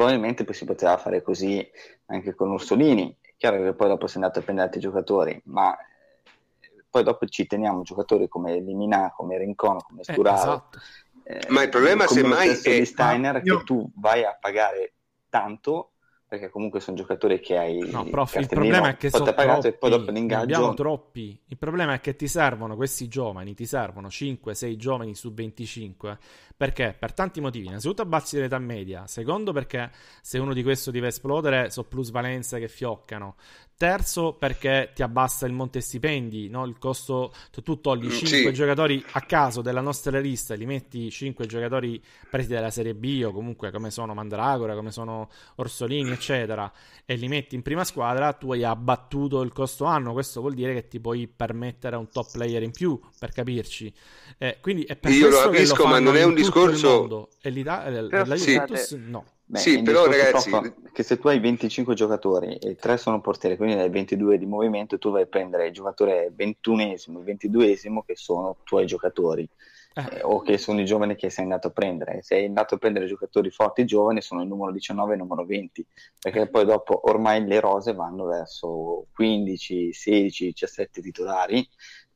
probabilmente poi si poteva fare così anche con Ursolini, Chiaro che poi dopo si è andato a prendere altri giocatori, ma eh, poi dopo ci teniamo giocatori come Limina, come Rincon, come eh, Sturaro. Eh, esatto. eh, ma il problema semmai è di Steiner io... che tu vai a pagare tanto perché comunque sono giocatori che hai no, prof, il problema è che sono troppi, e poi dopo l'ingaggio abbiamo troppi. Il problema è che ti servono questi giovani ti servono 5-6 giovani su 25 perché? Per tanti motivi. Innanzitutto abbassi l'età media secondo perché se uno di questo deve esplodere so plusvalenze che fioccano Terzo, perché ti abbassa il monte stipendi, no? il costo, tu togli 5 mm, sì. giocatori a caso della nostra lista e li metti 5 giocatori presi dalla Serie B o comunque come sono Mandragora, come sono Orsolini, eccetera, e li metti in prima squadra, tu hai abbattuto il costo anno. Questo vuol dire che ti puoi permettere un top player in più, per capirci. Eh, quindi è per Io lo capisco, lo ma non è un discorso... E l'Italia, la Juventus sì. no Beh, sì, però ragazzi... Che se tu hai 25 giocatori e 3 sono portieri, quindi hai 22 di movimento, tu vai a prendere il giocatore 21esimo, il 22esimo che sono tuoi giocatori. Eh. Eh, o che sono i giovani che sei andato a prendere. Se sei andato a prendere giocatori forti giovani sono il numero 19 e il numero 20, perché poi dopo ormai le rose vanno verso 15, 16, 17 titolari.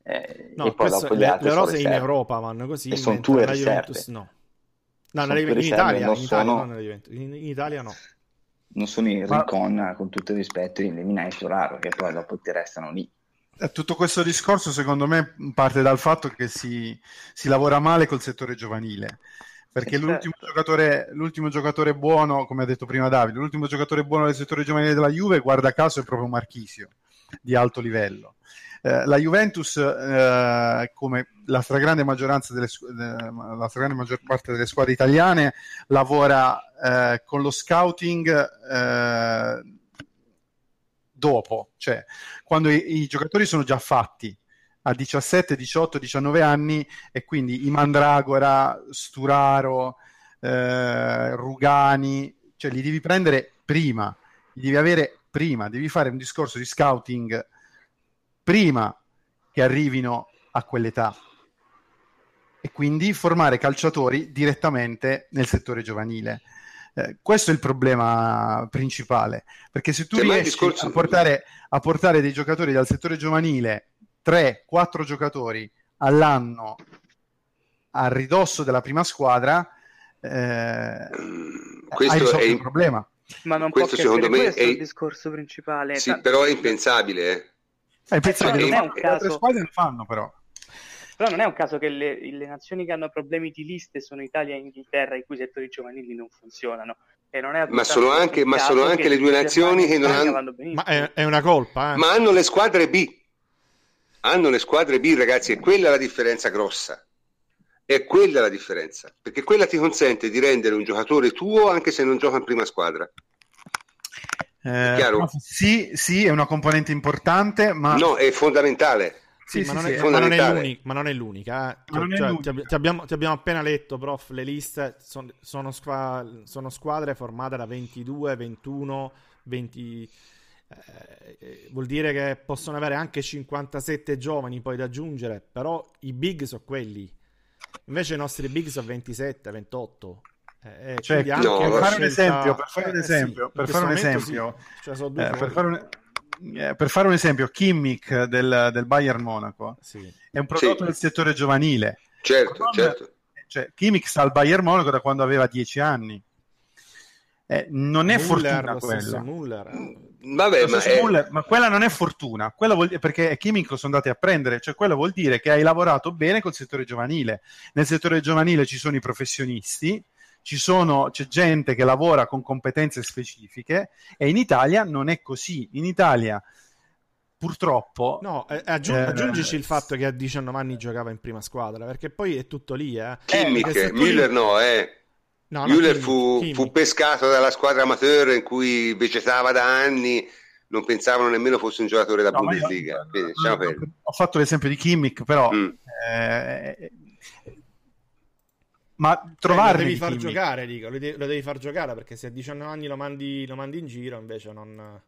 Eh, no, e poi dopo le, le rose in Europa vanno così. E sono tue riserve. no. No, in, in, Italia, in, sono... Italia, in, in Italia no non sono in Ma... Rincon con tutto il rispetto in Leminai raro che poi dopo ti restano lì eh, tutto questo discorso secondo me parte dal fatto che si, si lavora male col settore giovanile perché certo. l'ultimo, giocatore, l'ultimo, giocatore, buono, come ha detto prima Davide, l'ultimo giocatore buono del settore giovanile della Juve, guarda caso, è proprio Marchisio, di alto livello. Eh, la Juventus, eh, come la stragrande delle, la stragrande maggior parte delle squadre italiane, lavora eh, con lo scouting eh, dopo, cioè quando i, i giocatori sono già fatti a 17, 18, 19 anni e quindi i Mandragora, Sturaro, eh, Rugani, cioè li devi prendere prima, li devi avere prima, devi fare un discorso di scouting prima che arrivino a quell'età e quindi formare calciatori direttamente nel settore giovanile. Eh, questo è il problema principale, perché se tu C'è riesci discorso... a, portare, a portare dei giocatori dal settore giovanile, 3-4 giocatori all'anno a ridosso della prima squadra, eh, questo è il problema. Ma non questo può secondo me è il discorso principale. Sì, però è impensabile. Eh. È è un caso... Le altre squadre lo fanno però. Però non è un caso che le, le, nazioni che hanno problemi di liste sono Italia e Inghilterra, i cui settori giovanili non funzionano. Non ma sono anche, ma sono anche le due nazioni che non hanno... Ma è, è, una colpa. Eh? Ma hanno le squadre B. Hanno le squadre B, ragazzi, e quella è la differenza grossa. È quella la differenza, perché quella ti consente di rendere un giocatore tuo anche se non gioca in prima squadra. Eh, sì, sì, è una componente importante, ma... No, è fondamentale. Sì, sì, ma, non è, ma, non è l'unica, ma non è l'unica. Eh. Cioè, non è l'unica. Ti, abbiamo, ti, abbiamo, appena letto, prof, le liste son, sono, squa, sono, squadre formate da 22, 21, 20... Eh, vuol dire che possono avere anche 57 giovani poi da aggiungere, però i big sono quelli. Invece i nostri big sono 27, 28. Eh, cioè, no, per, fare un esempio, per fare un esempio, per fare un esempio, cioè, per fare un eh, per fare un esempio, Kimmich del, del Bayern Monaco sì. è un prodotto sì. del settore giovanile. Certo, quando, certo. Cioè, Kimmich sta al Bayern Monaco da quando aveva 10 anni. Eh, non è Muller, fortuna quella. Vabbè, ma, è... Muller, ma, quella non è fortuna, quella vuol dire, perché Kimmich lo sono andati a prendere, cioè quello vuol dire che hai lavorato bene col settore giovanile. Nel settore giovanile ci sono i professionisti, sono, c'è gente che lavora con competenze specifiche e in Italia non è così. In Italia purtroppo. No, eh, aggiung- eh, aggiungici il fatto che a 19 anni giocava in prima squadra, perché poi è tutto lì. Eh. Kimmich, eh, Müller no, eh. No, Müller fu, fu, pescato dalla squadra amateur in cui vegetava da anni, non pensavano nemmeno fosse un giocatore da no, Bundesliga. Io, Quindi, ho fatto l'esempio di Kimmich, però mm. Eh, ma trovare lo devi far giocare, dico, lo devi, lo devi, far giocare perché se a 19 anni lo mandi, lo mandi in giro invece non...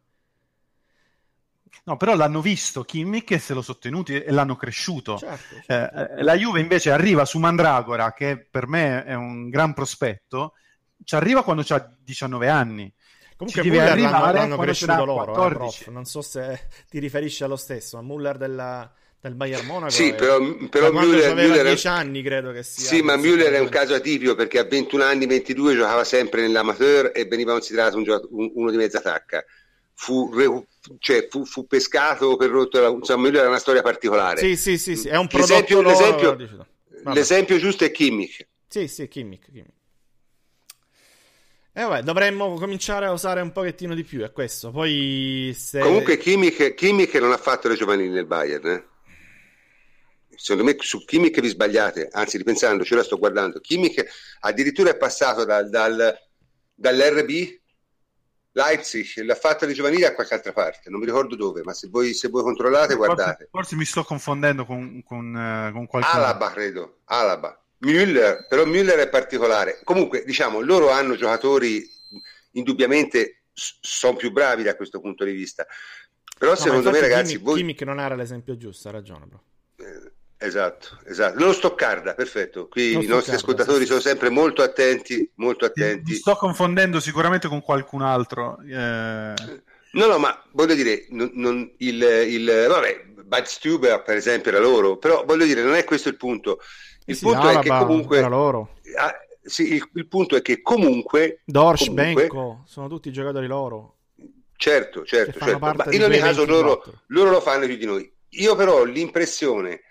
No, però l'hanno visto Kimmich e se lo sono tenuti e l'hanno cresciuto. Certo, certo. Eh, la Juve invece arriva su Mandragora, che per me è un gran prospetto, ci arriva quando ha 19 anni. Comunque ci Muller l'hanno, l'hanno cresciuto loro, eh, non so se ti riferisci allo stesso, a Muller della del Bayern Monaco. Sì, però, però Müller, Müller 10 anni credo che sia. Sì, ma Müller è un caso atipico perché a 21 anni, 22 giocava sempre nell'amateur e veniva considerato un giocato, un, uno di mezza tacca. Fu, cioè, fu, fu, pescato per rotto la, insomma, Müller è una storia particolare. Sì, sì, sì, sì. è un prodotto l'esempio, l'esempio, l'esempio giusto è Kimmich. Sì, sì, Kimmich, Kimmich. E eh vabbè, dovremmo cominciare a usare un pochettino di più, è questo. Poi se... Comunque Kimmich, Kimmich non ha fatto le giovanili nel Bayern, eh? Secondo me su Kimmich vi sbagliate, anzi ripensandoci, ora sto guardando, Kimmich addirittura è passato dal, dal, dall'RB Leipzig, l'ha fatta di giovanile a qualche altra parte, non mi ricordo dove, ma se voi, se voi controllate guardate. Forse, forse, mi sto confondendo con, con, uh, con qualcuno. Alaba credo, Alaba. Müller, però Müller è particolare. Comunque, diciamo, loro hanno giocatori indubbiamente sono più bravi da questo punto di vista. Però No, secondo me, ragazzi, Kimmich, voi... Kimmich non era l'esempio giusto, ha ragione, bro. Eh, Esatto, esatto. Lo Stoccarda, perfetto. Qui Lo i nostri ascoltatori sono sempre molto attenti, molto attenti. sto confondendo sicuramente con qualcun altro. eh, No, no, ma voglio dire, non, non- il, il, vabbè, Bud Stuber per esempio era loro, però voglio dire, non è questo il punto. Il Sì, punto è che Alaba comunque... era loro. ah, sì, il, il punto è che comunque... Dorsch, comunque- Benko, sono tutti giocatori loro. Certo, certo, certo. Ma in ogni caso 24. loro, loro lo fanno più di noi. Io però ho l'impressione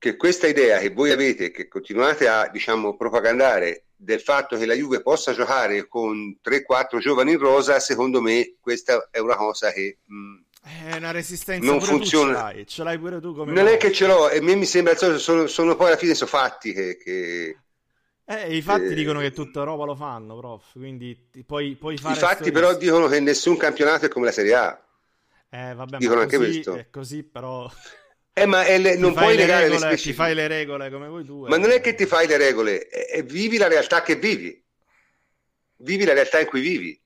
che questa idea che voi avete, che continuate a diciamo propagandare del fatto che la Juve possa giocare con 3-4 giovani in rosa, secondo me questa è una cosa che mh, È una resistenza Non funziona. ce l'hai, ce l'hai pure tu come non me. è che ce l'ho, e a me mi sembra sono, sono poi alla fine sono fatti che, che- Eh, i fatti eh, dicono che tutta Europa lo fanno, prof, quindi puoi, puoi fare i fatti però dicono che nessun campionato è come la Serie A. Eh, vabbè, dicono ma anche così, questo. è così, però Eh, ma le- ti non puoi le negare le regole, ti specifiche. fai le regole come vuoi tu. Ma eh. non è che ti fai le regole, è- è vivi la realtà che vivi. Vivi la realtà in cui vivi.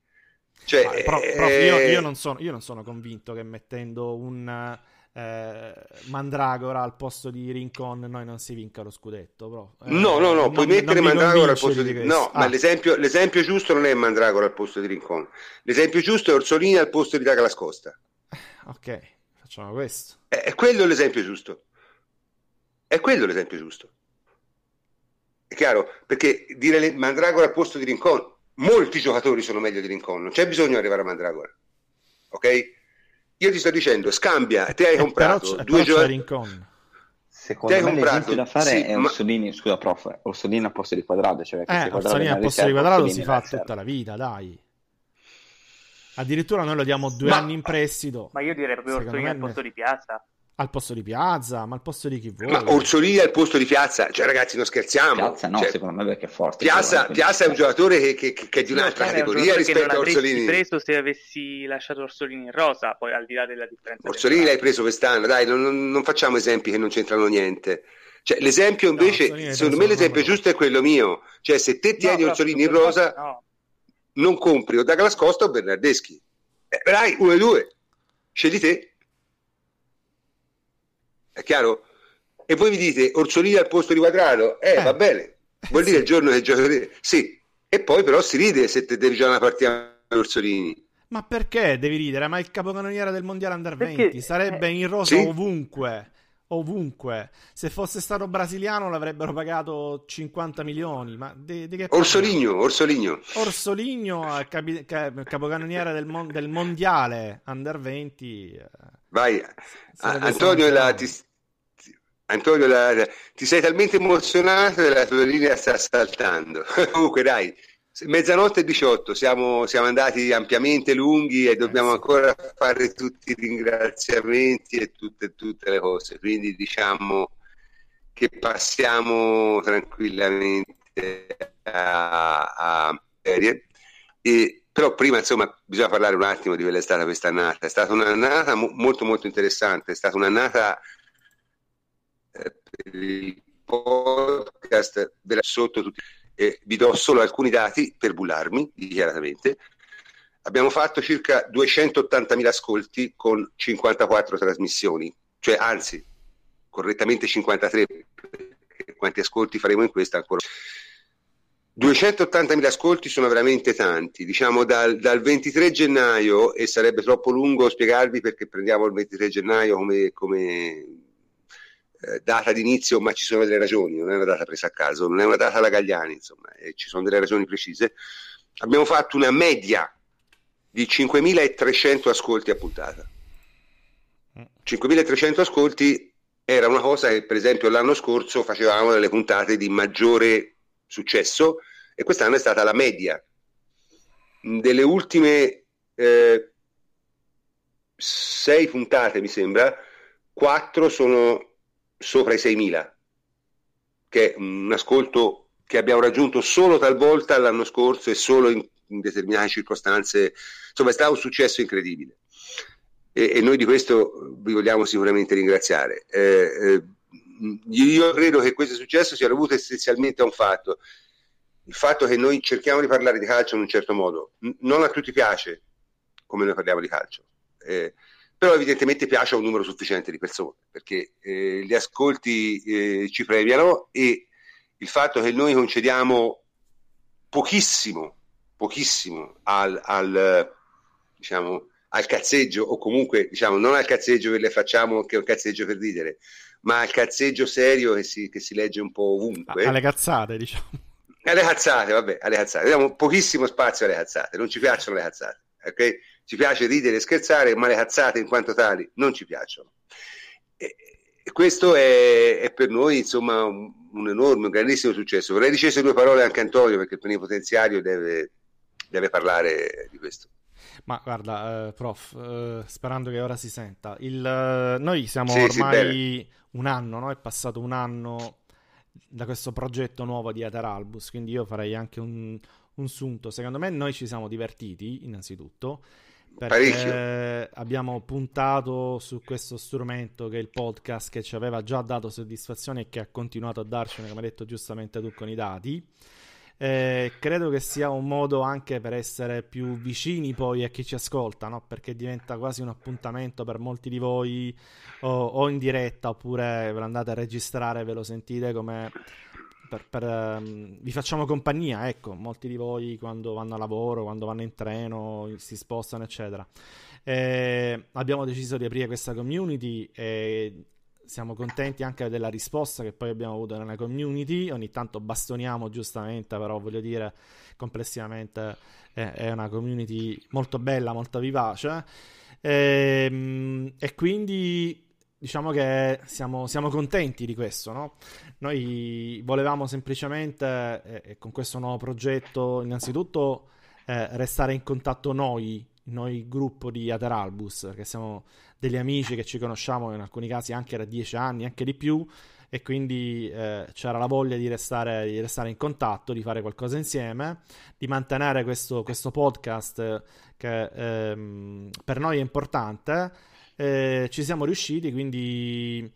Cioè, Ah, però, eh, prof, io, io non sono, io non sono convinto che mettendo un eh, Mandragora al posto di Rincon noi non si vinca lo scudetto. Però. Eh, No, no, no, non- puoi mettere Mandragora al posto di... questo. No, ma Ah, l'esempio, l'esempio giusto non è Mandragora al posto di Rincon. L'esempio giusto è Orsolini al posto di Douglas Costa. ok, facciamo questo. È, è quello l'esempio giusto. È quello l'esempio giusto. È chiaro? Perché dire le- Mandragora al posto di Rincon, molti giocatori sono meglio di Rincon, non c'è bisogno di arrivare a Mandragora. Ok? Io ti sto dicendo, scambia, te hai Eh, comprato due giocatori... Rincon. Secondo me comprato- l'esempio da fare sì, è ma- Orsolini, scusa prof, Orsolini al posto di Quadrado, cioè Eh, Orsolini una posto di quadrato si fa tutta la vita, dai. Addirittura noi lo diamo due Ma- anni in prestito. Ma io direi proprio Orsolini al posto di Piazza. Al posto di Piazza, ma al posto di chi vuoi. Ma Orsolini al posto di Piazza, cioè ragazzi non scherziamo. Piazza no, Cioè, secondo me perché è forte. Piazza, Piazza è un giocatore che, che- che è di No, un'altra un categoria rispetto a Orsolini. preso se avessi lasciato Orsolini in rosa, poi al di là della differenza. Orsolini l'hai temporale. preso quest'anno, dai, non, non- non facciamo esempi che non c'entrano niente. Cioè, l'esempio invece, l'hai secondo me l'esempio giusto è quello mio. Cioè, se te tieni No, Orsolini in rosa, no. Non compri o Douglas Costa o Bernardeschi. Eh, dai, uno e due. Scegli te. È chiaro? E voi mi dite Orsolini al posto di Quadrado? Eh, Eh. va bene. Vuol Eh, dire il giorno che giocherete. Sì. E poi però si ride se te devi giocare una partita con Orsolini. Ma perché devi ridere? Ma il capocannoniere del mondiale under Perché, 20 sarebbe eh, in rosa sì. ovunque. Ovunque. Se fosse stato brasiliano l'avrebbero pagato 50 milioni. Ma di, di che? Orsoligno, Orsoligno. Orsoligno, è capi- ca- capocannoniere del, mon- del mondiale under 20. eh, Vai, Antonio, la- ti, Antonio la- ti sei talmente emozionato che la tua linea sta saltando. Comunque, dai, mezzanotte e 18, siamo, siamo andati ampiamente lunghi e dobbiamo Eh sì. ancora fare tutti i ringraziamenti e tutte, tutte le cose. Quindi diciamo che passiamo tranquillamente a, a serie. E, però prima insomma bisogna parlare un attimo di quella è stata questa annata. È stata un'annata mo- molto molto interessante, è stata un'annata eh, per il podcast ve la- sotto tutti. Eh, vi do solo alcuni dati per bullarmi dichiaratamente. Abbiamo fatto circa 280.000 ascolti con 54 trasmissioni, cioè anzi, correttamente 53, perché quanti ascolti faremo in questa ancora. 280.000 ascolti sono veramente tanti, diciamo dal, dal 23 gennaio, e sarebbe troppo lungo spiegarvi perché prendiamo il 23 gennaio come, come eh, data d'inizio, ma ci sono delle ragioni, non è una data presa a caso, non è una data alla Gagliani, insomma, e ci sono delle ragioni precise. Abbiamo fatto una media di 5.300 ascolti a puntata. 5.300 ascolti era una cosa che per esempio l'anno scorso facevamo delle puntate di maggiore successo e quest'anno è stata la media. Delle ultime eh, sei puntate, mi sembra, quattro sono sopra i 6.000, che è un ascolto che abbiamo raggiunto solo talvolta l'anno scorso e solo in, in determinate circostanze. Insomma, è stato un successo incredibile e, e noi di questo vi vogliamo sicuramente ringraziare. Eh, eh, io credo che questo successo sia dovuto essenzialmente a un fatto. il fatto che noi cerchiamo di parlare di calcio in un certo modo, non a tutti piace come noi parliamo di calcio, eh, però evidentemente piace a un numero sufficiente di persone, perché eh, gli ascolti eh, ci premiano e il fatto che noi concediamo pochissimo, pochissimo al, al, diciamo, al cazzeggio, o comunque diciamo, non al cazzeggio che le facciamo, che è un cazzeggio per ridere, ma al cazzeggio serio che si, che si legge un po' ovunque. Alle cazzate, diciamo. Alle cazzate, vabbè, alle cazzate. Diamo pochissimo spazio alle cazzate, non ci piacciono le cazzate, ok? Ci piace ridere e scherzare, ma le cazzate in quanto tali non ci piacciono. E, e questo è, è, per noi, insomma, un, un, enorme, un grandissimo successo. Vorrei dicesse due parole anche Antonio, perché il plenipotenziario deve, deve parlare di questo. Ma guarda, eh, prof, eh, sperando che ora si senta, il, eh, noi siamo sì, ormai sì, un anno, no? È passato un anno da questo progetto nuovo di Ateralbus, quindi io farei anche un, un sunto. Secondo me noi ci siamo divertiti, innanzitutto, Parecchio. abbiamo puntato su questo strumento che è il podcast che ci aveva già dato soddisfazione e che ha continuato a darcene, come hai detto giustamente tu con i dati. Eh, credo che sia un modo anche per essere più vicini poi a chi ci ascolta, no? perché diventa quasi un appuntamento per molti di voi o, o in diretta oppure ve lo andate a registrare, ve lo sentite come per, per, um, vi facciamo compagnia, ecco, molti di voi quando vanno a lavoro, quando vanno in treno, si spostano, eccetera. Eh, abbiamo deciso di aprire questa community e siamo contenti anche della risposta che poi abbiamo avuto nella community. Ogni tanto bastoniamo giustamente, però voglio dire, complessivamente è, è una community molto bella, molto vivace. E, ehm, e quindi diciamo che siamo, siamo, contenti di questo. No? Noi volevamo semplicemente, eh, con questo nuovo progetto, innanzitutto eh, restare in contatto noi noi gruppo di Ateralbus, perché siamo degli amici che ci conosciamo in alcuni casi anche da dieci anni, anche di più, e quindi eh, c'era la voglia di restare, di restare, in contatto, di fare qualcosa insieme, di mantenere questo, questo podcast che ehm, per noi è importante. Eh, ci siamo riusciti, quindi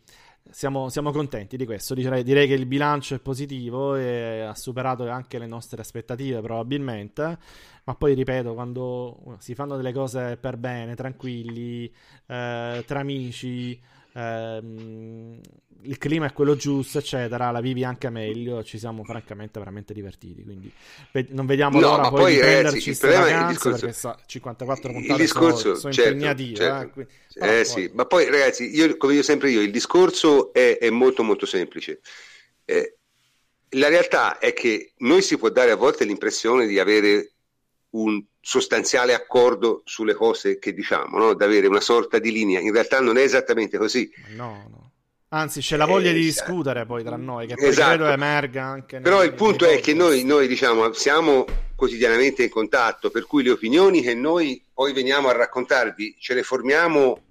siamo, siamo, contenti di questo. Direi, direi, che il bilancio è positivo e ha superato anche le nostre aspettative, probabilmente. Ma poi ripeto, quando si fanno delle cose per bene, tranquilli, eh, tra amici, ehm, il clima è quello giusto, eccetera, la vivi anche meglio. Ci siamo francamente veramente divertiti. Quindi non vediamo no, l'ora poi, poi di prenderci queste vacanze discorso... perché sa, 54 puntate il discorso, sono, sono certo, impegnative. Certo. Eh, quindi, eh poi... sì, ma poi ragazzi, io, come dico sempre io, il discorso è, è molto molto semplice. Eh, la realtà è che noi si può dare a volte l'impressione di avere un sostanziale accordo sulle cose che diciamo, no? di avere una sorta di linea. In realtà non è esattamente così. No, no. Anzi, c'è la voglia eh, di discutere poi tra noi, che poi esatto. credo emerga anche. Però il punto è che noi, noi, diciamo, siamo quotidianamente in contatto, per cui le opinioni che noi poi veniamo a raccontarvi ce le formiamo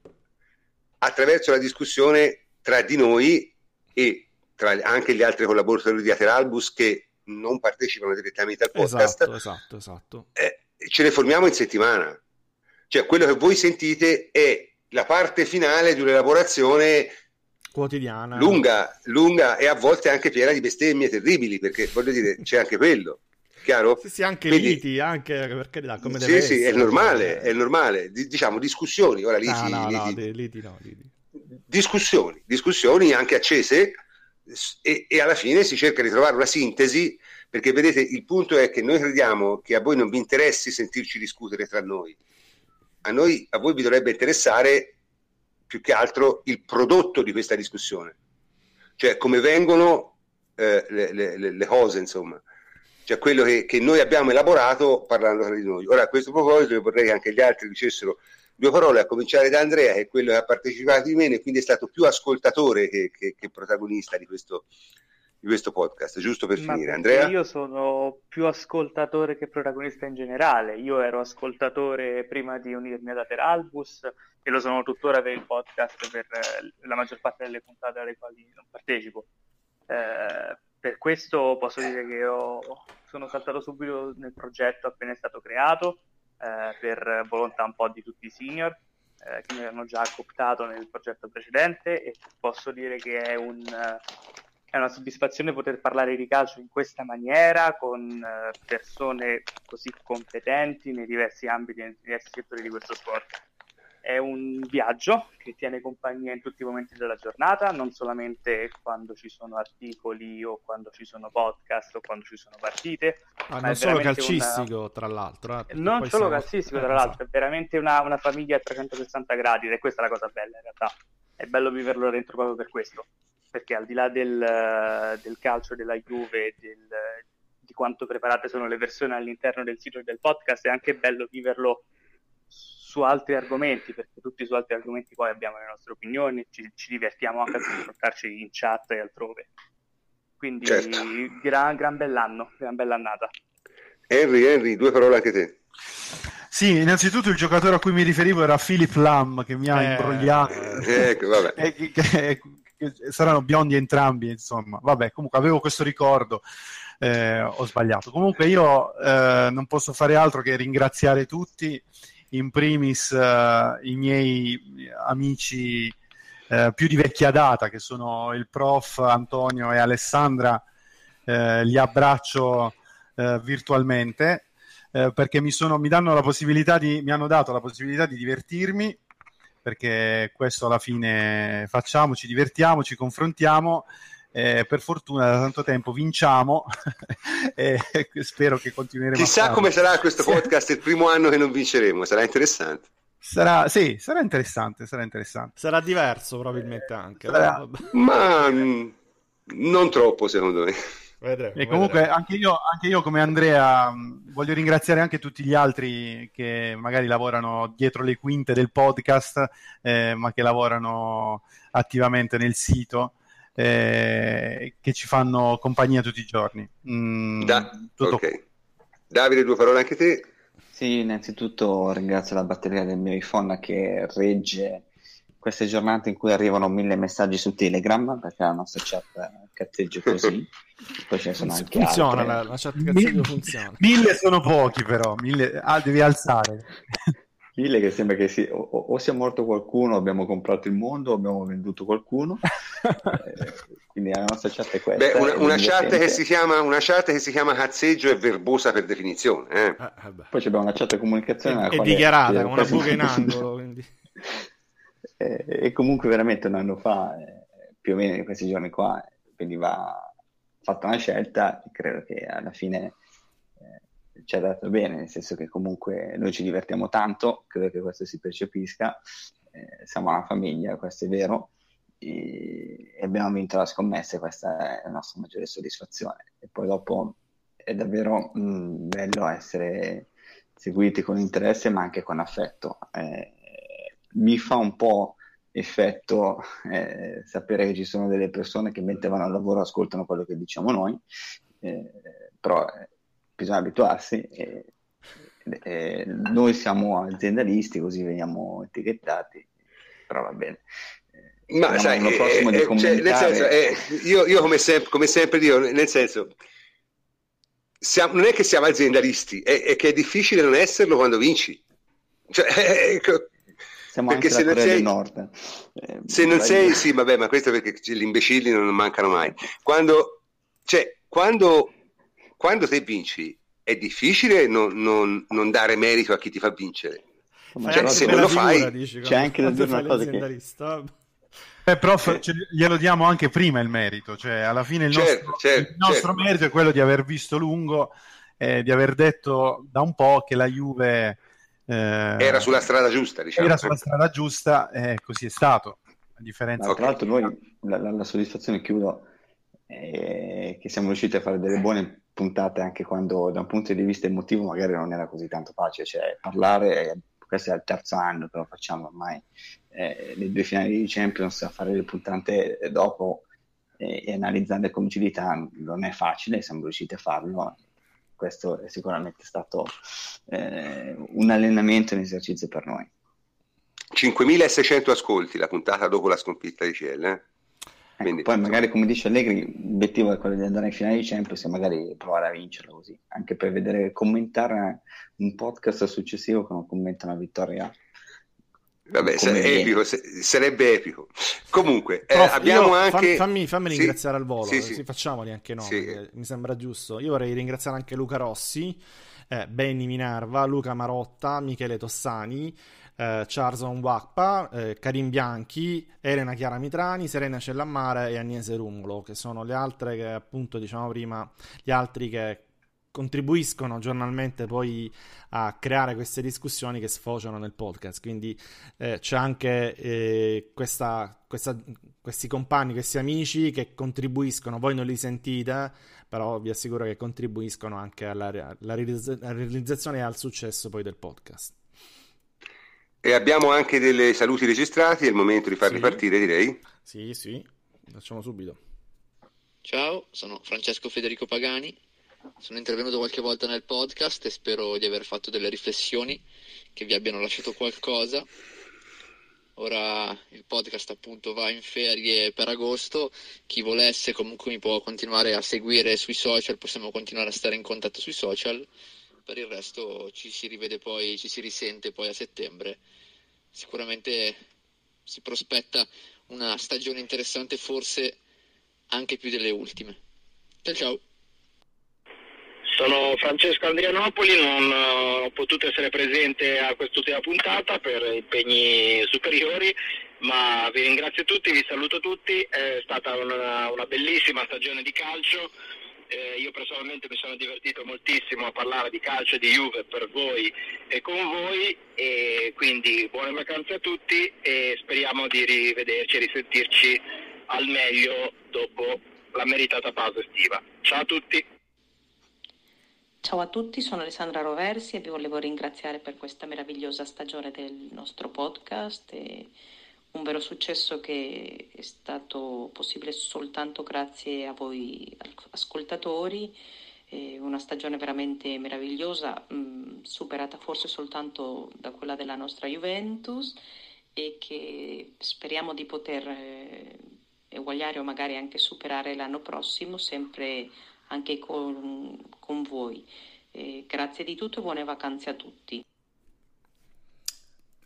attraverso la discussione tra di noi e tra anche gli altri collaboratori di Ateralbus che non partecipano direttamente al podcast. Esatto, esatto, esatto. Eh, ce le formiamo in settimana. Cioè, quello che voi sentite è la parte finale di un'elaborazione quotidiana. Lunga, lunga e a volte anche piena di bestemmie terribili, perché voglio dire, c'è anche quello. Chiaro? Sì, sì, anche Quindi, liti, anche per carità, come deve Sì, essere, sì, è normale, è normale. D- diciamo discussioni, ora liti, no, no, liti, no, liti, liti. Discussioni, discussioni anche accese e, e alla fine si cerca di trovare una sintesi perché vedete il punto è che noi crediamo che a voi non vi interessi sentirci discutere tra noi. A noi, a voi vi dovrebbe interessare più che altro il prodotto di questa discussione, cioè come vengono eh, le, le, le, cose, insomma, cioè quello che, che, noi abbiamo elaborato parlando tra di noi. Ora, a questo proposito, vorrei che anche gli altri dicessero due parole, a cominciare da Andrea, che è quello che ha partecipato di meno e quindi è stato più ascoltatore che, che, che protagonista di questo, di questo podcast, giusto per Ma finire. Andrea? Io sono più ascoltatore che protagonista in generale. Io ero ascoltatore prima di unirmi ad Ateralbus e lo sono tuttora per il podcast per eh, la maggior parte delle puntate alle quali non partecipo. Eh, per questo posso dire che ho, sono saltato subito nel progetto appena è stato creato, eh, per volontà un po' di tutti i senior eh, che mi hanno già cooptato nel progetto precedente e posso dire che è un è una soddisfazione poter parlare di calcio in questa maniera, con eh, persone così competenti nei diversi ambiti, nei diversi settori di questo sport. È un viaggio che tiene compagnia in tutti i momenti della giornata, non solamente quando ci sono articoli o quando ci sono podcast o quando ci sono partite. Ah, non solo calcistico, una... tra l'altro. Eh, non solo siamo... calcistico, tra eh, l'altro, è veramente una, una famiglia a 360 gradi ed è questa la cosa bella in realtà. È bello viverlo dentro proprio per questo perché al di là del, del calcio della Juve, del, di quanto preparate sono le versioni all'interno del sito e del podcast, è anche bello viverlo su altri argomenti, perché tutti su altri argomenti poi abbiamo le nostre opinioni, ci, ci divertiamo anche a confrontarci in chat e altrove. Quindi certo. gran, gran bell'anno, gran bell'annata. Henry, Henry, due parole anche te. Sì, innanzitutto il giocatore a cui mi riferivo era Philip Lam che mi ha eh, imbrogliato. Eh, ecco, vabbè. che, che, saranno biondi entrambi, insomma. Vabbè, comunque avevo questo ricordo. Eh, ho sbagliato. Comunque io eh, non posso fare altro che ringraziare tutti, in primis eh, i miei amici eh, più di vecchia data, che sono il prof Antonio e Alessandra, eh, li abbraccio virtualmente. perché mi, sono, mi, di, mi hanno dato la possibilità di divertirmi perché questo alla fine facciamo, ci divertiamo, ci confrontiamo. Eh, per fortuna da tanto tempo vinciamo e spero che continueremo chissà come sarà questo podcast il primo anno che non vinceremo sarà interessante. Sarà, sì, sarà interessante sarà interessante. Sarà diverso probabilmente anche sarà, ma mh, non troppo secondo me. Vedremo, e comunque. Anche, io, anche io, come Andrea, voglio ringraziare anche tutti gli altri che magari lavorano dietro le quinte del podcast, eh, ma che lavorano attivamente nel sito, eh, che ci fanno compagnia tutti i giorni. Mm, da, okay. Davide, due parole anche te. Sì, innanzitutto ringrazio la batteria del mio iPhone che regge queste giornate in cui arrivano mille messaggi su Telegram, perché la nostra chat cazzeggia così. Poi ce ne sono anche funziona, altre. La, la chat cazzeggio funziona. Mille sono pochi però, mille... ah, devi alzare. Mille che sembra che si... o, o, sia morto qualcuno, abbiamo comprato il mondo, o abbiamo venduto qualcuno. eh, quindi la nostra chat è questa. Beh, una, una, chat che si chiama, una chat che si chiama cazzeggio è verbosa per definizione. Eh? Ah, Poi abbiamo una chat di comunicazione. È, è dichiarata come una buca in angolo. Quindi. eh, e comunque veramente un anno fa, eh, più o meno in questi giorni qua, veniva fatta una scelta e credo che alla fine ci ha dato bene, nel senso che comunque noi ci divertiamo tanto, credo che questo si percepisca, eh, siamo una famiglia, questo è vero, e, abbiamo vinto la scommessa e questa è la nostra maggiore soddisfazione. E poi dopo è davvero mh, mm, bello essere seguiti con interesse ma anche con affetto. Eh, mi fa un po' effetto eh, sapere che ci sono delle persone che mentre vanno al lavoro ascoltano quello che diciamo noi, eh, però eh, bisogna abituarsi. noi siamo aziendalisti, così veniamo etichettati, però va bene. Ma sai, eh, eh, cioè, nel senso, eh, io, io come, sempre, come sempre dico, nel senso, siamo, non è che siamo aziendalisti, è, è, che è difficile non esserlo quando vinci. Cioè, ecco, siamo perché anche se non sei, Nord. Eh, se non sei, sì, vabbè, ma questo perché gli imbecilli non mancano mai. Quando, cioè, quando, quando te vinci, è difficile non, non, non, dare merito a chi ti fa vincere. Cioè, se non lo fai, dici, c'è anche da dire una cosa che... Eh, prof, eh. glielo diamo anche prima il merito, cioè alla fine il certo, nostro, certo, il nostro certo. merito è quello di aver visto lungo, eh, di aver detto da un po' che la Juve eh, era sulla strada giusta, diciamo. Era sulla strada giusta e così è stato. A differenza Ma, tra l'altro, noi la, la, la soddisfazione, chiudo, è che siamo riusciti a fare delle buone puntate anche quando, da un punto di vista emotivo, magari non era così tanto facile. Cioè, parlare, questo è il terzo anno che lo facciamo ormai, eh, le due finali di Champions, a fare le puntate dopo e, e analizzare con lucidità non è facile, siamo riusciti a farlo questo è sicuramente stato eh, un allenamento un esercizio per noi. 5.600 ascolti la puntata dopo la sconfitta di CL. Eh? Ecco, poi magari come dice Allegri l'obiettivo è quello di andare in finale di Champions e magari provare a vincerla così anche per vedere commentare un podcast successivo che non commenta una vittoria Vabbè, epico, sarebbe epico. Comunque, eh, Prof, abbiamo anche. Fammi, fammi sì? ringraziare al volo, sì, sì. facciamoli anche noi. Sì. Mi sembra giusto. Io vorrei ringraziare anche Luca Rossi, eh, Benny Minerva, Luca Marotta, Michele Tossani, eh, Charson Wakpa, eh, Karim Bianchi, Elena Chiara Mitrani, Serena Cellammare e Agnese Rumulo, che sono le altre che appunto diciamo prima, gli altri che contribuiscono giornalmente poi a creare queste discussioni che sfociano nel podcast. Quindi eh, c'è anche eh, questa, questa, questi compagni, questi amici che contribuiscono, voi non li sentite, però vi assicuro che contribuiscono anche alla, alla realizzazione e al successo poi del podcast. E abbiamo anche dei saluti registrati, è il momento di farli sì. partire direi. Sì, sì, facciamo subito. Ciao, sono Francesco Federico Pagani, sono intervenuto qualche volta nel podcast e spero di aver fatto delle riflessioni che vi abbiano lasciato qualcosa. Ora il podcast appunto va in ferie per agosto, chi volesse comunque mi può continuare a seguire sui social, possiamo continuare a stare in contatto sui social, per il resto ci si rivede poi, ci si risente poi a settembre. Sicuramente si prospetta una stagione interessante, forse anche più delle ultime. Ciao ciao! Sono Francesco Andrianopoli, non eh, ho potuto essere presente a quest'ultima puntata per impegni superiori, ma vi ringrazio tutti, vi saluto tutti, è stata una, una bellissima stagione di calcio, eh, io personalmente mi sono divertito moltissimo a parlare di calcio e di Juve per voi e con voi e quindi buone vacanze a tutti e speriamo di rivederci e risentirci al meglio dopo la meritata pausa estiva. Ciao a tutti! Ciao a tutti, sono Alessandra Roversi e vi volevo ringraziare per questa meravigliosa stagione del nostro podcast. Un vero successo che è stato possibile soltanto grazie a voi ascoltatori. una stagione veramente meravigliosa, mh, superata forse soltanto da quella della nostra Juventus e che speriamo di poter eh, eguagliare o magari anche superare l'anno prossimo, sempre anche con, con voi. Eh, grazie di tutto e buone vacanze a tutti.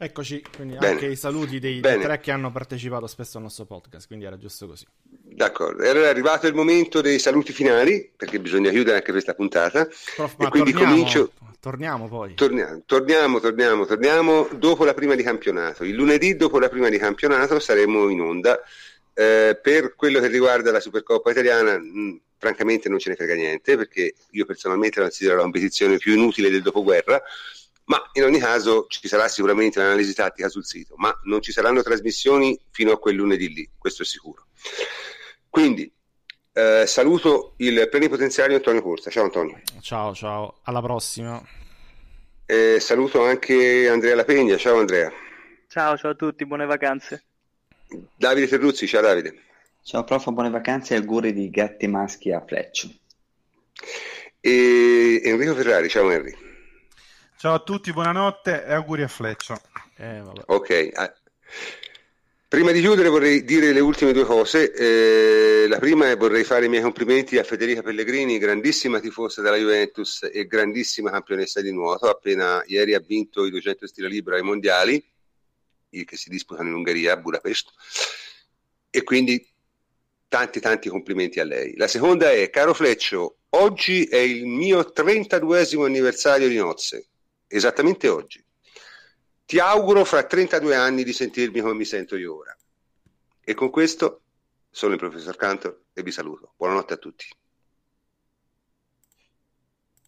Eccoci, quindi Bene. anche i saluti dei, dei, tre che hanno partecipato spesso al nostro podcast, quindi era giusto così. D'accordo, e allora è arrivato il momento dei saluti finali, perché bisogna chiudere anche questa puntata. Prof, e quindi torniamo, comincio... torniamo poi. Torniamo, torniamo, torniamo, torniamo dopo la prima di campionato. Il lunedì dopo la prima di campionato saremo in onda. Eh, per quello che riguarda la Supercoppa italiana, mh, francamente non ce ne frega niente perché io personalmente la considero la competizione più inutile del dopoguerra, ma in ogni caso ci sarà sicuramente un'analisi tattica sul sito, ma non ci saranno trasmissioni fino a quel lunedì lì, questo è sicuro. Quindi eh, saluto il plenipotenziario Antonio Corsa. Ciao Antonio. Ciao, ciao, alla prossima. Eh, saluto anche Andrea Lapegna. Ciao Andrea. Ciao, ciao a tutti, buone vacanze. Davide Terruzzi, ciao Davide. Ciao prof, buone vacanze e auguri di gatti maschi a Fleccio. E Enrico Ferrari, ciao Henry. Ciao a tutti, buonanotte e auguri a Fleccio. Eh, ok, ah. prima di chiudere vorrei dire le ultime due cose. Eh, la prima è vorrei fare i miei complimenti a Federica Pellegrini, grandissima tifosa della Juventus e grandissima campionessa di nuoto. Appena ieri ha vinto i 200 stile libero ai mondiali, che si disputano in Ungheria, a Budapest. E quindi tanti tanti complimenti a lei. La seconda è, caro Fleccio, oggi è il mio 32 anniversario di nozze, esattamente oggi. Ti auguro fra 32 anni di sentirmi come mi sento io ora. E con questo sono il professor Cantor e vi saluto. Buonanotte a tutti.